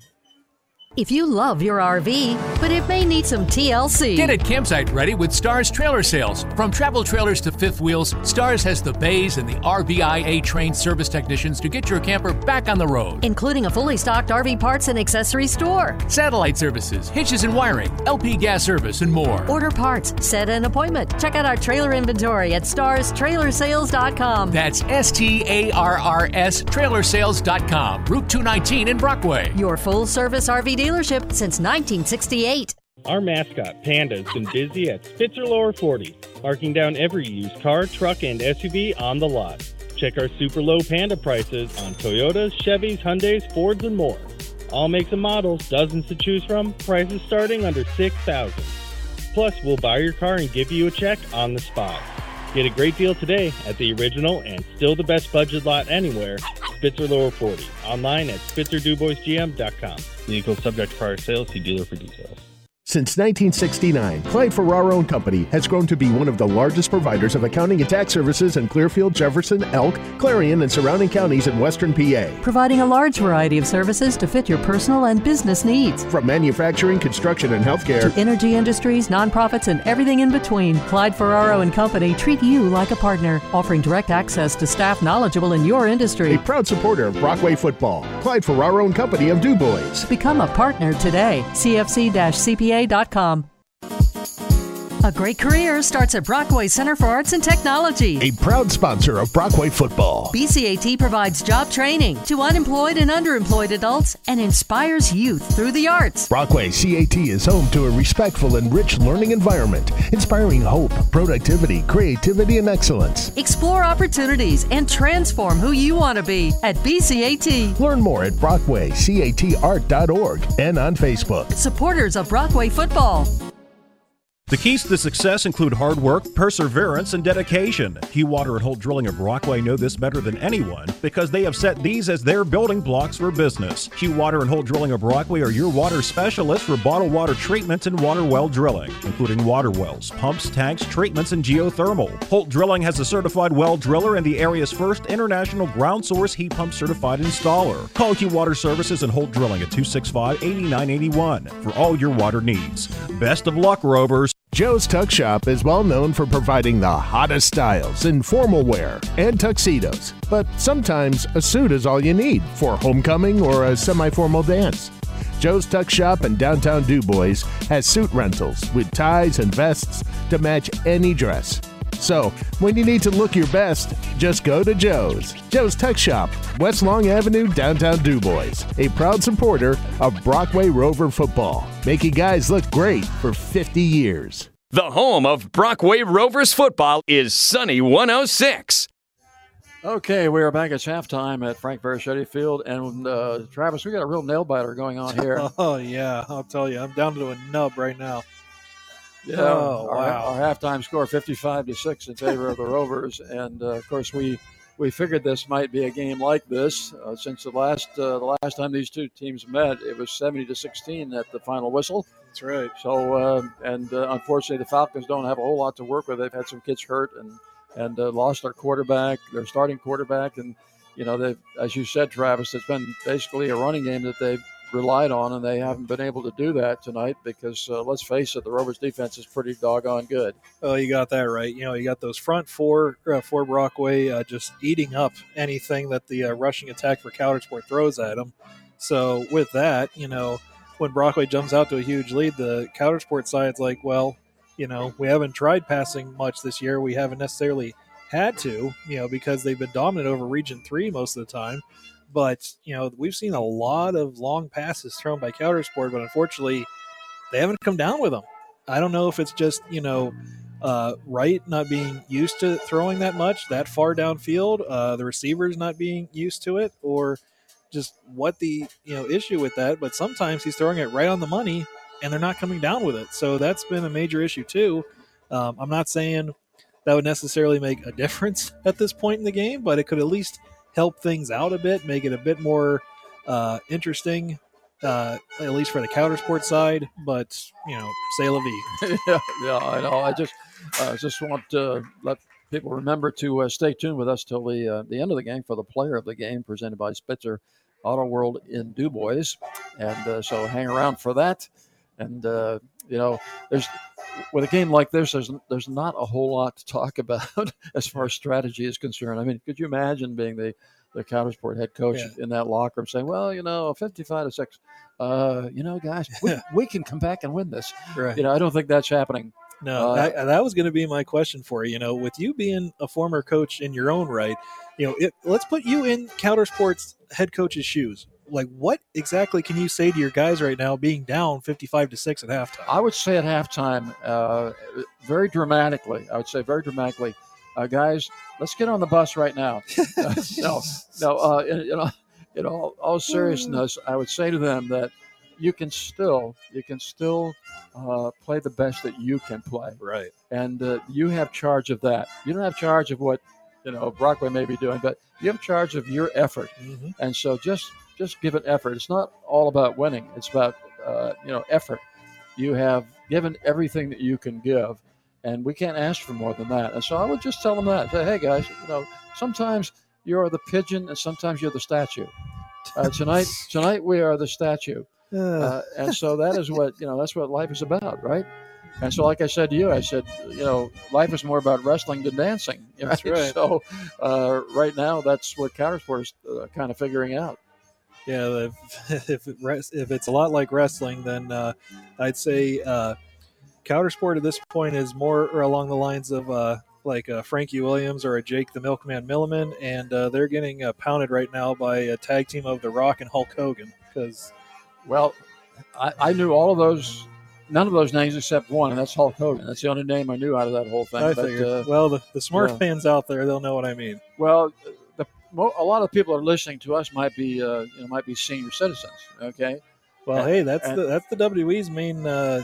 If you love your RV, but it may need some TLC. Get it campsite ready with Starrs Trailer Sales. From travel trailers to fifth wheels, Starrs has the bays and the RVIA trained service technicians to get your camper back on the road. Including a fully stocked RV parts and accessory store. Satellite services, hitches and wiring, LP gas service, and more. Order parts, set an appointment. Check out our trailer inventory at starstrailersales.com. That's S T A R R S trailersales.com. Route 219 in Brockway. Your full service RV dealership since 1968. Our mascot, Panda, has been busy at Spitzer Lower 40, marking down every used car, truck, and SUV on the lot. Check our super low Panda prices on Toyotas, Chevys, Hyundais, Fords, and more. All makes and models, dozens to choose from, prices starting under 6000 Plus, we'll buy your car and give you a check on the spot. Get a great deal today at the original and still the best budget lot anywhere, Spitzer Lower 40. Online at SpitzerDuboisGM.com. Vehicle subject to prior sales. See dealer for details. Since 1969, Clyde Ferraro and Company has grown to be one of the largest providers of accounting and tax services in Clearfield, Jefferson, Elk, Clarion, and surrounding counties in western PA. Providing a large variety of services to fit your personal and business needs. From manufacturing, construction, and healthcare to energy industries, nonprofits, and everything in between, Clyde Ferraro and Company treat you like a partner, offering direct access to staff knowledgeable in your industry. A proud supporter of Brockway football, Clyde Ferraro and Company of Du DuBois. Become a partner today. CFC-CPA CPA.com. A great career starts at Brockway Center for Arts and Technology. A proud sponsor of Brockway football. BCAT provides job training to unemployed and underemployed adults and inspires youth through the arts. Brockway CAT is home to a respectful and rich learning environment, inspiring hope, productivity, creativity, and excellence. Explore opportunities and transform who you want to be at BCAT. Learn more at brockwaycatart.org and on Facebook. Supporters of Brockway football. The keys to success include hard work, perseverance, and dedication. Water and Holt Drilling of Brockway know this better than anyone because they have set these as their building blocks for business. Water and Holt Drilling of Brockway are your water specialists for bottled water treatment and water well drilling, including water wells, pumps, tanks, treatments, and geothermal. Holt Drilling has a certified well driller and the area's first international ground source heat pump certified installer. Call Water Services and Holt Drilling at 265 8981 for all your water needs. Best of luck, Rovers. Joe's Tux Shop is well known for providing the hottest styles in formal wear and tuxedos, but sometimes a suit is all you need for homecoming or a semi formal dance. Joe's Tux Shop in downtown DuBois has suit rentals with ties and vests to match any dress. So, when you need to look your best, just go to Joe's. Joe's Tux Shop, West Long Avenue, downtown DuBois. A proud supporter of Brockway Rover football, making guys look great for 50 years. The home of Brockway Rovers football is Sunny 106. Okay, we are back at halftime at Frank Varischetti Field, and uh, Travis, we got a real nail biter going on here. Oh yeah, I'll tell you, I'm down to a nub right now. Yeah, Oh, our, wow. our halftime score 55 to 6 in favor of the Rovers. And uh, of course, we we figured this might be a game like this uh, since the last uh, the last time these two teams met, it was 70 to 16 at the final whistle. That's right. So, uh, and uh, unfortunately, the Falcons don't have a whole lot to work with. They've had some kids hurt and and uh, lost their quarterback, their starting quarterback, and you know, they've, as you said, Travis, it's been basically a running game that they've relied on, and they haven't been able to do that tonight because uh, let's face it, the Rovers defense is pretty doggone good. Oh, you got that right. You know, you got those front four uh, for Brockway uh, just eating up anything that the uh, rushing attack for Coudersport throws at them. So with that, you know, when Brockway jumps out to a huge lead, the Coudersport side's like, well, you know, we haven't tried passing much this year. We haven't necessarily had to, you know, because they've been dominant over Region Three most of the time. But you know, we've seen a lot of long passes thrown by Coudersport, but unfortunately, they haven't come down with them. I don't know if it's just you know uh, Wright not being used to throwing that much that far downfield, uh, the receivers not being used to it, or just what the you know issue with that. But sometimes he's throwing it right on the money, and they're not coming down with it. So that's been a major issue too. Um, I'm not saying that would necessarily make a difference at this point in the game, but it could at least help things out a bit, make it a bit more uh, interesting, uh, at least for the Coudersport side. But you know, say la vie. yeah, yeah, I know. I just uh, just want to let people remember to uh, stay tuned with us till the uh, the end of the game for the player of the game presented by Spitzer. Auto World in Du Bois, and uh, so hang around for that. And uh, you know, there's with a game like this, there's there's not a whole lot to talk about as far as strategy is concerned. I mean, could you imagine being the the Coudersport head coach Yeah. in that locker room saying, "Well, you know, 55 to six, uh, you know, guys, we, we can come back and win this." Right. You know, I don't think that's happening. No, Uh, that, that was going to be my question for you. You know, with you being a former coach in your own right, you know, it, let's put you in Coudersport's head coach's shoes. Like, what exactly can you say to your guys right now, being down fifty-five to six at halftime? I would say at halftime, uh, very dramatically, I would say very dramatically, uh, guys, let's get on the bus right now. Uh, no, no, uh, in, in, all, in all, all seriousness, I would say to them that you can still, you can still uh, play the best that you can play. Right. And uh, you have charge of that. You don't have charge of what, you know, Brockway may be doing, but you have charge of your effort. Mhm. And so just, just give it effort. It's not all about winning. It's about, uh, you know, effort. You have given everything that you can give and we can't ask for more than that. And so i would just tell them that say hey guys you know sometimes you're the pigeon and sometimes you're the statue. Uh, tonight tonight we are the statue. Uh, and so that is what you know that's what life is about right? And so like i said to you i said you know life is more about wrestling than dancing That's right. so uh, right now that's what Coudersport is uh, kind of figuring out Yeah, if if, it, res- if it's a lot like wrestling, then uh, I'd say uh, Coudersport at this point is more along the lines of uh, like uh, Frankie Williams or a Jake the Milkman Milliman, and uh, they're getting uh, pounded right now by a tag team of The Rock and Hulk Hogan because Well, I, I knew all of those, none of those names except one, and that's Hulk Hogan. That's the only name I knew out of that whole thing. I But, figured. uh, well, the, the smart yeah. fans out there, they'll know what I mean. well, a lot of people are listening to us might be, uh, you know, might be senior citizens. Okay. Well, And- hey, that's and- the that's the WWE's main uh,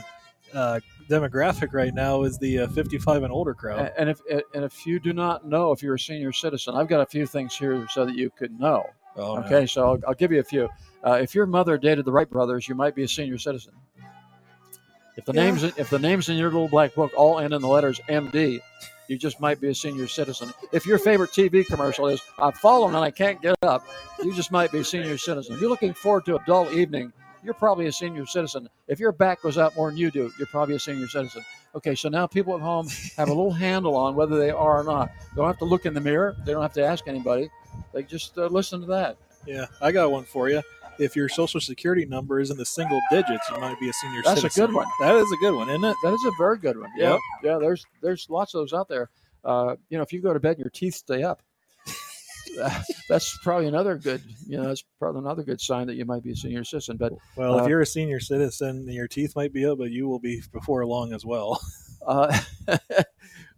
uh, demographic right now is the uh, 55 and older crowd. And, if and if you do not know if you're a senior citizen, I've got a few things here so that you could know. Oh, no. okay, so I'll, I'll give you a few. Uh, if your mother dated the Wright brothers, you might be a senior citizen. If the Yeah. names if the names in your little black book all end in the letters MD, you just might be a senior citizen. If your favorite TV commercial is "I've fallen and I can't get up," you just might be a senior citizen. If you're looking forward to a dull evening, you're probably a senior citizen. If your back goes out more than you do, you're probably a senior citizen. Okay, so now people at home have a little handle on whether they are or not. They don't have to look in the mirror. They don't have to ask anybody. They just uh, listen to that. Yeah, I got one for you. If your social security number is in the single digits, you might be a senior citizen. That's a good one. That is a good one, isn't it? That is a very good one. Yeah, Yep. yeah. There's there's lots of those out there. Uh, you know, if you go to bed and your teeth stay up, that's probably another good. You know, that's probably another good sign that you might be a senior citizen. But Well, uh, if you're a senior citizen, your teeth might be up, but you will be before long as well. Uh,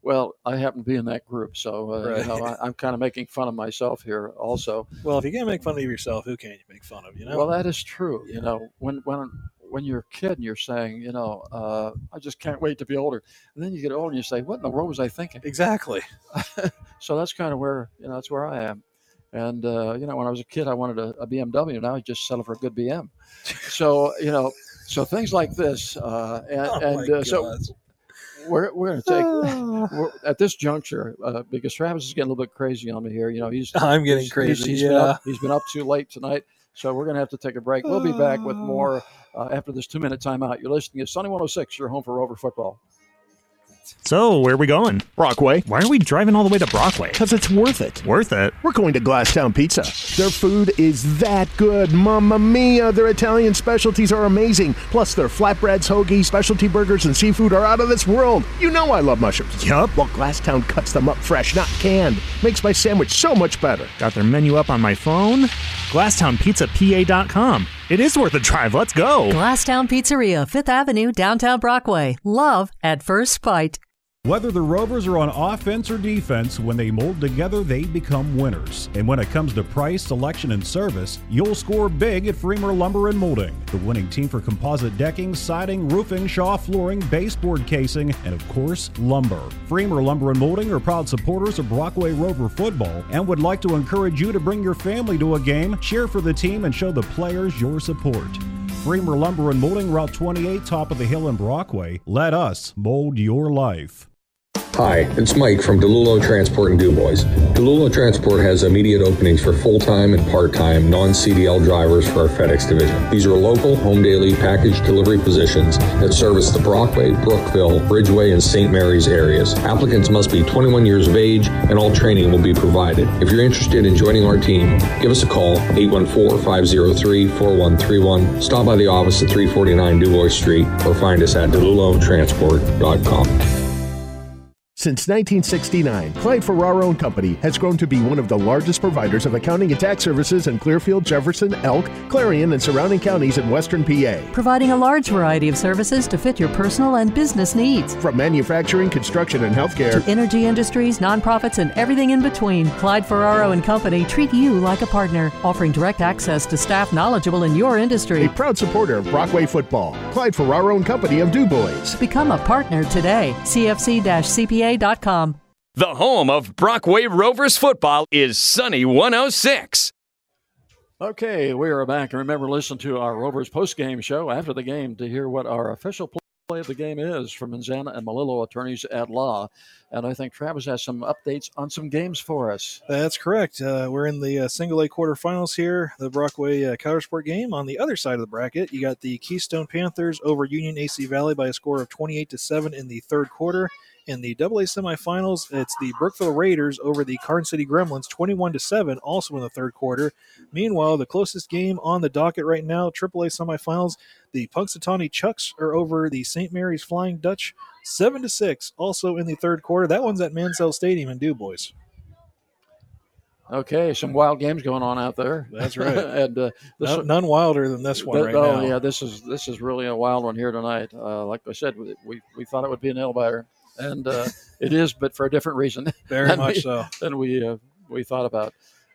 well, I happen to be in that group, so uh, Right. you know, I, I'm kind of making fun of myself here, also. Well, if you can't make fun of yourself, who can you make fun of? You know. Well, that is true. You know, when when when you're a kid and you're saying, you know, uh, I just can't wait to be older, and then you get older and you say, what in the world was I thinking? Exactly. so that's kind of where you know that's where I am. And uh, you know, when I was a kid, I wanted a, a BMW. Now I just settle for a good BM. So you know, so things like this, uh, and, Oh, and uh, so. We're, we're going to take we're, at this juncture uh, because Travis is getting a little bit crazy on me here. You know, he's I'm getting he's- crazy, He's, he's been yeah. up, he's been up too late tonight, so we're going to have to take a break. We'll be back with more uh, after this two minute timeout. You're listening to Sunny 106. Your home for Rover football. So, where are we going? Brockway. Why are we driving all the way to Brockway? Because it's worth it. Worth it? We're going to Glasstown Pizza. Their food is that good. Mamma mia. Their Italian specialties are amazing. Plus, their flatbreads, hoagie, specialty burgers, and seafood are out of this world. You know I love mushrooms. Yup. Well, Glasstown cuts them up fresh, not canned. Makes my sandwich so much better. Got their menu up on my phone? GlasstownPizzaPA.com. It is worth a drive. Let's go. Glasstown Pizzeria, 5th Avenue, downtown Brockway. Love at first bite. Whether the Rovers are on offense or defense, when they mold together, they become winners. And when it comes to price, selection, and service, you'll score big at Freemer Lumber and Molding, the winning team for composite decking, siding, roofing, shaw flooring, baseboard casing, and of course, lumber. Freemer Lumber and Molding are proud supporters of Brockway Rover football and would like to encourage you to bring your family to a game, cheer for the team, and show the players your support. Freemer Lumber and Molding, Route 28, top of the hill in Brockway. Let us mold your life. Hi, it's Mike from DeLulo Transport in DuBois. DeLulo Transport has immediate openings for full-time and part-time non-CDL drivers for our FedEx division. These are local, home daily package delivery positions that service the Brockway, Brookville, Ridgeway, and St. Mary's areas. Applicants must be 21 years of age and all training will be provided. If you're interested in joining our team, give us a call 814-503-4131. Stop by the office at 349 DuBois Street or find us at delulotransport.com. Since 1969, Clyde Ferraro and Company has grown to be one of the largest providers of accounting and tax services in Clearfield, Jefferson, Elk, Clarion, and surrounding counties in western PA. Providing a large variety of services to fit your personal and business needs. From manufacturing, construction, and healthcare To energy industries, nonprofits, and everything in between, Clyde Ferraro and Company treat you like a partner, offering direct access to staff knowledgeable in your industry. a proud supporter of Brockway football. Clyde Ferraro and Company of DuBois. Become a partner today. CFC-CPA.com. The home of Brockway Rovers football is Sunny 106. Okay, we are back. And remember, listen to our Rovers post-game show after the game to hear what our official play of the game is from Manzana and Malillo attorneys at law. And I think Travis has some updates on some games for us. That's correct. Uh, we're in the uh, single A quarterfinals here. The Brockway uh, Coudersport game. On the other side of the bracket, you got the Keystone Panthers over Union AC Valley by a score of 28 to 7 in the third quarter. In the AA semifinals, it's the Brookville Raiders over the Carson City Gremlins 21 to 7, also in the third quarter. Meanwhile, the closest game on the docket right now, AAA semifinals, the Punxsutawney Chucks are over the St. Mary's Flying Dutch 7 to 6, also in the third quarter. That one's at Mansell Stadium in DuBois. Okay, some wild games going on out there. That's right. and uh, None, none wilder than this one Th- right oh now. yeah, this is this is really a wild one here tonight. Uh, like I said, we, we we thought it would be a nail biter, and uh, it is, but for a different reason. Very much we, so. Than we uh, we thought about.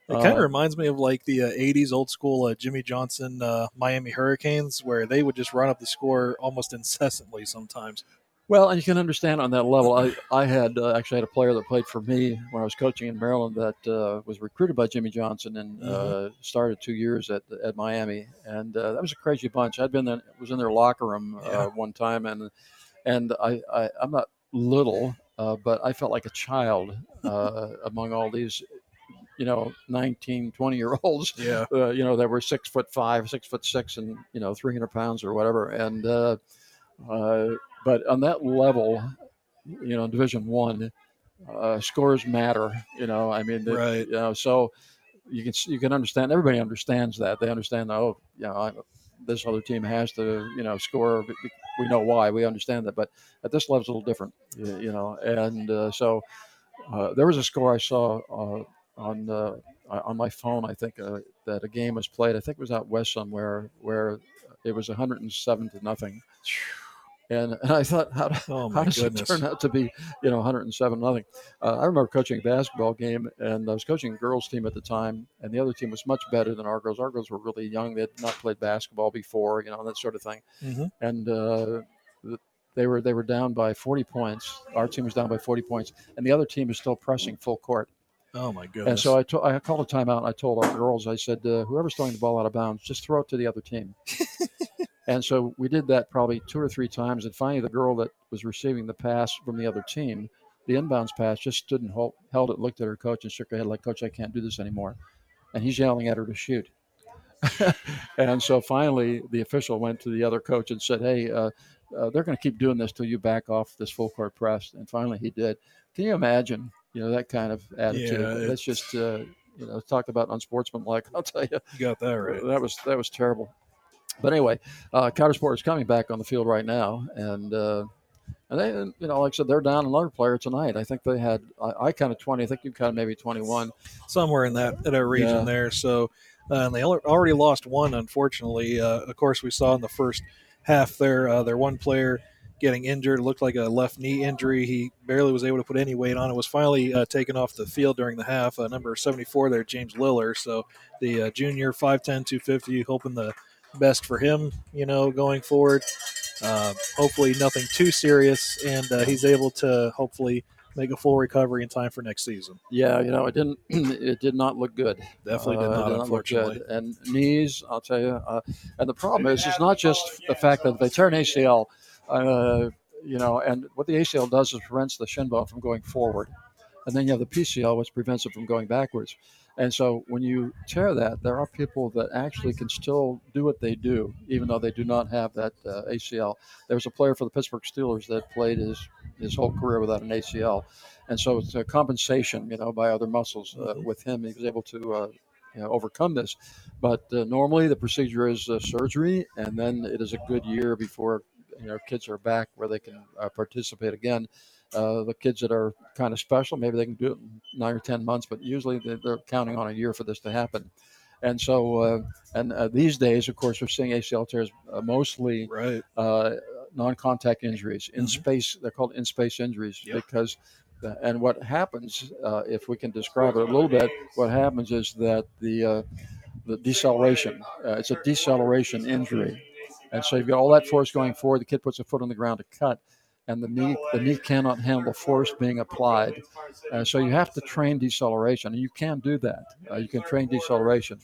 It kind of Uh, reminds me of like the uh, 80s old school uh, Jimmy Johnson uh, Miami Hurricanes, where they would just run up the score almost incessantly sometimes. Well, and you can understand on that level. I, I had uh, actually had a player that played for me when I was coaching in Maryland that uh, was recruited by Jimmy Johnson and uh, Mhm. started two years at at Miami, and uh, that was a crazy bunch. I'd been there, was in their locker room Yeah. one time, and and I, I I'm not little, uh, but I felt like a child uh, among all these. You know, 19, 20 year olds, Yeah. uh, you know, that were six foot five, six foot six, and, you know, 300 pounds or whatever. And, uh, uh, but on that level, you know, Division One, uh, scores matter. You know, I mean, the- Right. You know, so you can you can understand. Everybody understands that. They understand. Oh, you know, I, this other team has to, you know, score. We know why. We understand that. But at this level, it's a little different. You, know, and uh, so uh, there was a score I saw uh, on on my phone. I think uh, that a game was played. I think it was out west somewhere where it was 107 to nothing. And, and I thought, how, Oh, how does goodness. it turn out to be, you know, 107 nothing? Uh, I remember coaching a basketball game, and I was coaching a girls team at the time, and the other team was much better than our girls. Our girls were really young; they had not played basketball before, you know, that sort of thing. Mhm. And uh, they were they were down by 40 points. Our team was down by 40 points, and the other team is still pressing full court. Oh my goodness! And so I, to- I called a timeout. And I told our girls, I said, uh, whoever's throwing the ball out of bounds, just throw it to the other team. and so we did that probably two or three times. And finally, the girl that was receiving the pass from the other team, the inbounds pass, just stood and hold, held it, looked at her coach, and shook her head like, "Coach, I can't do this anymore." And he's yelling at her to shoot. and so finally, the official went to the other coach and said, "Hey, uh, uh, they're going to keep doing this till you back off this full court press." And finally, he did. Can you imagine, you know, that kind of attitude? Yeah, That's just, uh, you know, talk about unsportsmanlike. I'll tell you, You got that right. that was that was terrible. But anyway, uh, Coudersport is coming back on the field right now, and uh, and they, you know, like I said, they're down another player tonight. I think they had I, I of twenty. I think you counted maybe twenty-one. somewhere in that in a region Yeah. there. So, uh, and they already lost one, unfortunately. Uh, of course, we saw in the first half there, uh, their one player getting injured. It looked like a left knee injury. He barely was able to put any weight on it. Was finally uh, taken off the field during the half. Uh, number 74 there, James Liller. So the uh, junior 5'10", 250, hoping the best for him, you know, going forward. Uh, hopefully nothing too serious, and uh, he's able to hopefully make a full recovery in time for next season. Yeah, you know, it didn't. it did not look good. Definitely did Uh, it not, look good. And knees, I'll tell you. Uh, and the problem is, it's not just the fact that they tear an ACL. Uh, you know, and what the ACL does is prevents the shin bone from going forward, and then you have the PCL, which prevents it from going backwards. And so when you tear that, there are people that actually can still do what they do, even though they do not have that uh, ACL. There was a player for the Pittsburgh Steelers that played his his whole career without an ACL, and so it's a compensation, you know, by other muscles. Uh, with him, he was able to. Uh, you know, overcome this, but uh, normally the procedure is uh, surgery, and then it is a good year before you know kids are back where they can uh, participate again. Uh, the kids that are kind of special, maybe they can do it in nine or ten months, but usually they- they're counting on a year for this to happen. And so, uh, and uh, these days, of course, we're seeing ACL tears uh, mostly right. uh, non-contact injuries in space. They're called in-space injuries because. uh, And what happens, uh, if we can describe it a little bit, what happens is that the uh, the deceleration. Uh, it's a deceleration injury, and so you've got all that force going forward. The kid puts a foot on the ground to cut, and the knee the knee cannot handle force being applied. Uh, so you have to train deceleration, and you can do that. Uh, you can train deceleration,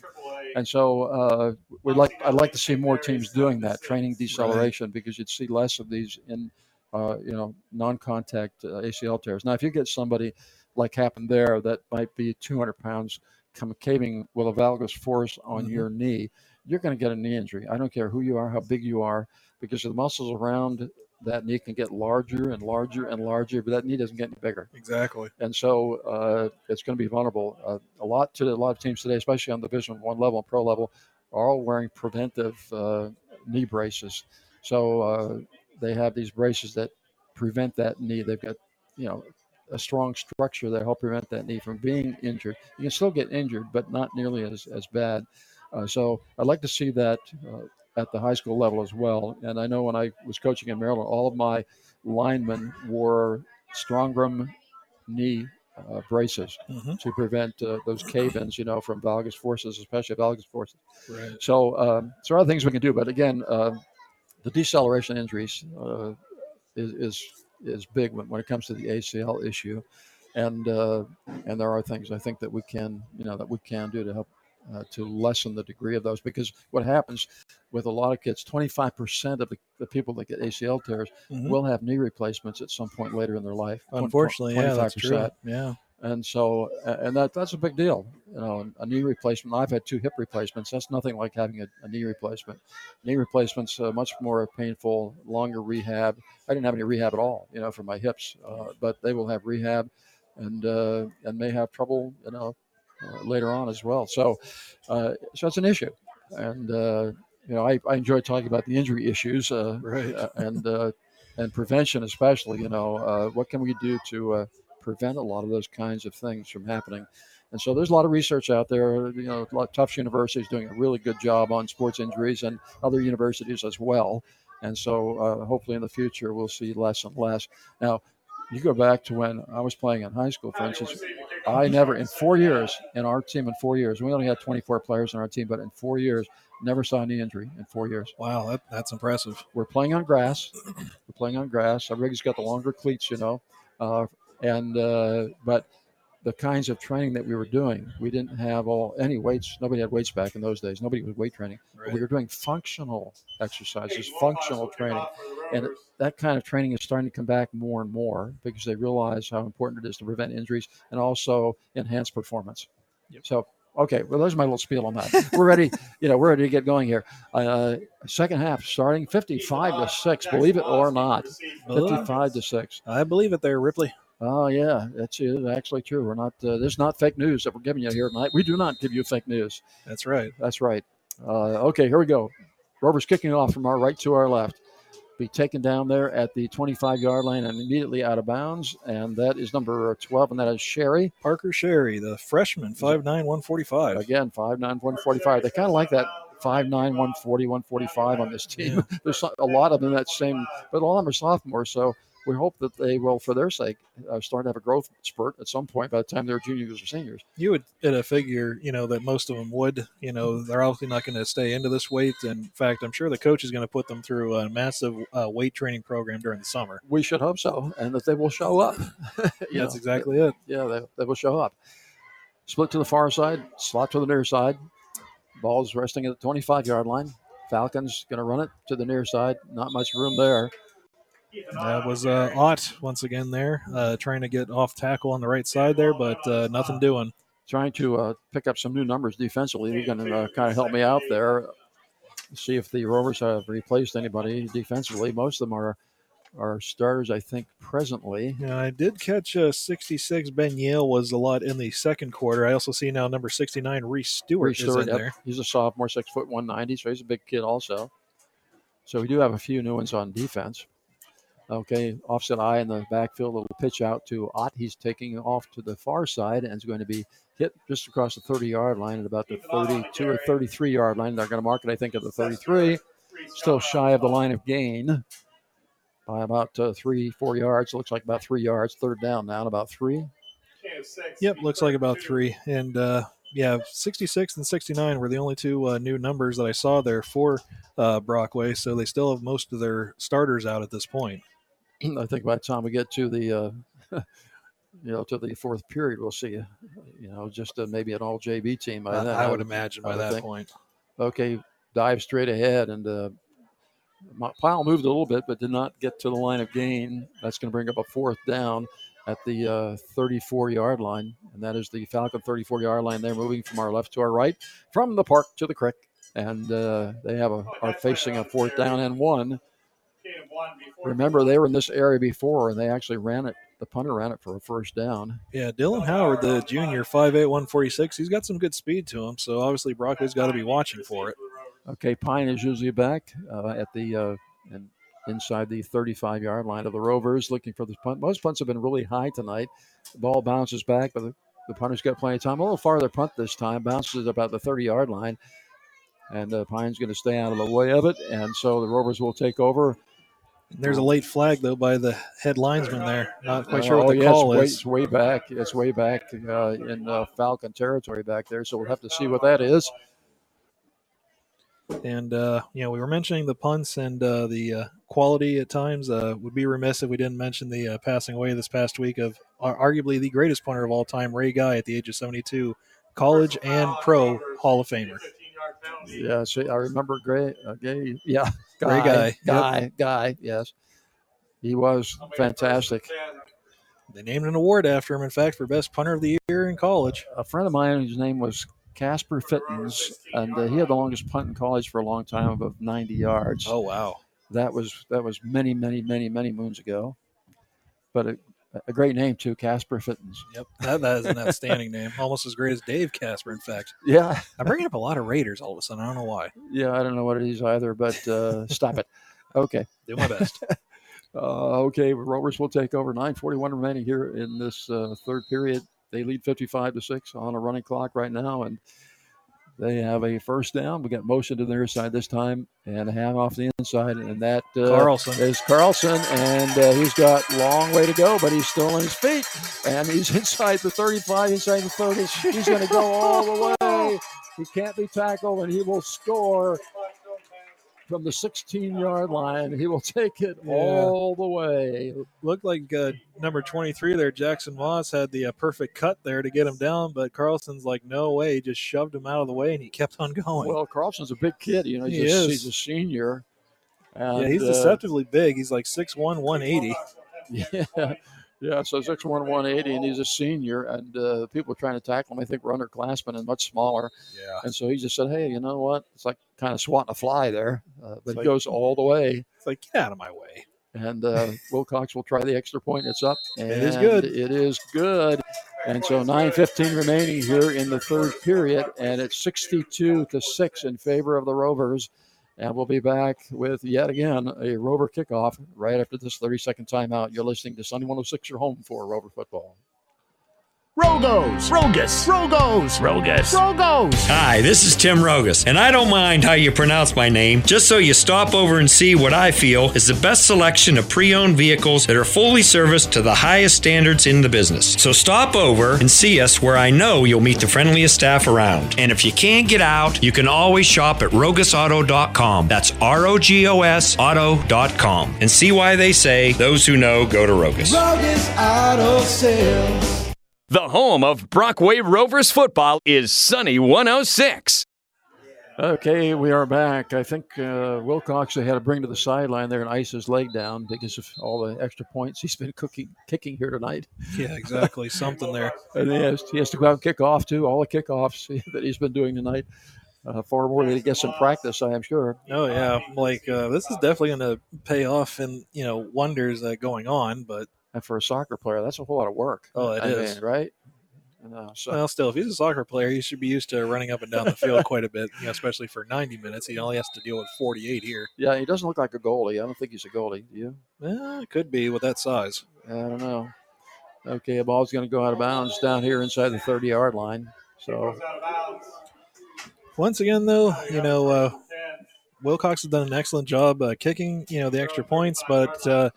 and so uh, we'd like I'd like to see more teams doing that, training deceleration, because you'd see less of these in uh, you know non-contact uh, ACL tears. Now, if you get somebody like happened there that might be 200 pounds come caving with a valgus force on Mhm. your knee, you're going to get a knee injury. I don't care who you are, how big you are, because the muscles around that knee can get larger and larger and larger, but that knee doesn't get any bigger. Exactly. And so uh, it's going to be vulnerable. Uh, a lot to a lot of teams today, especially on the Division One level and pro level, are all wearing preventive uh, knee braces. So uh, they have these braces that prevent that knee. They've got, you know, a strong structure that help prevent that knee from being injured. You can still get injured, but not nearly as, as bad. Uh, so I'd like to see that uh, at the high school level as well. And I know when I was coaching in Maryland, all of my linemen wore Strongbrum knee uh, braces Mhm. to prevent uh, those cave-ins, you know, from valgus forces, especially valgus forces. Right. So, um, so there are other things we can do, but again, uh, the deceleration injuries uh, is, is is big when, when it comes to the ACL issue, and uh, and there are things I think that we can you know that we can do to help uh, to lessen the degree of those because what happens with a lot of kids, 25% of the, the people that get ACL tears Mhm. will have knee replacements at some point later in their life. Unfortunately, yeah, that's true. Yeah. And so, and that that's a big deal. You know, a knee replacement. I've had two hip replacements. That's nothing like having a, a knee replacement. Knee replacements uh, much more painful, longer rehab. I didn't have any rehab at all, you know, for my hips, uh, but they will have rehab, and uh, and may have trouble, you know, later on as well. So, uh, so it's an issue, and uh, you know, I, I enjoy talking about the injury issues, uh, Right. uh, and uh, and prevention especially. You know, uh, what can we do to uh, prevent a lot of those kinds of things from happening? And so there's a lot of research out there. You know, a lot, Tufts University is doing a really good job on sports injuries, and other universities as well. And so uh, hopefully in the future we'll see less and less. Now, you go back to when I was playing in high school, for instance. I never, in four years, in our team, in four years, we only had 24 players in our team, but in four years, never saw any injury in four years. Wow, that, that's impressive. We're playing on grass. We're playing on grass. Rig's got the longer cleats, you know, uh, and uh, but the kinds of training that we were doing, we didn't have all any weights. Nobody had weights back in those days. Nobody was weight training. But we were doing functional exercises, functional training, and that kind of training is starting to come back more and more because they realize how important it is to prevent injuries and also enhance performance. So. Okay, well, there's my little spiel on that. We're ready, you know, we're ready to get going here. Uh, second half starting 55 to 6, believe it or not. 55 to 6. I believe it there, Ripley. Oh, yeah, that's actually true. We're not, uh, there's not fake news that we're giving you here tonight. We do not give you fake news. That's right. That's right. Uh, okay, here we go. Rovers kicking off from our right to our left. Be taken down there at the 25 yard line and immediately out of bounds. And that is number 12, and that is Sherry. Parker Sherry, the freshman, 5'9, 145. Again, 5'9, 145. They kind of like that 5'9, 140, 145 on this team. There's a lot of them that same, but all of them are sophomores. So we hope that they will, for their sake, uh, start to have a growth spurt at some point by the time they're juniors or seniors. You would at a figure, you know, that most of them would. You know, they're obviously not going to stay into this weight. And in fact, I'm sure the coach is going to put them through a massive uh, weight training program during the summer. We should hope so, and that they will show up. You That's exactly it. Yeah, they, they will show up. Split to the far side, slot to the near side. Ball's resting at the 25 yard line. Falcons going to run it to the near side. Not much room there. That was uh, Ott once again there, uh, trying to get off tackle on the right side there, but uh, nothing doing. Trying to uh, pick up some new numbers defensively. You're going to uh, kind of help me out there. See if the Rovers have replaced anybody defensively. Most of them are are starters, I think, presently. Yeah, I did catch uh, 66. Ben Yale was a lot in the second quarter. I also see now number 69, Reese Stewart, Reece is in yep. there. He's a sophomore, six foot one ninety, so he's a big kid also. So we do have a few new ones on defense. Okay, offset eye in the backfield, little pitch out to Ott. He's taking off to the far side and is going to be hit just across the 30 yard line at about the 32 or 33 yard line. They're going to mark it, I think, at the 33. Still shy of the line of gain by about uh, three, four yards. Looks like about three yards. Third down now, about three. Yep, looks like about three. And uh, yeah, 66 and 69 were the only two uh, new numbers that I saw there for uh, Brockway. So they still have most of their starters out at this point. I think by the time we get to the, uh, you know, to the fourth period, we'll see, you know, just uh, maybe an all JV team. by I- then, I would imagine by would that point. Okay, dive straight ahead, and uh, my pile moved a little bit, but did not get to the line of gain. That's going to bring up a fourth down at the uh, 34 yard line, and that is the Falcon 34 yard line. They're moving from our left to our right, from the park to the creek, and uh, they have a are facing a fourth down and one. Remember, they were in this area before, and they actually ran it. The punter ran it for a first down. Yeah, Dylan Howard, the junior, 5'8", 146, he's got some good speed to him. So obviously Brockway's got to be watching for it. Okay, Pine is usually back uh, at the uh, and inside the 35 yard line of the Rovers, looking for the punt. Most punts have been really high tonight. The ball bounces back, but the, the punter's got plenty of time. A little farther punt this time, bounces about the 30 yard line, and uh, Pine's going to stay out of the way of it, and so the Rovers will take over. There's a late flag though by the head linesman there. Not quite sure Oh, what the yeah, call way, is. It's way back. It's way back uh, in uh, Falcon territory back there, so we'll have to see what that is. And uh, you know, we were mentioning the punts and uh, the uh, quality at times. Uh, would be remiss if we didn't mention the uh, passing away this past week of ar- arguably the greatest punter of all time, Ray Guy, at the age of 72, college and pro Hall of Famer. Yeah, see, I remember Gray. Uh, Gay, yeah, Gray guy, yep. guy, guy. Yes, he was fantastic. They named an award after him, in fact, for best punter of the year in college. A friend of mine, whose name was Casper Fittens, and uh, he had the longest punt in college for a long time, above 90 yards. Oh wow, that was that was many, many, many, many moons ago. But a, a great name too, Casper Fittens. Yep, that, that is an outstanding name, almost as great as Dave Casper. In fact, Yeah. I'm bringing up a lot of Raiders all of a sudden. I don't know why. Yeah, I don't know what it is either, but uh, stop it. Okay. Do my best. Uh, okay, Rovers will take over. 9:41 remaining here in this uh, third period. They lead 55 to six on a running clock right now, and they have a first down. We got motion to their side this time, and a hand off the inside, and that uh, Carlson. is Carlson, and uh, he's got long way to go, but he's still on his feet, and he's inside the 35, inside the 30. He's going to go all the way. He can't be tackled, and he will score from the 16 yard line. He will take it Yeah. all the way. Looked like uh, number 23 there, Jackson Motz, had the uh, perfect cut there to get him down, but Carlson's like, no way. He just shoved him out of the way and he kept on going. Well, Carlson's a big kid. You know, he's, He a, is. he's a senior. yeah, And, he's uh, deceptively big. He's like 6'1, 180. Yeah, yeah. So six one one eighty, and he's a senior, and uh, people trying to tackle him. I think were underclassmen and much smaller. Yeah. And so he just said, "Hey, you know what? It's like kind of swatting a fly there, uh, but he like- goes all the way." It's like, get out of my way. And uh, Wilcox will try the extra point. It's up. And It is good. It is good. And so 9:15 remaining here in the third period, and it's 62 to six in favor of the Rovers. And we'll be back with yet again a Rover kickoff right after this 30-second timeout. You're listening to Sunny 106. Your home for Rover football. Rogos, Rogus, Rogos, Rogus, Rogos. Hi, this is Tim Rogos, and I don't mind how you pronounce my name, just so you stop over and see what I feel is the best selection of pre owned vehicles that are fully serviced to the highest standards in the business. So stop over and see us where I know you'll meet the friendliest staff around. And if you can't get out, you can always shop at rogosauto.com. That's R O G O S auto.com. And see why they say those who know go to Rogus. Rogos Auto Sales. The home of Brockway Rovers football is Sunny 106. Okay, we are back. I think uh, Wilcox they had to bring to the sideline there and ice his leg down because of all the extra points he's been cooking, kicking here tonight. Yeah, exactly. Something there. And he has, he has to go out and kick off too. All the kickoffs that he's been doing tonight, uh, far more than he gets in practice, I am sure. Oh yeah, like uh, this is definitely going to pay off and you know wonders uh, going on. But And for a soccer player, that's a whole lot of work. Oh, it I is. mean, right? No, so well, still, if he's a soccer player, he should be used to running up and down the field quite a bit. You know, especially for 90 minutes, he only has to deal with 48 here. yeah, he doesn't look like a goalie. I don't think he's a goalie. Do you? Eh, it could be with that size. I don't know. Okay, a ball's going to go out of bounds down here inside the 30 yard line. So Once again, though, you know, uh, Wilcox has done an excellent job uh, kicking, you know, the extra points, but uh,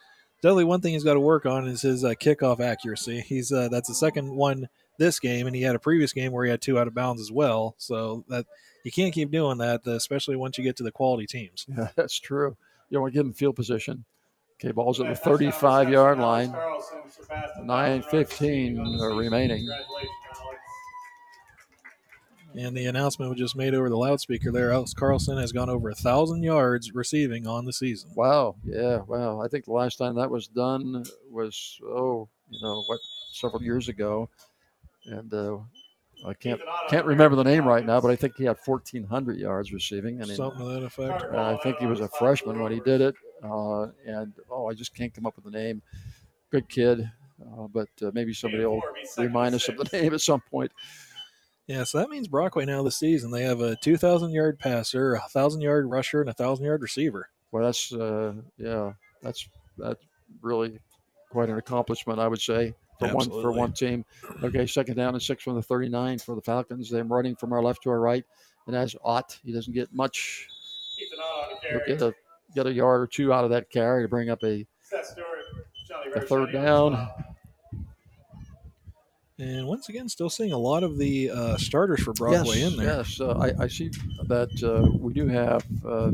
definitely one thing he's got to work on is his uh, kickoff accuracy. He's uh, that's the second one this game, and he had a previous game where he had two out of bounds as well. So that you can't keep doing that, uh, especially once you get to the quality teams. Yeah, that's true. You want to give him field position. Okay, ball's at the 35 yard line. 9.15 remaining. And the announcement was just made over the loudspeaker there. Alex Carlson has gone over a thousand yards receiving on the season. Wow. Yeah. Wow. I think the last time that was done was, oh, you know, what, several years ago. And uh, I can't can't remember the name right now, but I think he had 1,400 yards receiving. And Something to that effect. Uh, I think he was a freshman when he did it. Uh, and oh, I just can't come up with the name. Good kid, uh, but uh, maybe somebody will remind us of the name at some point. Yeah, so that means Brockway now this season they have a 2,000 yard passer, a 1,000 yard rusher, and a 1,000 yard receiver. Well, that's uh, yeah, that's that's really quite an accomplishment, I would say, for one for one team. Okay, second down and six from the 39 for the Falcons. They're running from our left to our right, and as Ott, he doesn't get much. He'll get a get a yard or two out of that carry to bring up a, a third down. And once again, still seeing a lot of the uh, starters for Brockway yes, in there. Yes, uh, I, I see that uh, we do have uh,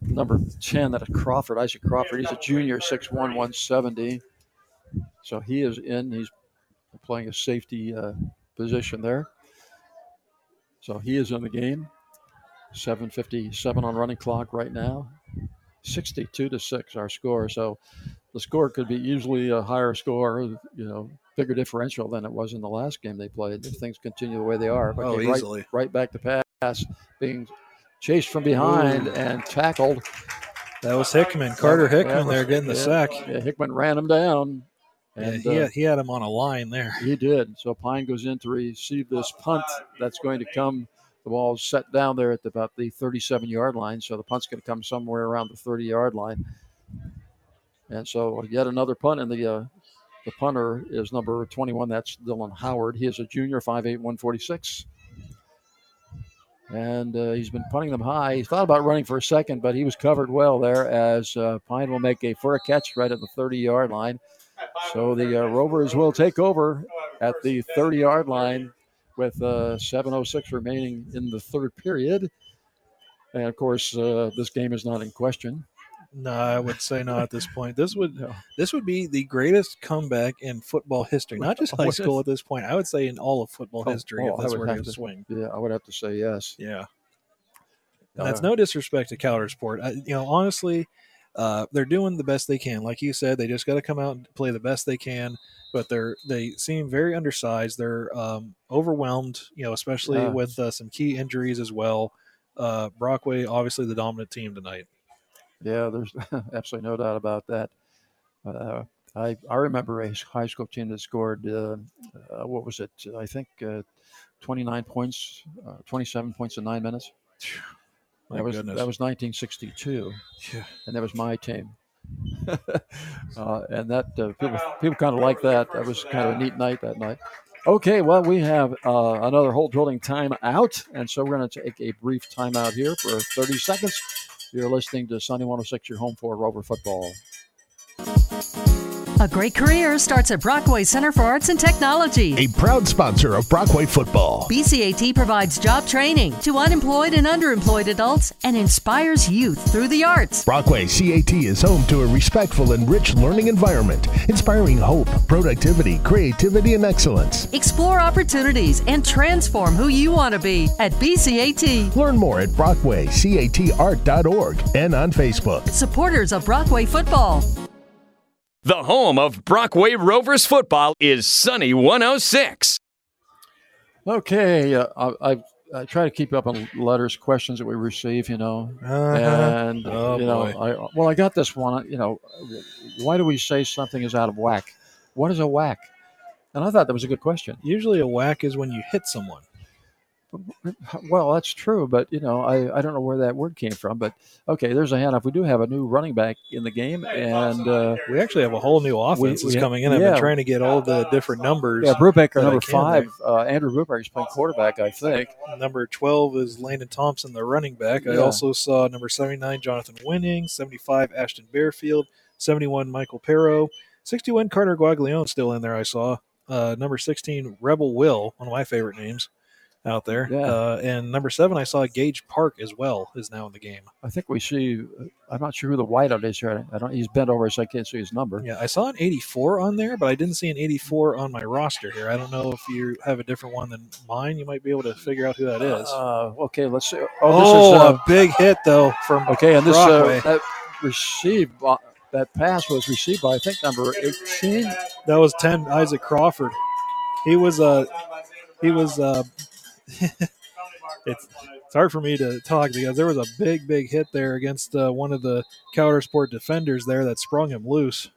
number 10, that is Crawford, Isaac Crawford. He's a junior, 6'1", 170. So he is in. He's playing a safety uh, position there. So he is in the game. 7.57 on running clock right now. 62 to 6 our score. So the score could be easily a higher score, you know, bigger differential than it was in the last game they played if things continue the way they are. Oh, Okay, right- easily. Right, back to pass, being chased from behind Ooh. and tackled. That was Hickman, Carter Hickman was- there getting the yeah, sack. Yeah, Hickman ran him down. Yeah, And, he, uh, had, he had him on a line there. he did. So Pine goes in to receive this punt that's going to come. The ball's set down there at about the 37 yard line. So the punt's going to come somewhere around the 30 yard line. And so yet another punt. in the uh, the punter is number 21. That's Dylan Howard. He is a junior, 5'8, 146. And uh, he's been punting them high. He thought about running for a second, but he was covered well there as uh, Pine will make a for a catch right at the 30 yard line. So the uh, Rovers will take over at the 30 yard line with uh, 7.06 remaining in the third period. And of course, uh, this game is not in question. No, I would say not at this point. This would this would be the greatest comeback in football history, not just high school at this point. I would say in all of football history, Oh, if I this were to have to- swing. Yeah, I would have to say yes. Yeah. And that's no disrespect to Coudersport. I, you know, honestly, uh, they're doing the best they can. Like you said, they just got to come out and play the best they can. But they're they seem very undersized. They're um, overwhelmed. You know, especially Yeah. with uh, some key injuries as well. Uh, Brockway, obviously the dominant team tonight. Yeah, there's absolutely no doubt about that. Uh, I I remember a high school team that scored uh, uh, what was it? I think uh, 29 points, uh, 27 points in nine minutes. My that was goodness. that was 1962, Yeah. and that was my team. uh, and that uh, people people kind of like that. That was kind of a neat night that night. Okay, well we have uh, another whole drilling time out, and so we're going to take a brief timeout here for 30 seconds. You're listening to Sunny 106, your home for Rover football. A great career starts at Brockway Center for Arts and Technology. A proud sponsor of Brockway football. BCAT provides job training to unemployed and underemployed adults and inspires youth through the arts. Brockway CAT is home to a respectful and rich learning environment, inspiring hope, productivity, creativity, and excellence. Explore opportunities and transform who you want to be at BCAT. Learn more at brockwaycatart.org and on Facebook. Supporters of Brockway football. The home of Brockway Rovers football is Sunny 106. Okay, uh, I, I, I try to keep up on letters, questions that we receive, you know, Uh-huh. and Oh, you know, boy. I well, I got this one. You know, why do we say something is out of whack? What is a whack? And I thought that was a good question. Usually, a whack is when you hit someone. Well, that's true, but you know, I, I don't know where that word came from. But okay, there's a handoff. We do have a new running back in the game, and uh, We actually have a whole new offense that's coming in. I've yeah. been trying to get all the different numbers. yeah, Brubaker number five, uh, Andrew Brubaker is playing quarterback, I think. Number 12 is Landon Thompson, the running back. I Yeah. also saw number 79, Jonathan Winning, 75, Ashton Bearfield, 71, Michael Perro, 61, Carter Guaglione still in there, I saw. Uh, number 16, Rebel Will, one of my favorite names out there. Yeah. Uh, and number seven, I saw Gage Park as well, is now in the game. I think we see. I'm not sure who the whiteout is here. I don't. He's bent over, so I can't see his number. Yeah, I saw an 84 on there, but I didn't see an 84 on my roster here. I don't know if you have a different one than mine. You might be able to figure out who that is. Uh, okay, let's see. Oh, this is, uh, a big hit though from Okay, and this uh, that received uh, that pass was received by I think number 18. that was 10 Isaac Crawford. He was uh he was uh it's it's hard for me to talk because there was a big big hit there against uh, one of the Coudersport defenders there that sprung him loose.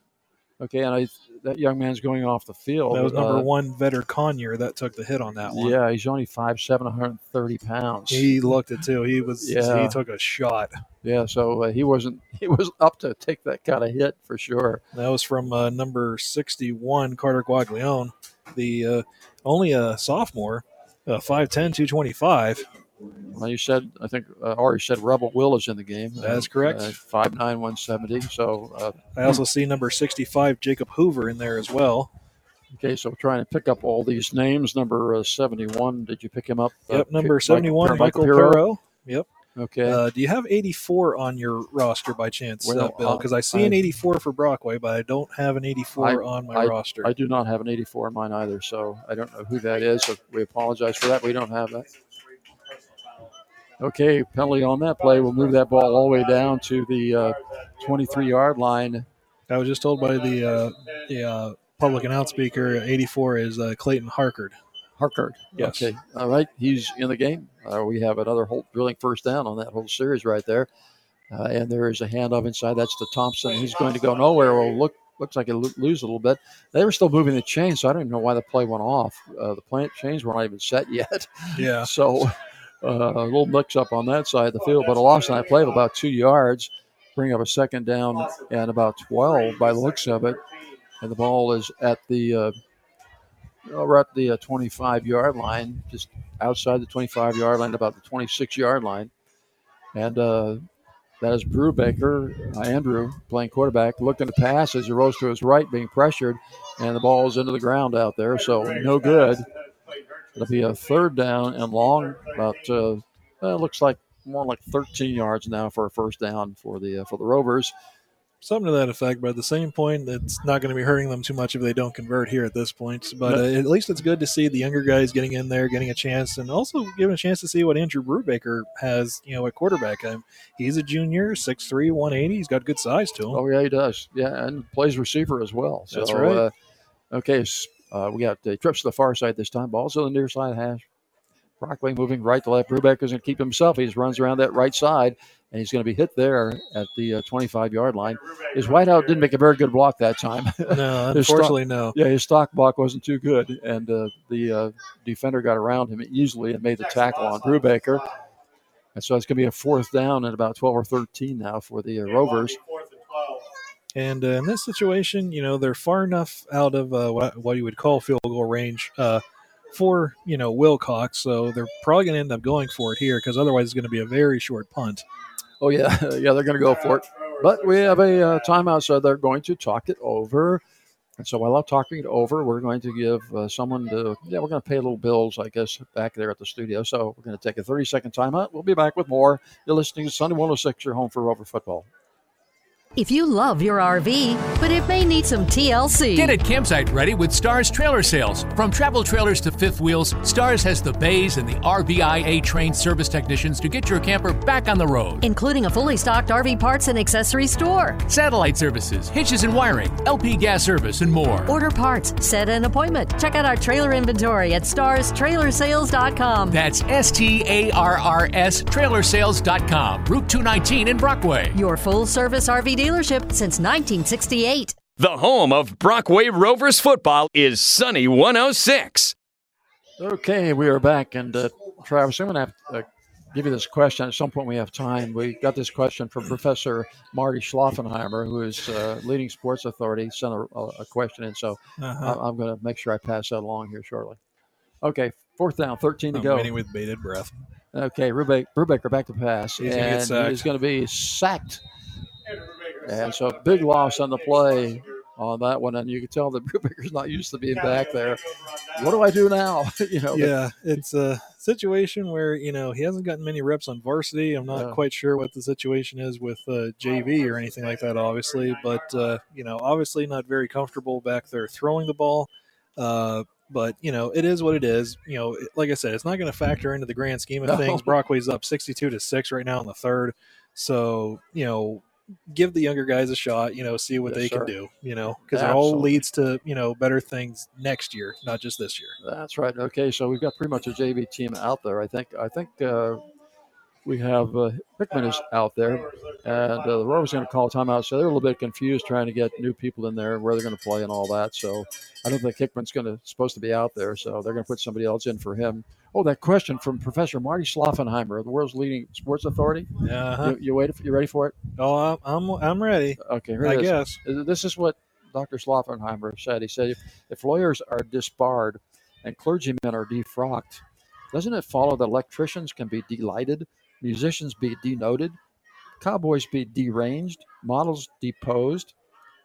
Okay, and I that young man's going off the field. That was number Uh, one Vetter Conyer that took the hit on that one. Yeah, he's only five seven, 130 pounds. He looked it too. He was Yeah. he took a shot. yeah, so uh, he wasn't he was up to take that kind of hit for sure. That was from uh, number 61, Carter Guaglione, the uh, only a sophomore, uh, 5'10", 225. Well, you said I think uh, or you said Rebel Will is in the game. That's correct. Uh, five nine, one seventy. So uh, I also see number 65, Jacob Hoover, in there as well. Okay, so we're trying to pick up all these names. Number uh, 71, did you pick him up? Uh, Yep, number Mike- 71, Michael Pirro? Perro. Yep. Okay. Uh, do you have 84 on your roster by chance, Well, uh, Bill? Because I see I- an 84 for Brockway, but I don't have an 84 on my I, roster. I do not have an 84 in mine either, so I don't know who that is. So we apologize for that. We don't have that. Okay, penalty on that play. We'll move that ball all the way down to the 23 yard line. I was just told by the uh, the uh, public announce speaker, 84 is uh, Clayton Harkard. Harkard. Yes. Okay. All right. He's in the game. Uh, we have another whole drilling first down on that whole series right there. Uh, and there is a handoff inside. That's to Thompson. He's going to go nowhere. Well, look, looks like he'll lo- lose a little bit. They were still moving the chain, so I don't even know why the play went off. Uh, the plant chains were not even set yet. Yeah. So uh, a little mix up on that side of the field, but a loss on that play of about two yards. Bring up a second down and about 12 by the looks of it. And the ball is at the uh, we're at the 25 yard line, just outside the 25 yard line, about the 26 yard line. And uh, that is Brubaker, uh, Andrew, playing quarterback, looking to pass as he rose to his right, being pressured, and the ball is into the ground out there, so no good. It'll be a third down and long, about uh, looks like more like 13 yards now for a first down for the uh, for the Rovers. Something to that effect, but at the same point, it's not going to be hurting them too much if they don't convert here at this point. But uh, at least it's good to see the younger guys getting in there, getting a chance, and also giving a chance to see what Andrew Brubaker has, you know, at quarterback. Um, he's a junior, 6'3", 180. He's got good size to him. Oh yeah, he does. Yeah, and plays receiver as well. So, That's right. Uh, okay, uh, we got uh, trips to the far side this time. Balls on the near side hash. Brockway moving right to left. Brubaker's going to keep himself. He just runs around that right side, and he's going to be hit there at the 25 yard line. His whiteout didn't make a very good block that time. No, His stock- unfortunately, no. Yeah, his stock block wasn't too good, and uh, the uh, defender got around him easily and made the tackle on Brubaker. And so it's going to be a fourth down at about 12 or 13 now for the uh, Rovers. And uh, in this situation, you know, they're far enough out of uh, what, what you would call field goal range uh, for, you know, Wilcox. So they're probably going to end up going for it here because otherwise it's going to be a very short punt. Oh yeah, yeah, they're going to go for it. But we have a uh, timeout, so they're going to talk it over. And so while I'm talking it over, we're going to give uh, someone to, yeah, we're going to pay a little bills, I guess, back there at the studio. So we're going to take a 30 second timeout. We'll be back with more. You're listening to Sunny 106, your home for Rover football. If you love your RV, but it may need some TLC. Get it campsite ready with Starrs Trailer Sales. From travel trailers to fifth wheels, Starrs has the bays and the RVIA trained service technicians to get your camper back on the road. Including a fully stocked RV parts and accessory store. Satellite services, hitches and wiring, LP gas service, and more. Order parts, set an appointment. Check out our trailer inventory at starrstrailersales.com. That's S T A R R S trailersales.com. Route 219 in Brockway. Your full service RV dealership since 1968. The home of Brockway Rovers football is Sunny 106. Okay, we are back. And uh, Travis, I'm going to have to uh, give you this question. At some point, we have time. We got this question from Professor Marty Schlaffenheimer, who is uh, leading sports authority, sent a, a question in. So Uh-huh. I, am going to make sure I pass that along here shortly. Okay, fourth down, 13 to I'm go. waiting with bated breath. Okay, Brubaker, Brubaker back to pass. He's and he's going to be sacked. And so big loss on the play on that one. And you can tell that Brubaker's not used to being back there. What do I do now? you know, Yeah, it's a situation where you know he hasn't gotten many reps on varsity. I'm not Yeah. quite sure what the situation is with uh, JV or anything like that, obviously. But uh, you know, obviously not very comfortable back there throwing the ball. Uh, but you know, it is what it is. You know, like I said, it's not going to factor into the grand scheme of No. things. Brockway's up 62 to six right now in the third, so you know. Give the younger guys a shot, you know, see what Yes, they sir. can do, you know, because it all leads to, you know, better things next year, not just this year. That's right. Okay, so we've got pretty much a JV team out there. I think. I think uh, we have uh, Hickman is out there, and uh, the Rovers going to call timeout. So they're a little bit confused trying to get new people in there, where they're going to play, and all that. So I don't think Hickman's going to supposed to be out there. So they're going to put somebody else in for him. Oh, that question from Professor Marty Schlaffenheimer, the world's leading sports authority. Uh-huh. You, you waited? You ready for it? Oh, I'm I'm, ready. Okay, here I it is. guess. This is what Dr. Schlaffenheimer said. He said, if, if lawyers are disbarred and clergymen are defrocked, doesn't it follow that electricians can be delighted, musicians be denoted, cowboys be deranged, models deposed,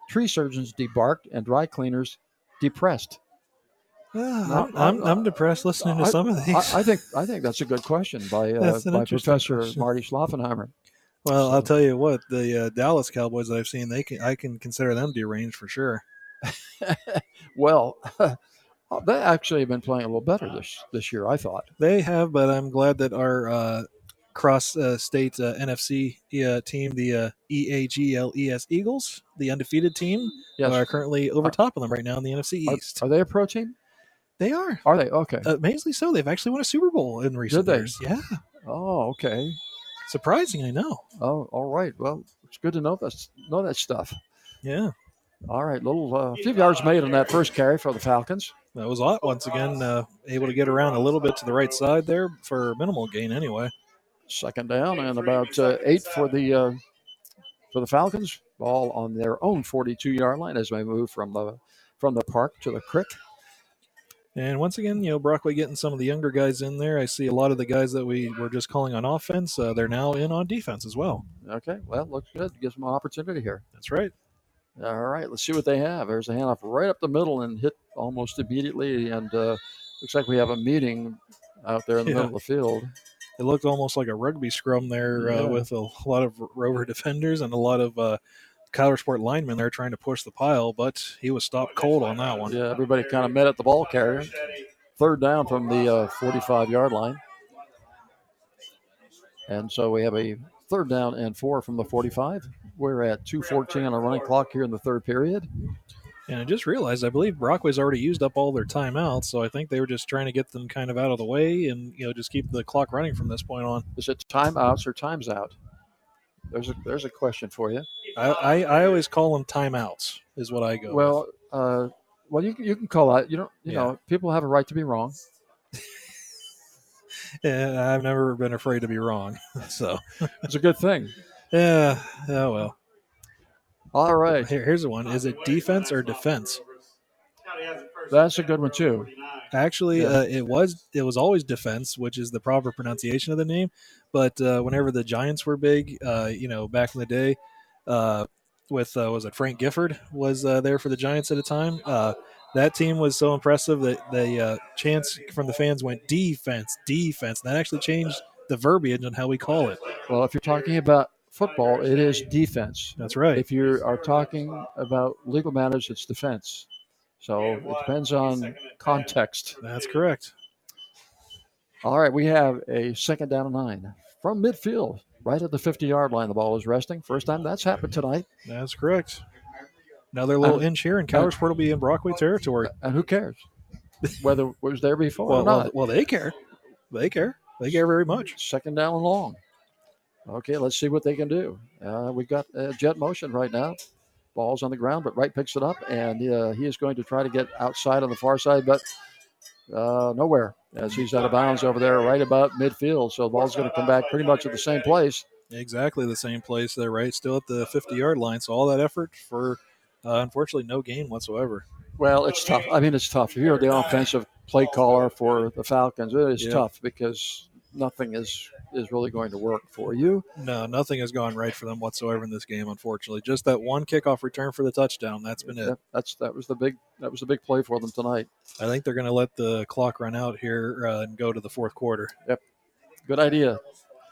tree surgeons debarked, and dry cleaners depressed? Ah, I'm, I'm, I'm depressed listening to I- some of these. I, I think I think that's a good question by uh, by Professor question. Marty Schlaffenheimer. well, I'll tell you what, the uh, Dallas Cowboys that I've seen, they can I can consider them deranged for sure. Well, they actually have been playing a little better this this year. I thought. They have, but I'm glad that our uh, cross uh, state uh, NFC uh, team, the uh, EAGLES Eagles, the undefeated team, Yes. are currently over top of them right now in the NFC Are- East. Are, they approaching? They are. Are they? Okay. Amazingly so. They've actually won a Super Bowl in recent years. Yeah. Oh, okay. Surprising, I know. Oh, all right. Well, it's good to know that know that stuff. Yeah. All right, little uh, few yards made on that first carry for the Falcons. That was Ott once again uh, able to get around a little bit to the right side there for minimal gain anyway. Second down and about uh, eight for the uh, for the Falcons. Ball on their own 42 yard line as they move from the from the park to the creek. And once again, you know, Brockway getting some of the younger guys in there. I see a lot of the guys that we were just calling on offense. Uh, they're now in on defense as well. Okay, well, looks good. Gives them an opportunity here. That's right. All right, let's see what they have. There's a handoff right up the middle and hit almost immediately. And uh, looks like we have a meeting out there in the Yeah. middle of the field. It looked almost like a rugby scrum there Yeah. uh, with a lot of rover defenders and a lot of uh, Coudersport linemen there trying to push the pile, but he was stopped cold on that one. Yeah, everybody kind of met at the ball carrier. Third down from the uh, 45 yard line. And so we have a third down and four from the 45. We're at 2.14 on a running clock here in the third period. And I just realized, I believe Brockway's already used up all their timeouts, so I think they were just trying to get them kind of out of the way and you know just keep the clock running from this point on. Is it timeouts or times out? There's a, there's a question for you. I, I, I always call them timeouts, is what I go. Well, uh, well, you, can- you can call out. You don't. You Yeah. know, people have a right to be wrong. yeah, I've never been afraid to be wrong, so It's a good thing. yeah. Oh well. All right, Here, here's the one: Is it defense or defense? that's a good one too. Actually, Yeah. uh, it was it was always defense, which is the proper pronunciation of the name. But uh, whenever the Giants were big, uh, you know, back in the day, uh, with uh, was it Frank Gifford was uh, there for the Giants at a time. Uh, that team was so impressive that the uh, chants from the fans went defense, defense. And that actually changed the verbiage on how we call it. Well, if you're talking about football, it is defense. That's right. If you are talking about legal matters, it's defense. So it depends on context. That's correct. All right, we have a second down and nine from midfield, right at the 50 yard line. The ball is resting. First time that's happened tonight. That's correct. Another uh, little And- inch here, and uh, Coudersport will be in Brockway territory. And who cares whether it was there before Well, or well, well, they care. They care. They care very much. Second down and long. Okay, let's see what they can do. Uh, we've got uh, jet motion right now. Ball's on the ground, but Wright picks it up, and uh, he is going to try to get outside on the far side, but uh, nowhere as he's out of bounds over there, right about midfield. So the ball's going to come back pretty much at the same place. Exactly the same place there, right? Still at the 50 yard line. So all that effort for, uh, unfortunately, no gain whatsoever. Well, it's tough. I mean, it's tough. If you're the offensive play caller for the Falcons, it is Yeah. tough because nothing is is really going to work for you. No, nothing has gone right for them whatsoever in this game, unfortunately. Just that one kickoff return for the touchdown. That's been it. That, that's that was the big that was the big play for them tonight. I think they're going to let the clock run out here uh, and go to the fourth quarter. Yep. Good idea.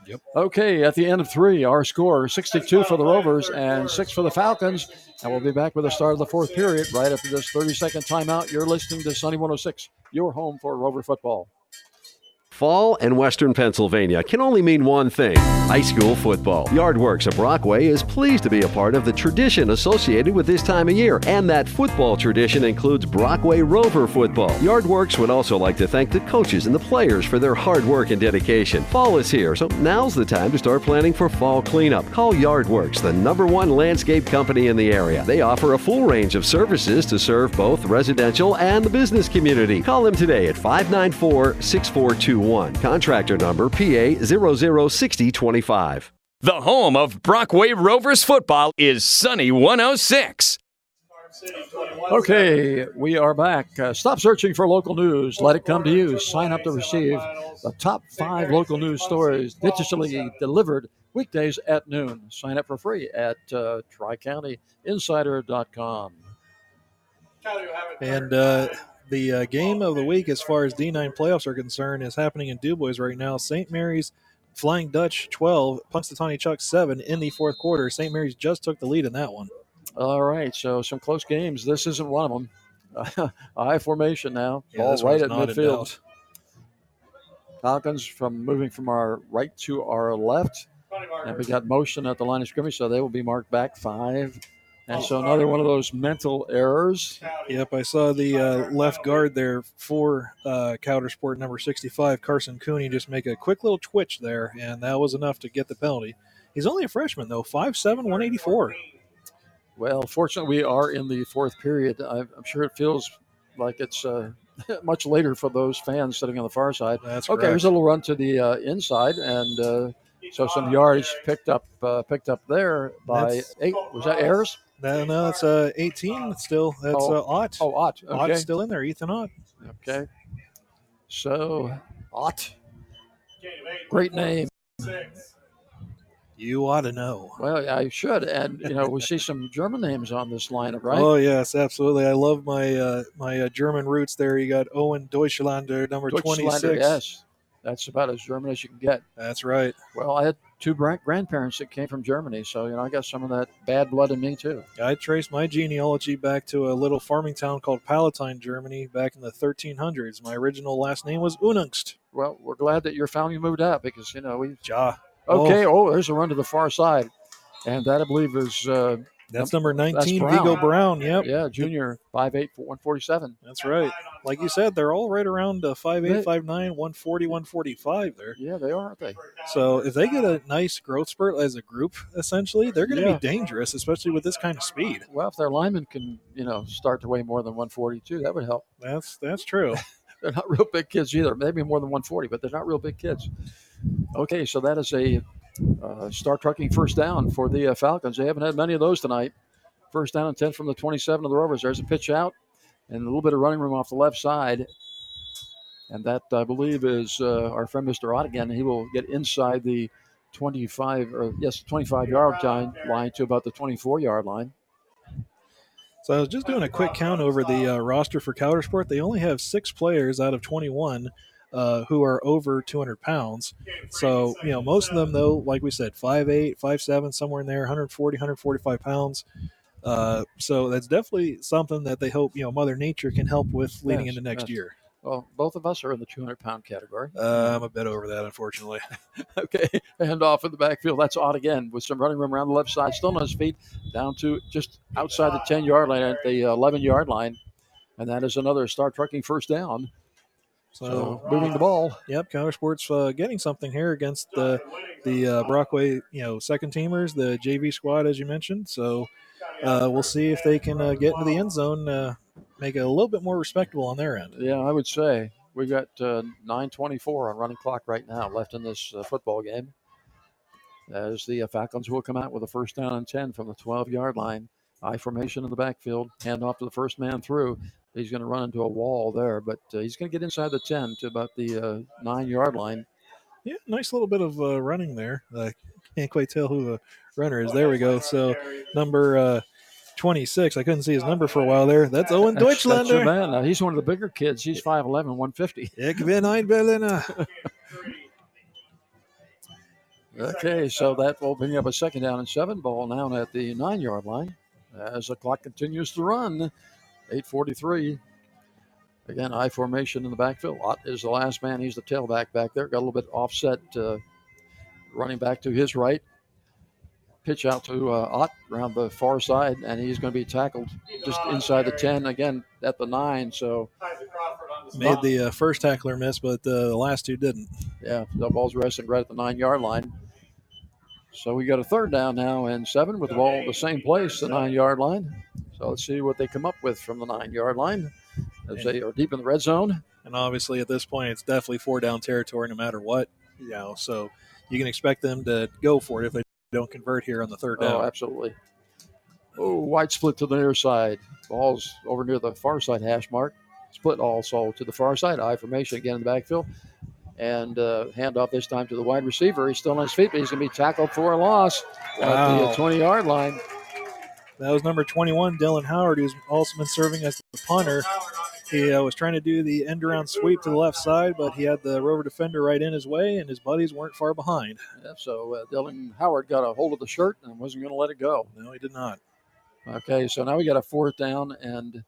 Yep. Okay, at the end of three, our score 62 for the Rovers and six for the Falcons. And we'll be back with the start of the fourth period right after this 30 second timeout. You're listening to Sunny 106, your home for Rover football. Fall and Western Pennsylvania can only mean one thing high school football. Yardworks of Brockway is pleased to be a part of the tradition associated with this time of year, and that football tradition includes Brockway Rover football. Yardworks would also like to thank the coaches and the players for their hard work and dedication. Fall is here, so now's the time to start planning for fall cleanup. Call Yardworks, the number one landscape company in the area. They offer a full range of services to serve both residential and the business community. Call them today at 594 6421. Contractor number PA 006025. The home of Brockway Rovers football is Sunny 106. Okay, we are back. Uh, stop searching for local news. Let it come to you. Sign up to receive the top five local news stories digitally delivered weekdays at noon. Sign up for free at uh, tricountyinsider.com. And uh, the uh, game of the week, as far as D9 playoffs are concerned, is happening in Dubois right now. St. Mary's Flying Dutch 12, Punxsutawney Chuck 7 in the fourth quarter. St. Mary's just took the lead in that one. All right, so some close games. This isn't one of them. high formation now. Yeah, Ball right at midfield. Falcons from moving from our right to our left. And we got motion at the line of scrimmage, so they will be marked back five. And so another one of those mental errors. Yep, I saw the uh, left guard there for uh, Coudersport number 65, Carson Cooney, just make a quick little twitch there, and that was enough to get the penalty. He's only a freshman, though, 5'7, 184. Well, fortunately, we are in the fourth period. I- I'm sure it feels like it's uh, much later for those fans sitting on the far side. That's okay. correct. Here's a little run to the uh, inside, and uh, so some yards picked up uh, picked up there by That's- eight. Was that Ayers? No, no, it's uh, 18 still. That's Oh. uh, Ott. Oh, Ott. Okay. Ott's still in there, Ethan Ott. Okay. So Ott, great name. You ought to know. Well, I should, and you know we see some German names on this lineup, right? Oh yes, absolutely. I love my uh, my uh, German roots. There, you got Owen Deutschlander, number twenty six. Yes, that's about as German as you can get. That's right. Well, I had two grandparents that came from Germany, so you know I got some of that bad blood in me too. I traced my genealogy back to a little farming town called Palatine, Germany, back in the 1300s. My original last name was Unangst. Well, we're glad that your family moved out because you know we. Ja. Okay. Oh, there's a run to the far side, and that I believe is. Uh, That's number 19, that's Vigo Brown. Yep. Yeah, junior, five eight one forty seven. That's right. Like you said, they're all right around uh, 5'8", 5'9", 140, 145 there. Yeah, they are, aren't they? So if they get a nice growth spurt as a group, essentially, they're going to Yeah. be dangerous, especially with this kind of speed. Well, if their linemen can, you know, start to weigh more than 142, that would help. That's that's true. they're not real big kids either. Maybe more than 140, but they're not real big kids. Okay, so that is a uh, Star Trucking first down for the uh, Falcons. They haven't had many of those tonight. First down and 10 from the 27 of the Rovers. There's a pitch out and a little bit of running room off the left side. And that, I believe, is uh, our friend Mr. Ott again. He will get inside the 25 or yes, 25 yard line, line to about the 24 yard line. So I was just doing a quick count over the uh, roster for Coudersport. They only have six players out of 21 uh, who are over 200 pounds. So, you know, most of them, though, like we said, 5'8, 5'7, somewhere in there, 140, 145 pounds. Uh, so that's definitely something that they hope, you know, Mother Nature can help with leading Yes, into next yes. year. Well, both of us are in the 200 pound category. Uh, I'm a bit over that, unfortunately. okay, And off in the backfield. That's odd again with some running room around the left side. Still on his feet, down to just outside the 10 yard line at the 11 yard line. And that is another Star Trucking first down. So, moving the ball. Yep, Coudersport's uh, getting something here against the the uh, Brockway, you know, second teamers, the JV squad, as you mentioned. So uh, we'll see if they can uh, get into the end zone, uh, make it a little bit more respectable on their end. Yeah, I would say we've got uh, 9:24 on running clock right now left in this uh, football game. As the uh, Falcons will come out with a first down and 10 from the 12 yard line. I formation in the backfield, hand off to the first man through. He's going to run into a wall there, but uh, he's going to get inside the 10 to about the uh, nine yard line. Yeah, nice little bit of uh, running there. I can't quite tell who the runner is. There we go. So number uh, 26. I couldn't see his number for a while there. That's Owen That's- that's Deutschlander. man. Now, he's one of the bigger kids. He's 5'11, 150. Ich bin ein Berliner. Okay, so that will bring up a second down and seven ball now at the nine yard line as the clock continues to run. 843. Again, I formation in the backfield. Ott is the last man. He's the tailback back there. Got a little bit offset uh, running back to his right. Pitch out to uh, Ott around the far side, and he's going to be tackled just inside the 10 again at the nine. So Made the uh, first tackler miss, but uh, the last two didn't. Yeah, the ball's resting right at the nine yard line. So we got a third down now and seven with the ball at the same place, the nine yard line. So let's see what they come up with from the nine yard line as they are deep in the red zone. And obviously, at this point, it's definitely four down territory, no matter what. You know, so you can expect them to go for it if they don't convert here on the third down. Oh, absolutely. Oh, wide split to the near side. Ball's over near the far side hash mark. Split also to the far side. I formation again in the backfield. And uh, handoff this time to the wide receiver. He's still on his feet, but he's going to be tackled for a loss at the 20 yard line. That was number 21, Dylan Howard, who's also been serving as the punter. He uh, was trying to do the end around sweep to the left side, but he had the rover defender right in his way, and his buddies weren't far behind. Yeah, so uh, Dylan Howard got a hold of the shirt and wasn't going to let it go. No, he did not. Okay, so now we got a fourth down, and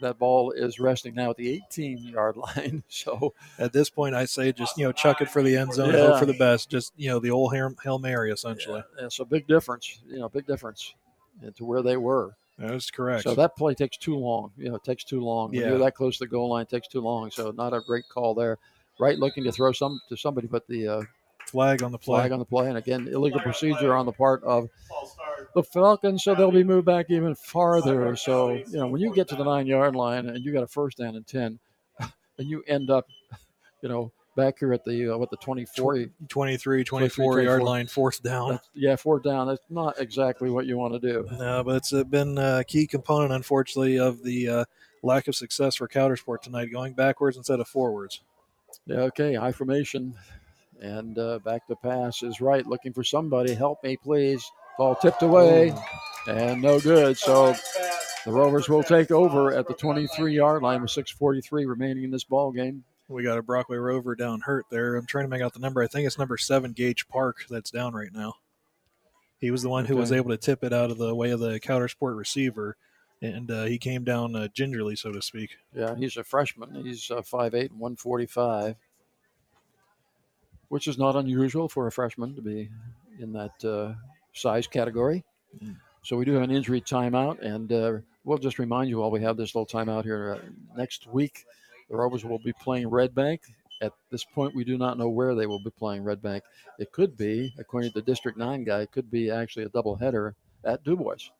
that ball is resting now at the 18 yard line. So At this point, I say just you know chuck it for the end zone, Yeah. hope for the best. Just you know the old hail, mary essentially. it's a big difference, you know, big difference into where they were. That is correct. So that play takes too long. You know, it takes too long. When Yeah. you're that close to the goal line, it takes too long. So not a great call there. Right, looking to throw some to somebody, but the uh, flag on the play. flag on the play, and again, illegal procedure on the part of the Falcons, so they'll be moved back even farther. So you know, when you get to the nine yard line and you got a first down and ten, and you end up, you know, back here at the uh, what the 24, 23, 24 yard line, fourth down. That's- yeah, fourth down. That's not exactly what you want to do. No, but it's been a key component, unfortunately, of the uh, lack of success for Coudersport tonight, going backwards instead of forwards. Yeah, okay, high formation. And uh, back to pass is right. Looking for somebody. Help me, please. Ball tipped away and no good. So the Rovers will take over at the 23 yard line with 6.43 remaining in this ball game. We got a Brockway Rover down hurt there. I'm trying to make out the number. I think it's number seven, Gage Park, that's down right now. He was the one who was able to tip it out of the way of the Coudersport receiver, and uh, he came down uh, gingerly, so to speak. Yeah, he's a freshman. He's uh, 5'8 and 145, which is not unusual for a freshman to be in that uh, size category. So we do have an injury timeout, and uh, we'll just remind you while we have this little timeout here. Uh, next week, the Rovers will be playing Red Bank. At this point, we do not know where they will be playing Red Bank. It could be, according to the District 9 guy, it could be actually a doubleheader at DuBois.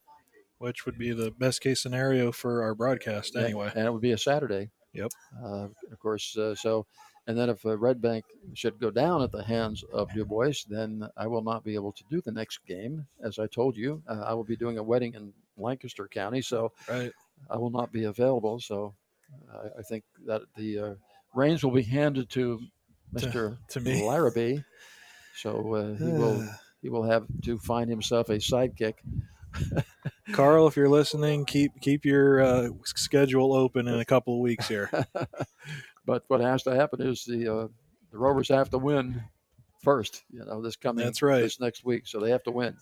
Which would be the best case scenario for our broadcast, Yeah, anyway. And it would be a Saturday. Yep. Uh, of course, uh, so, and then if uh, Red Bank should go down at the hands of Du Bois, then I will not be able to do the next game. As I told you, uh, I will be doing a wedding in Lancaster County, so Right. I will not be available. So I, I think that the uh, reins will be handed to To- Mr. to me. Larrabee. So uh, he will he will have to find himself a sidekick. Carl, if you're listening, keep keep your uh, schedule open in a couple of weeks here. But what has to happen is the uh, the Rovers have to win first. You know, this coming That's right. this next week, so they have to win.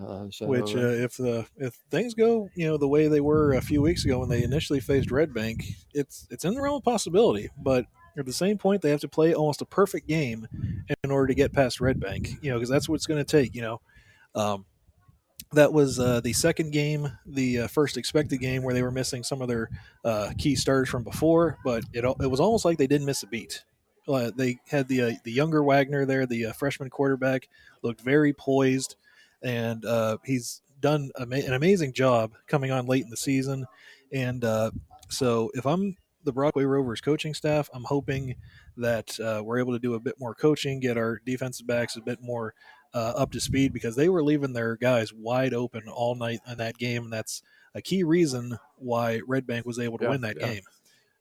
Uh, so, Which, uh, uh, if the if things go, you know, the way they were a few weeks ago when they initially faced Red Bank, it's it's in the realm of possibility. But at the same point, they have to play almost a perfect game in order to get past Red Bank. You know, because that's what it's going to take. You know, um, that was uh, the second game, the uh, first expected game where they were missing some of their uh, key starters from before, but it it was almost like they didn't miss a beat. Uh, they had the uh, the younger Wagner there, the uh, freshman quarterback, looked very poised, and uh, he's done ama- an amazing job coming on late in the season. And uh, so, if I'm the Brockway Rovers coaching staff, I'm hoping that uh, we're able to do a bit more coaching, get our defensive backs a bit more uh, up to speed because they were leaving their guys wide open all night in that game, and that's a key reason why Red Bank was able to Yeah, win that yeah. game.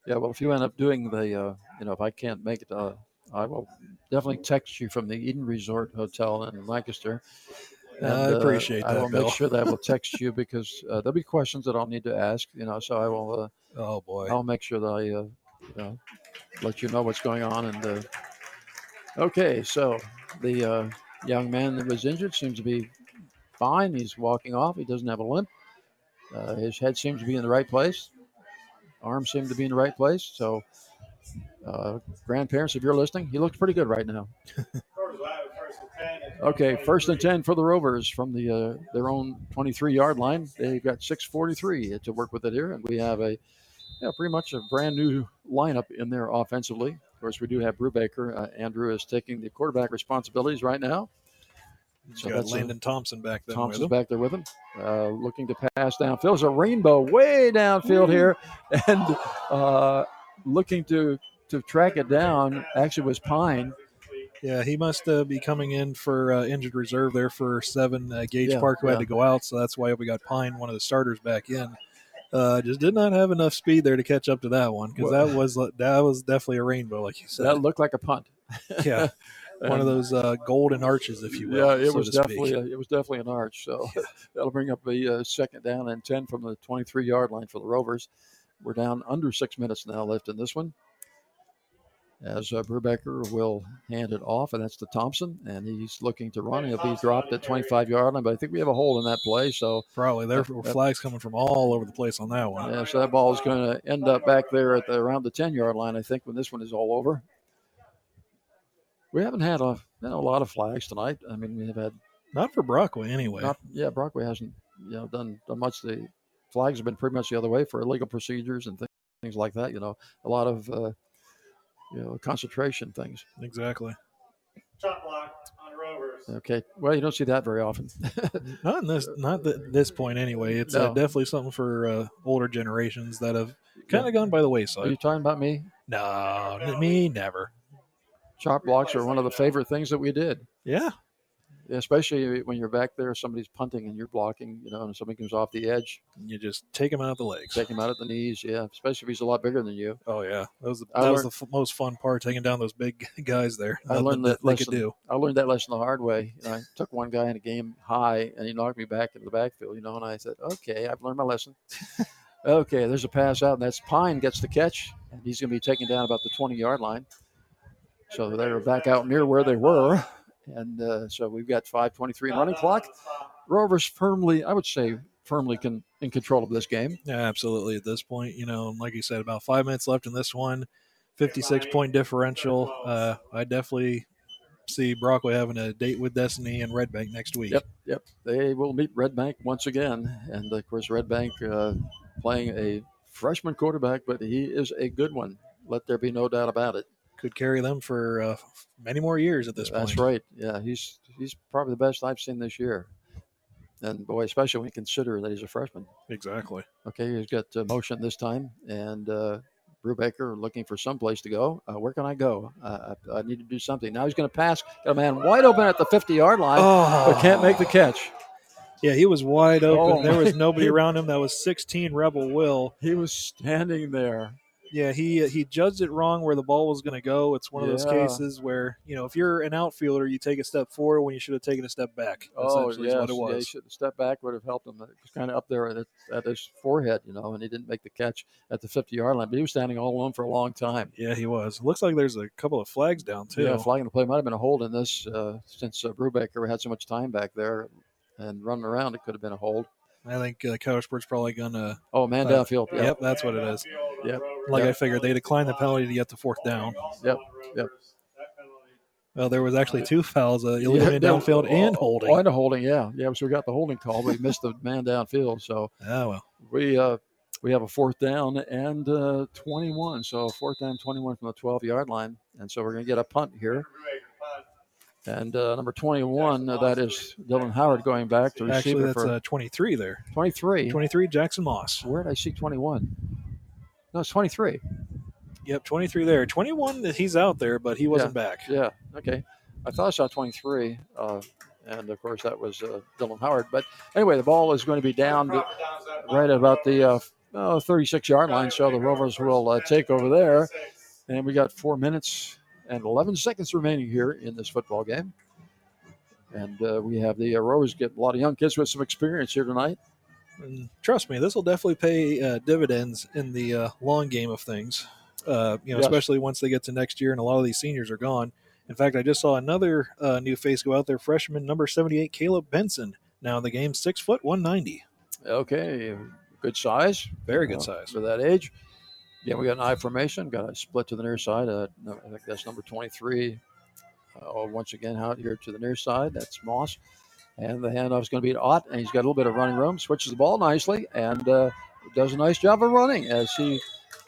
Yeah, well, if you end up doing the, uh, you know, if I can't make it, uh, I will definitely text you from the Eden Resort Hotel in Lancaster. I appreciate I that, I will Bill. make sure that I will text you because uh, there'll be questions that I'll need to ask. You know, so I will. Uh, oh boy. I'll make sure that I, uh, you know, let you know what's going on. And uh, okay, so the uh, young man that was injured seems to be fine. He's walking off. He doesn't have a limp. Uh, his head seems to be in the right place. Arms seem to be in the right place. So, uh, grandparents, if you're listening, he looks pretty good right now. Okay, first and ten for the Rovers from the uh, their own 23 yard line. They've got 6:43 to work with it here, and we have a yeah, pretty much a brand new lineup in there offensively. Of course, we do have Brubaker. Uh, Andrew is taking the quarterback responsibilities right now. He's got that's a- Landon Thompson back there. Thompson's with him. back there with him, uh, looking to pass downfield. There's a rainbow way downfield here, and uh, looking to to track it down. Actually, was Pine. Yeah, he must uh, be coming in for uh, injured reserve there for seven. Uh, Gage Yeah, Park, who had to go out, so that's why we got Pine, one of the starters, back in. Uh, just did not have enough speed there to catch up to that one because Well- that was that was definitely a rainbow, like you said. That looked like a punt. yeah, one of those uh, golden arches, if you will. Yeah, it so was definitely a, it was definitely an arch. So that'll bring up the uh, second down and ten from the 23 yard line for the Rovers. We're down under six minutes now left in this one. As uh, Brubaker will hand it off, and that's to Thompson, and he's looking to run. He'll be dropped at 25 yard line, but I think we have a hole in that play. So Probably there that- were flags coming from all over the place on that one. yeah, so that ball is going to end up back there at the, around the 10 yard line, I think, when this one is all over. We haven't had a, you know, a lot of flags tonight. I mean, we have had Not for Brockway, anyway. Not, yeah, Brockway hasn't you know done, done much. The flags have been pretty much the other way for illegal procedures and th- things like that. You know, a lot of uh, you know concentration things. Exactly. Chop block on Rovers. Okay, well you don't see that very often. Not in this, not th- this point anyway. It's uh, definitely something for uh, older generations that have kind of gone by the wayside. Are you talking about me? No, n- me never. Chop blocks are one of the favorite things that we did. Yeah. Especially when you're back there, somebody's punting and you're blocking, you know, and somebody comes off the edge. You just take him out of the legs. Take him out at the knees, yeah. Especially if he's a lot bigger than you. Oh yeah, that was the, that was the f- most fun part, taking down those big guys there. I learned that they lesson. could do. I learned that lesson the hard way. You know, I took one guy in a game high, and he knocked me back into the backfield. You know, and I said, "Okay, I've learned my lesson." okay, there's a pass out, and that's Pine gets the catch, and he's going to be taken down about the 20 yard line. So they're back out near where they were, and uh, so we've got 5:23 running clock. Rovers firmly, I would say, firmly can in control of this game. Yeah, absolutely. At this point, you know, like you said, about five minutes left in this one, 56 point differential. Uh, I definitely see Brockway having a date with Destiny and Red Bank next week. Yep, yep. They will meet Red Bank once again, and of course, Red Bank uh, playing a freshman quarterback, but he is a good one. Let there be no doubt about it. Could carry them for uh, many more years at this point. That's right. Yeah, he's he's probably the best I've seen this year, and boy, especially when you consider that he's a freshman. Exactly. Okay, he's got uh, motion this time, and uh, Brubaker looking for some place to go. Uh, where can I go? Uh, I, I need to do something. Now he's going to pass. Got a man wide open at the 50 yard line, oh. but can't make the catch. Yeah, he was wide open. Oh, there was nobody around him. That was 16 Rebel Will. He was standing there. Yeah, he he judged it wrong where the ball was going to go. It's one of those cases where you know if you're an outfielder, you take a step forward when you should have taken a step back. Oh, yes. what it Yeah, he was. should have stepped back, would have helped him. It was kind of up there at, at his forehead, you know, and he didn't make the catch at the 50 yard line, but he was standing all alone for a long time. Yeah, he was. Looks like there's a couple of flags down too. Yeah, flagging the play might have been a hold in this uh, since uh, Brubaker had so much time back there and running around. It could have been a hold. I think uh, Coudersport's probably gonna. Oh, man uh, downfield. Yep. Yep. that's what it is. Yep. Like I figured, they declined the penalty to get the fourth down. Yep. Yep. Well, there was actually two fouls: uh, illegal Yeah, man no, downfield and holding. Oh, and a holding, yeah. Yeah, so we got the holding call, but we missed the man downfield. So oh, well. we uh, we have a fourth down and uh, 21. So fourth down, 21 from the 12 yard line. And so we're going to get a punt here. And uh, number 21, uh, that is Dylan Howard going back to receiver. Actually, that's for uh, 23 there. 23. 23, Jackson Motz. Where did I see 21? No, it's 23. Yep, 23 there. 21, he's out there, but he wasn't yeah. back. Yeah. Okay. I thought I saw 23, uh, and of course that was uh, Dylan Howard. But anyway, the ball is going to be down to, right about the uh, uh, 36 yard line, so the Rovers will uh, take over there. And we got four minutes and 11 seconds remaining here in this football game. And uh, we have the uh, get a lot of young kids with some experience here tonight. And trust me, this will definitely pay uh, dividends in the uh, long game of things. Uh, you know, Yes. especially once they get to next year and a lot of these seniors are gone. In fact, I just saw another uh, new face go out there, freshman number 78, Caleb Benson. Now in the game, six foot, 190. Okay, good size. Very good size. for that age. Yeah, we got an I formation. Got a split to the near side. Uh, I think that's number 23. Uh, once again, out here to the near side. That's Motz. And the handoff is going to be to Ott, and he's got a little bit of running room. Switches the ball nicely and uh, does a nice job of running as he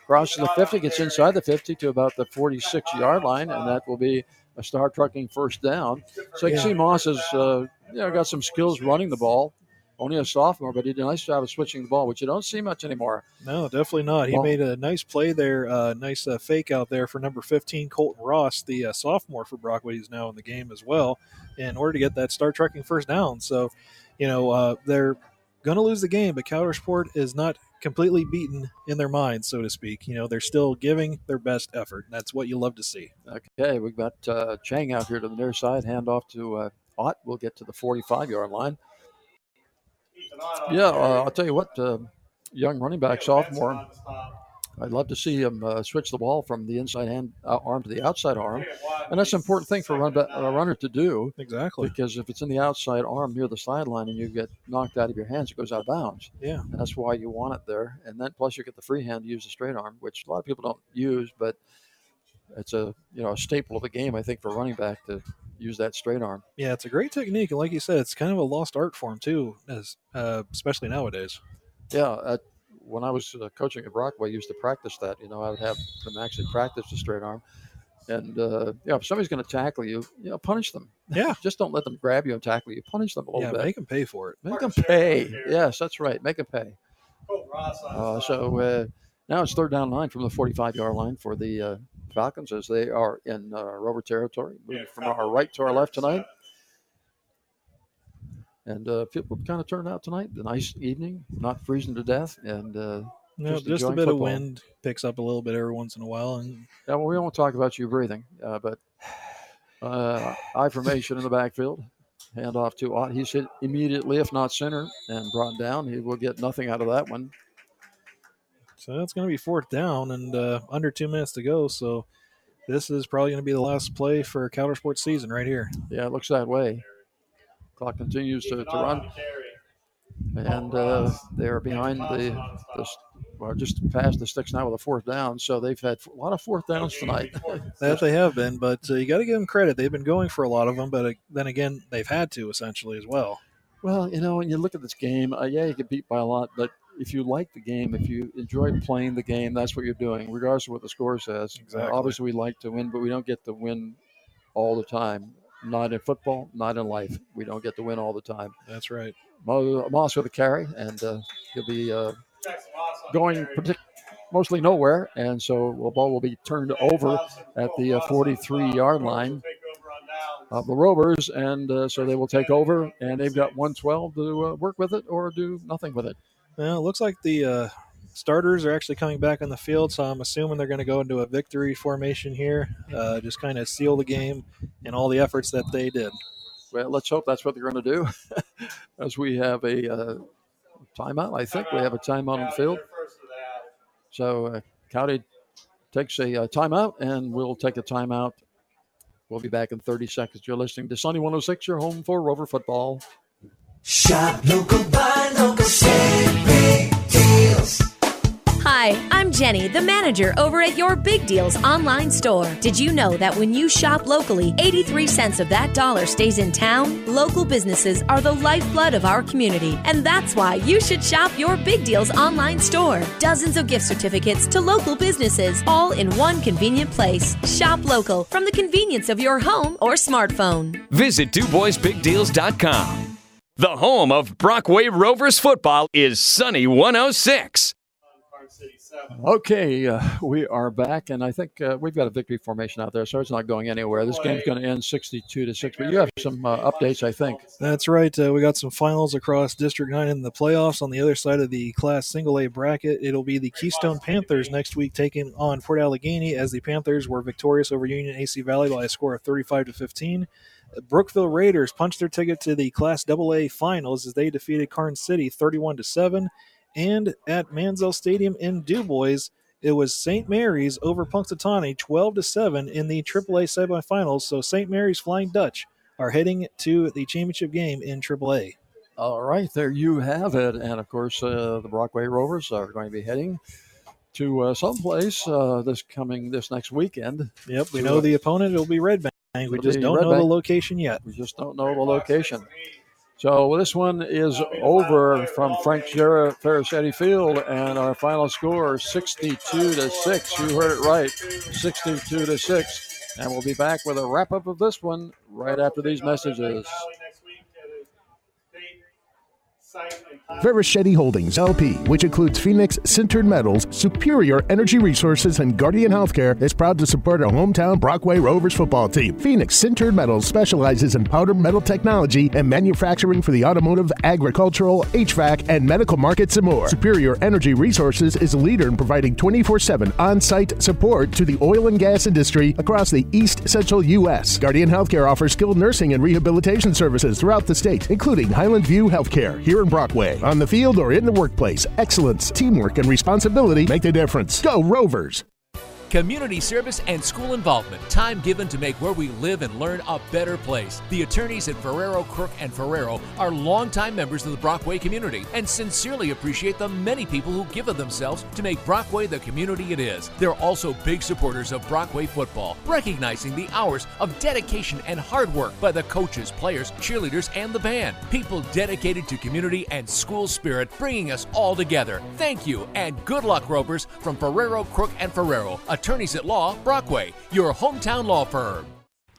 crosses the 50, gets inside the 50 to about the 46 yard line, and that will be a star trucking first down. So you can see Motz has uh, you know, got some skills running the ball. Only a sophomore, but he did a nice job of switching the ball, which you don't see much anymore. No, definitely not. He Well- made a nice play there, uh, nice uh, fake out there for number 15, Colton Ross, the uh, sophomore for Brockway, who's now in the game as well, in order to get that star trucking first down. So, you know, uh, they're going to lose the game, but Coudersport is not completely beaten in their minds, so to speak. You know, they're still giving their best effort. and That's what you love to see. Okay, we've got uh, Chang out here to the near side. Hand off to uh, Ott. We'll get to the 45 yard line. Yeah, uh, I'll tell you what, uh, young running back, sophomore. I'd love to see him uh, switch the ball from the inside hand uh, arm to the outside arm, and that's an important thing for a, run, a runner to do. Exactly. Because if it's in the outside arm near the sideline and you get knocked out of your hands, it goes out of bounds. Yeah. And that's why you want it there. And then plus you get the free hand to use the straight arm, which a lot of people don't use, but it's a you know a staple of the game, I think, for running back to use that straight arm. Yeah, it's a great technique, and like you said, it's kind of a lost art form too, as uh, especially nowadays. Yeah, uh, when I was uh, coaching at Brockway, I used to practice that. You know, I would have them actually practice the straight arm. And uh, yeah, if somebody's going to tackle you, you know, punish them. Yeah, just don't let them grab you and tackle you. Punish them a little Yeah, bit. make them pay for it. Make them pay. Yes, that's right. Make them pay. Uh, so uh, now it's third down line from the 45 yard line for the uh, Falcons as they are in uh, Rover territory, moving from our right to our left tonight. And uh, people kind of turned out tonight. A nice evening, not freezing to death, and uh, No, just, a enjoying bit of wind picks up a little bit every once in a while, and Yeah, well, we won't talk about you breathing, uh, but uh, I formation in the backfield. Hand off to Ott. He's hit immediately, if not center, and brought down. He will get nothing out of that one. So it's going to be fourth down and uh, under two minutes to go. So this is probably going to be the last play for Coudersport's season right here. Yeah, it looks that way. Clock continues to, to run. And uh, they're behind the, the, well, just past the sticks now with a fourth down. So they've had a lot of fourth downs tonight. That they have been, but uh, you got to give them credit. They've been going for a lot of them, but uh, then again, they've had to essentially as well. Well, you know, when you look at this game, uh, yeah, you get beat by a lot, but if you like the game, if you enjoy playing the game, that's what you're doing, regardless of what the score says. Uh, Exactly. obviously, we like to win, but we don't get to win all the time. Not in football, not in life. We don't get to win all the time. That's right. Mo- Motz with a carry, and uh, he'll be uh, going partic- mostly nowhere, and so the ball will be turned over at the uh, 43-yard line of the Rovers, and uh, so they will take over, and they've got 112 to uh, work with it or do nothing with it. Well, it looks like the uh, starters are actually coming back on the field, so I'm assuming they're going to go into a victory formation here, uh, just kind of seal the game and all the efforts that they did. Well, let's hope that's what they're going to do, as we have a uh, timeout. I think we have a timeout on the field. So uh, County takes a uh, timeout, and we'll take a timeout. We'll be back in 30 seconds. You're listening to Sunny 106, your home for Rover football. Shop local, buy local, save big deals. Hi, I'm Jenny, the manager over at your Big Deals online store. Did you know that when you shop locally, 83 cents of that dollar stays in town? Local businesses are the lifeblood of our community, and that's why you should shop your Big Deals online store. Dozens of gift certificates to local businesses, all in one convenient place. Shop local from the convenience of your home or smartphone. Visit DuBoisBigDeals.com. The home of Brockway Rovers football is Sunny 106. Okay, uh, we are back, and I think uh, we've got a victory formation out there, so it's not going anywhere. This game's going to end 62 to 6, but you have some uh, updates, I think. That's right. Uh, we got some finals across District 9 in the playoffs. On the other side of the Class Single A bracket, it'll be the Keystone Panthers next week taking on Port Allegany as the Panthers were victorious over Union AC Valley by a score of 35 to 15. Brookville Raiders punched their ticket to the Class AA finals as they defeated Karns City 31 to 7. And at Mansell Stadium in Dubois, it was St. Mary's over Punxsutawney 12 to 7 in the AAA semifinals. So St. Mary's Flying Dutch are heading to the championship game in AAA. All right, there you have it. And of course, uh, the Brockway Rovers are going to be heading to uh, someplace uh, this coming this next weekend. Yep, we know uh, the opponent. It'll be Red Bank. We just don't Red know the location yet. We just don't know the location. So this one is over from Frank Jarrett Varischetti Field, and our final score 62 to 6. You heard it right 62 to 6. And we'll be back with a wrap up of this one right after these messages. Varischetti Holdings LP, which includes Phoenix Sintered Metals, Superior Energy Resources, and Guardian Healthcare, is proud to support our hometown Brockway Rovers football team. Phoenix Sintered Metals specializes in powder metal technology and manufacturing for the automotive, agricultural, HVAC, and medical markets and more. Superior Energy Resources is a leader in providing 24 7 on site support to the oil and gas industry across the East Central U.S. Guardian Healthcare offers skilled nursing and rehabilitation services throughout the state, including Highland View Healthcare here Brockway. On the field or in the workplace, excellence, teamwork, and responsibility make the difference. Go Rovers! Community service and school involvement. Time given to make where we live and learn a better place. The attorneys at Ferraro, Crook, and Ferraro are longtime members of the Brockway community and sincerely appreciate the many people who give of themselves to make Brockway the community it is. They're also big supporters of Brockway football, recognizing the hours of dedication and hard work by the coaches, players, cheerleaders, and the band. People dedicated to community and school spirit, bringing us all together. Thank you and good luck, Rovers, from Ferraro, Crook, and Ferraro, attorneys at law, Brockway, your hometown law firm.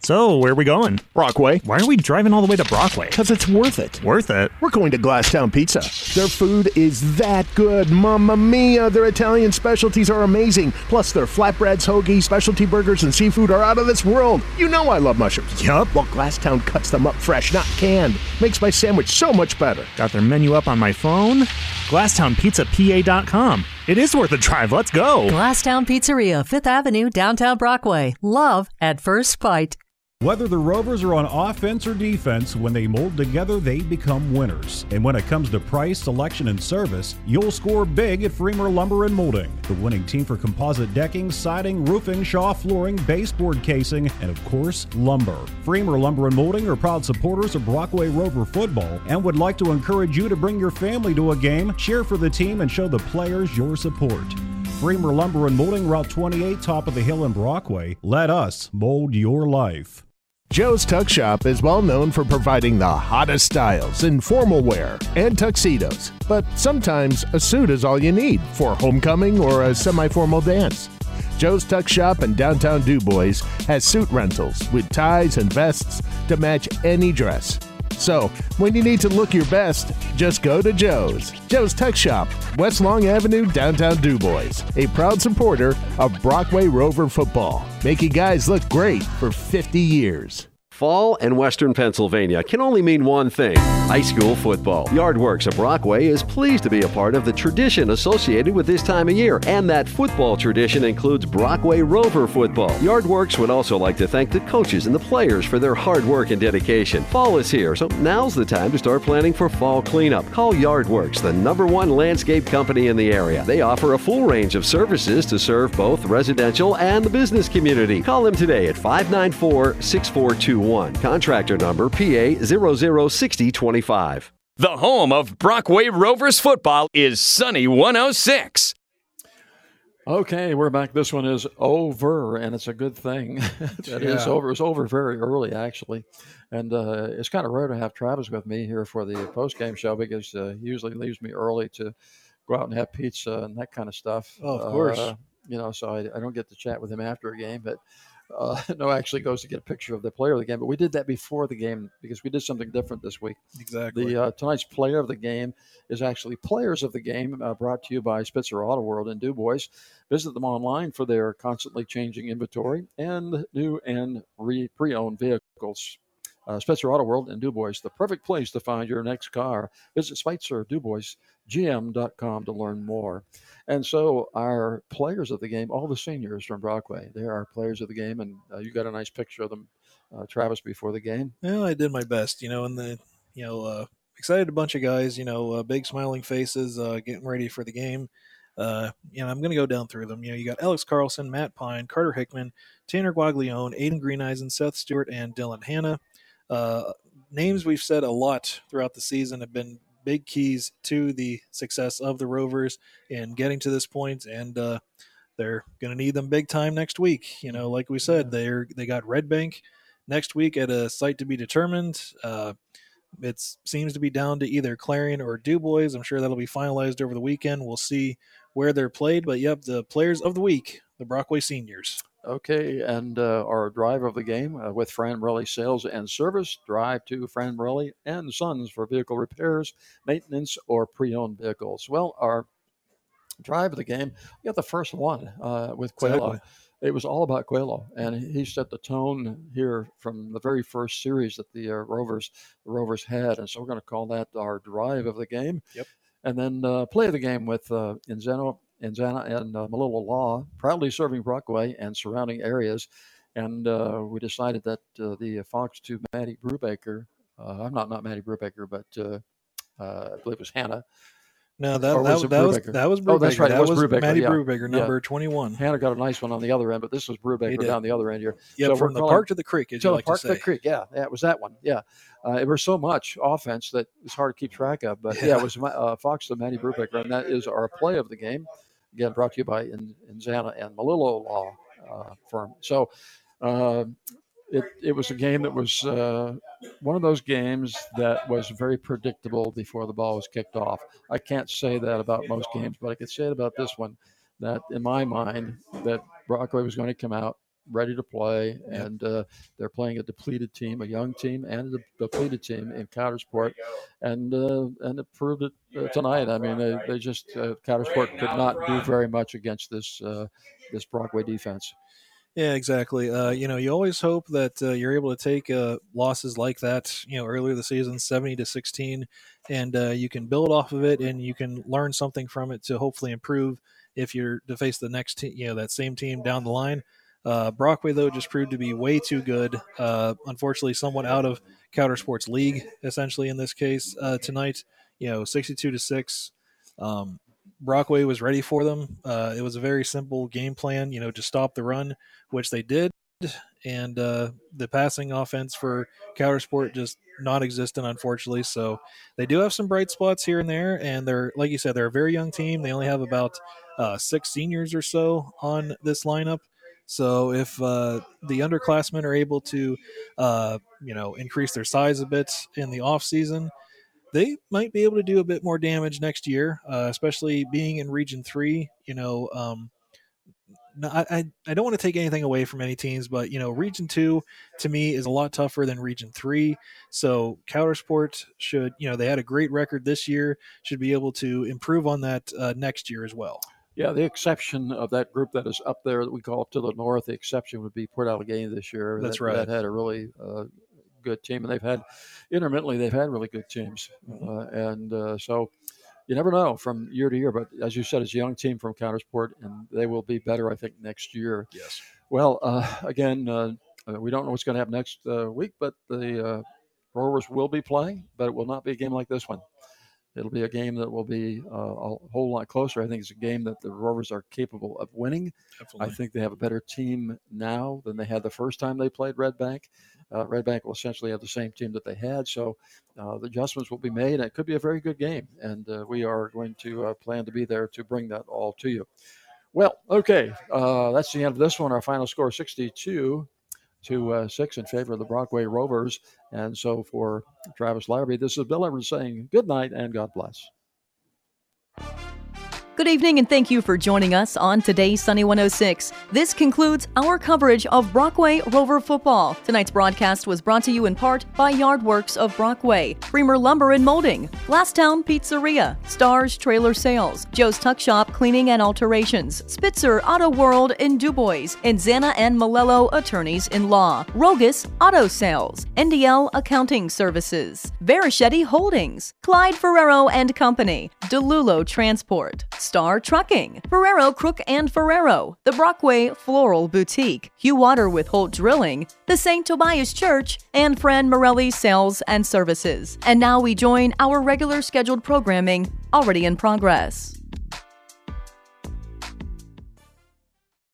So, where are we going? Brockway. Why are we driving all the way to Brockway? Because it's worth it. Worth it? We're going to Glasstown Pizza. Their food is that good. Mamma mia. Their Italian specialties are amazing. Plus, their flatbreads, hoagies, specialty burgers, and seafood are out of this world. You know I love mushrooms. Yup. Well, Glasstown cuts them up fresh, not canned. Makes my sandwich so much better. Got their menu up on my phone. GlasstownPizzaPA.com. It is worth a drive. Let's go. Glasstown Pizzeria, 5th Avenue, downtown Brockway. Love at first bite. Whether the Rovers are on offense or defense, when they mold together, they become winners. And when it comes to price, selection, and service, you'll score big at Freemer Lumber and Molding, the winning team for composite decking, siding, roofing, Shaw flooring, baseboard casing, and of course, lumber. Freemer Lumber and Molding are proud supporters of Brockway Rover football and would like to encourage you to bring your family to a game, cheer for the team, and show the players your support. Freemer Lumber and Molding, Route 28, top of the hill in Brockway. Let us mold your life. Joe's Tux Shop is well known for providing the hottest styles in formal wear and tuxedos, but sometimes a suit is all you need for homecoming or a semi formal dance. Joe's Tux Shop in downtown DuBois has suit rentals with ties and vests to match any dress. So, when you need to look your best, just go to Joe's. Joe's Tux Shop, West Long Avenue, downtown DuBois. A proud supporter of Brockway Rover football, making guys look great for 50 years. Fall and Western Pennsylvania can only mean one thing high school football. Yardworks of Brockway is pleased to be a part of the tradition associated with this time of year, and that football tradition includes Brockway Rover football. Yardworks would also like to thank the coaches and the players for their hard work and dedication. Fall is here, so now's the time to start planning for fall cleanup. Call Yardworks, the number one landscape company in the area. They offer a full range of services to serve both residential and the business community. Call them today at 594 6421. Contractor number PA 006025. The home of Brockway Rovers football is Sunny 106. Okay, we're back. This one is over, and it's a good thing. It is Yeah. over. It's over very early, actually, and uh, it's kind of rare to have Travis with me here for the post game show because uh, he usually leaves me early to go out and have pizza and that kind of stuff. Oh, of course. Uh, you know, so I, I don't get to chat with him after a game, but uh, no, actually goes to get a picture of the player of the game. But we did that before the game because we did something different this week. Exactly. The uh, tonight's player of the game is actually players of the game, uh, brought to you by Spitzer Auto World in DuBois. Visit them online for their constantly changing inventory and new and re- pre-owned vehicles. Uh, Spitzer Auto World in DuBois, the perfect place to find your next car. Visit Spitzer DuBois gm.com to learn more. And so our players of the game, all the seniors from Brockway, they are players of the game, and uh, you got a nice picture of them, uh, Travis, before the game. Well, I did my best, you know, and the you know uh, excited a bunch of guys, you know, uh, big smiling faces, uh, getting ready for the game. Uh, know, I'm going to go down through them. You know, you got Alex Carlson, Matt Pine, Carter Hickman, Tanner Guaglione, Aiden Greeneyes, and Seth Stewart, and Dylan Hanna. Uh, names we've said a lot throughout the season have been big keys to the success of the Rovers in getting to this point, and uh, they're going to need them big time next week. You know, like we said, they're they got Red Bank next week at a site to be determined. Uh, it seems to be down to either Clarion or DuBois. I'm sure that'll be finalized over the weekend. We'll see where they're played. But yep, the players of the week, the Brockway seniors. Okay, and uh, our driver of the game uh, with Fran Morelli Sales and Service. Drive to Fran Morelli and Sons for vehicle repairs, maintenance, or pre-owned vehicles. Well, our drive of the game, we got the first one uh, with Quayla. Exactly. It was all about Quayla, and he set the tone here from the very first series that the uh, Rovers the Rovers had, and so we're going to call that our drive of the game. Yep. And then uh, play the game with uh, and uh, Malilla Law, proudly serving Brockway and surrounding areas. And uh, we decided that uh, the Fox to Maddie Brubaker, uh, I'm not not Maddie Brubaker, but uh, I believe it was Hannah. No, that Or that, it that was that was Oh, that's right. That it was, was Brubaker. Maddie yeah. Brubaker, Yeah. number 21. Hannah got a nice one on the other end, but this was Brubaker down the other end here. Yep, we're from the park to the creek, as to you like to park to the creek. Yeah, yeah, it was that one. Yeah, uh, it was so much offense that it's hard to keep track of. But yeah, Yeah. it was Ma- uh, Fox to Matty Brubaker, and that is our play of the game. Again, brought to you by In- Inzana and Malillo Law uh, Firm. So uh, it it was a game that was uh, one of those games that was very predictable before the ball was kicked off. I can't say that about most games, but I could say it about this one. That in my mind, that Brockway was going to come out ready to play, and uh, they're playing a depleted team, a young team, and a depleted team in Coudersport, and uh, and it proved it uh, tonight. I mean, they, they just uh, Coudersport could not do very much against this uh, this Brockway defense. Yeah, exactly. Uh, you know, you always hope that uh, you're able to take uh, losses like that. You know, earlier the season, seventy to sixteen, and uh, you can build off of it, and you can learn something from it to hopefully improve if you're to face the next team. You know, that same team down the line. Uh, Brockway though just proved to be way too good. Uh, unfortunately, somewhat out of Coudersport's League essentially in this case uh, tonight. You know, sixty-two to six. Um, Brockway was ready for them. Uh, it was a very simple game plan, you know, to stop the run, which they did. And uh, the passing offense for Coudersport just non-existent, unfortunately. So they do have some bright spots here and there, and they're like you said, they're a very young team. They only have about uh, six seniors or so on this lineup. So if uh, the underclassmen are able to, uh, you know, increase their size a bit in the off season, they might be able to do a bit more damage next year, uh, especially being in Region Three. You know, um, I, I don't want to take anything away from any teams, but you know, Region Two to me is a lot tougher than Region Three. So Coudersport should, you know, they had a great record this year, should be able to improve on that uh, next year as well. Yeah, the exception of that group that is up there that we call up to the north, the exception would be Port Allegany this year. That's that, right. That had a really uh, good team, and they've had intermittently they've had really good teams, uh, and uh, so you never know from year to year. But as you said, it's a young team from Coudersport, and they will be better, I think, next year. Yes. Well, uh, again, uh, uh, we don't know what's going to happen next uh, week, but the uh, Rovers will be playing, but it will not be a game like this one. It'll be a game that will be uh, a whole lot closer. I think it's a game that the Rovers are capable of winning. Absolutely. I think they have a better team now than they had the first time they played Red Bank. Uh, Red Bank will essentially have the same team that they had, so uh, the adjustments will be made. And it could be a very good game, and uh, we are going to uh, plan to be there to bring that all to you. Well, okay, uh, that's the end of this one. Our final score 62 to uh, 6 in favor of the Brockway Rovers. And so for Travis Larrabee, this is Bill Evans saying good night and God bless. Good evening, and thank you for joining us on today's Sunny 106. This concludes our coverage of Brockway Rover football. Tonight's broadcast was brought to you in part by Yardworks of Brockway, Creamer Lumber and Molding, Glasstown Pizzeria, Starrs Trailer Sales, Joe's Tux Shop Cleaning and Alterations, Spitzer Auto World in Dubois, and Zana and Malello Attorneys in Law, Rogos Auto Sales, NDL Accounting Services, Varischetti Holdings, Clyde Ferraro and Company, DeLulo Transport, Star Trucking, Ferraro Crook and Ferraro, the Brockway Floral Boutique, Hugh Water with Holt Drilling, the St. Tobias Church, and Fran Morelli Sales and Services. And now we join our regular scheduled programming already in progress.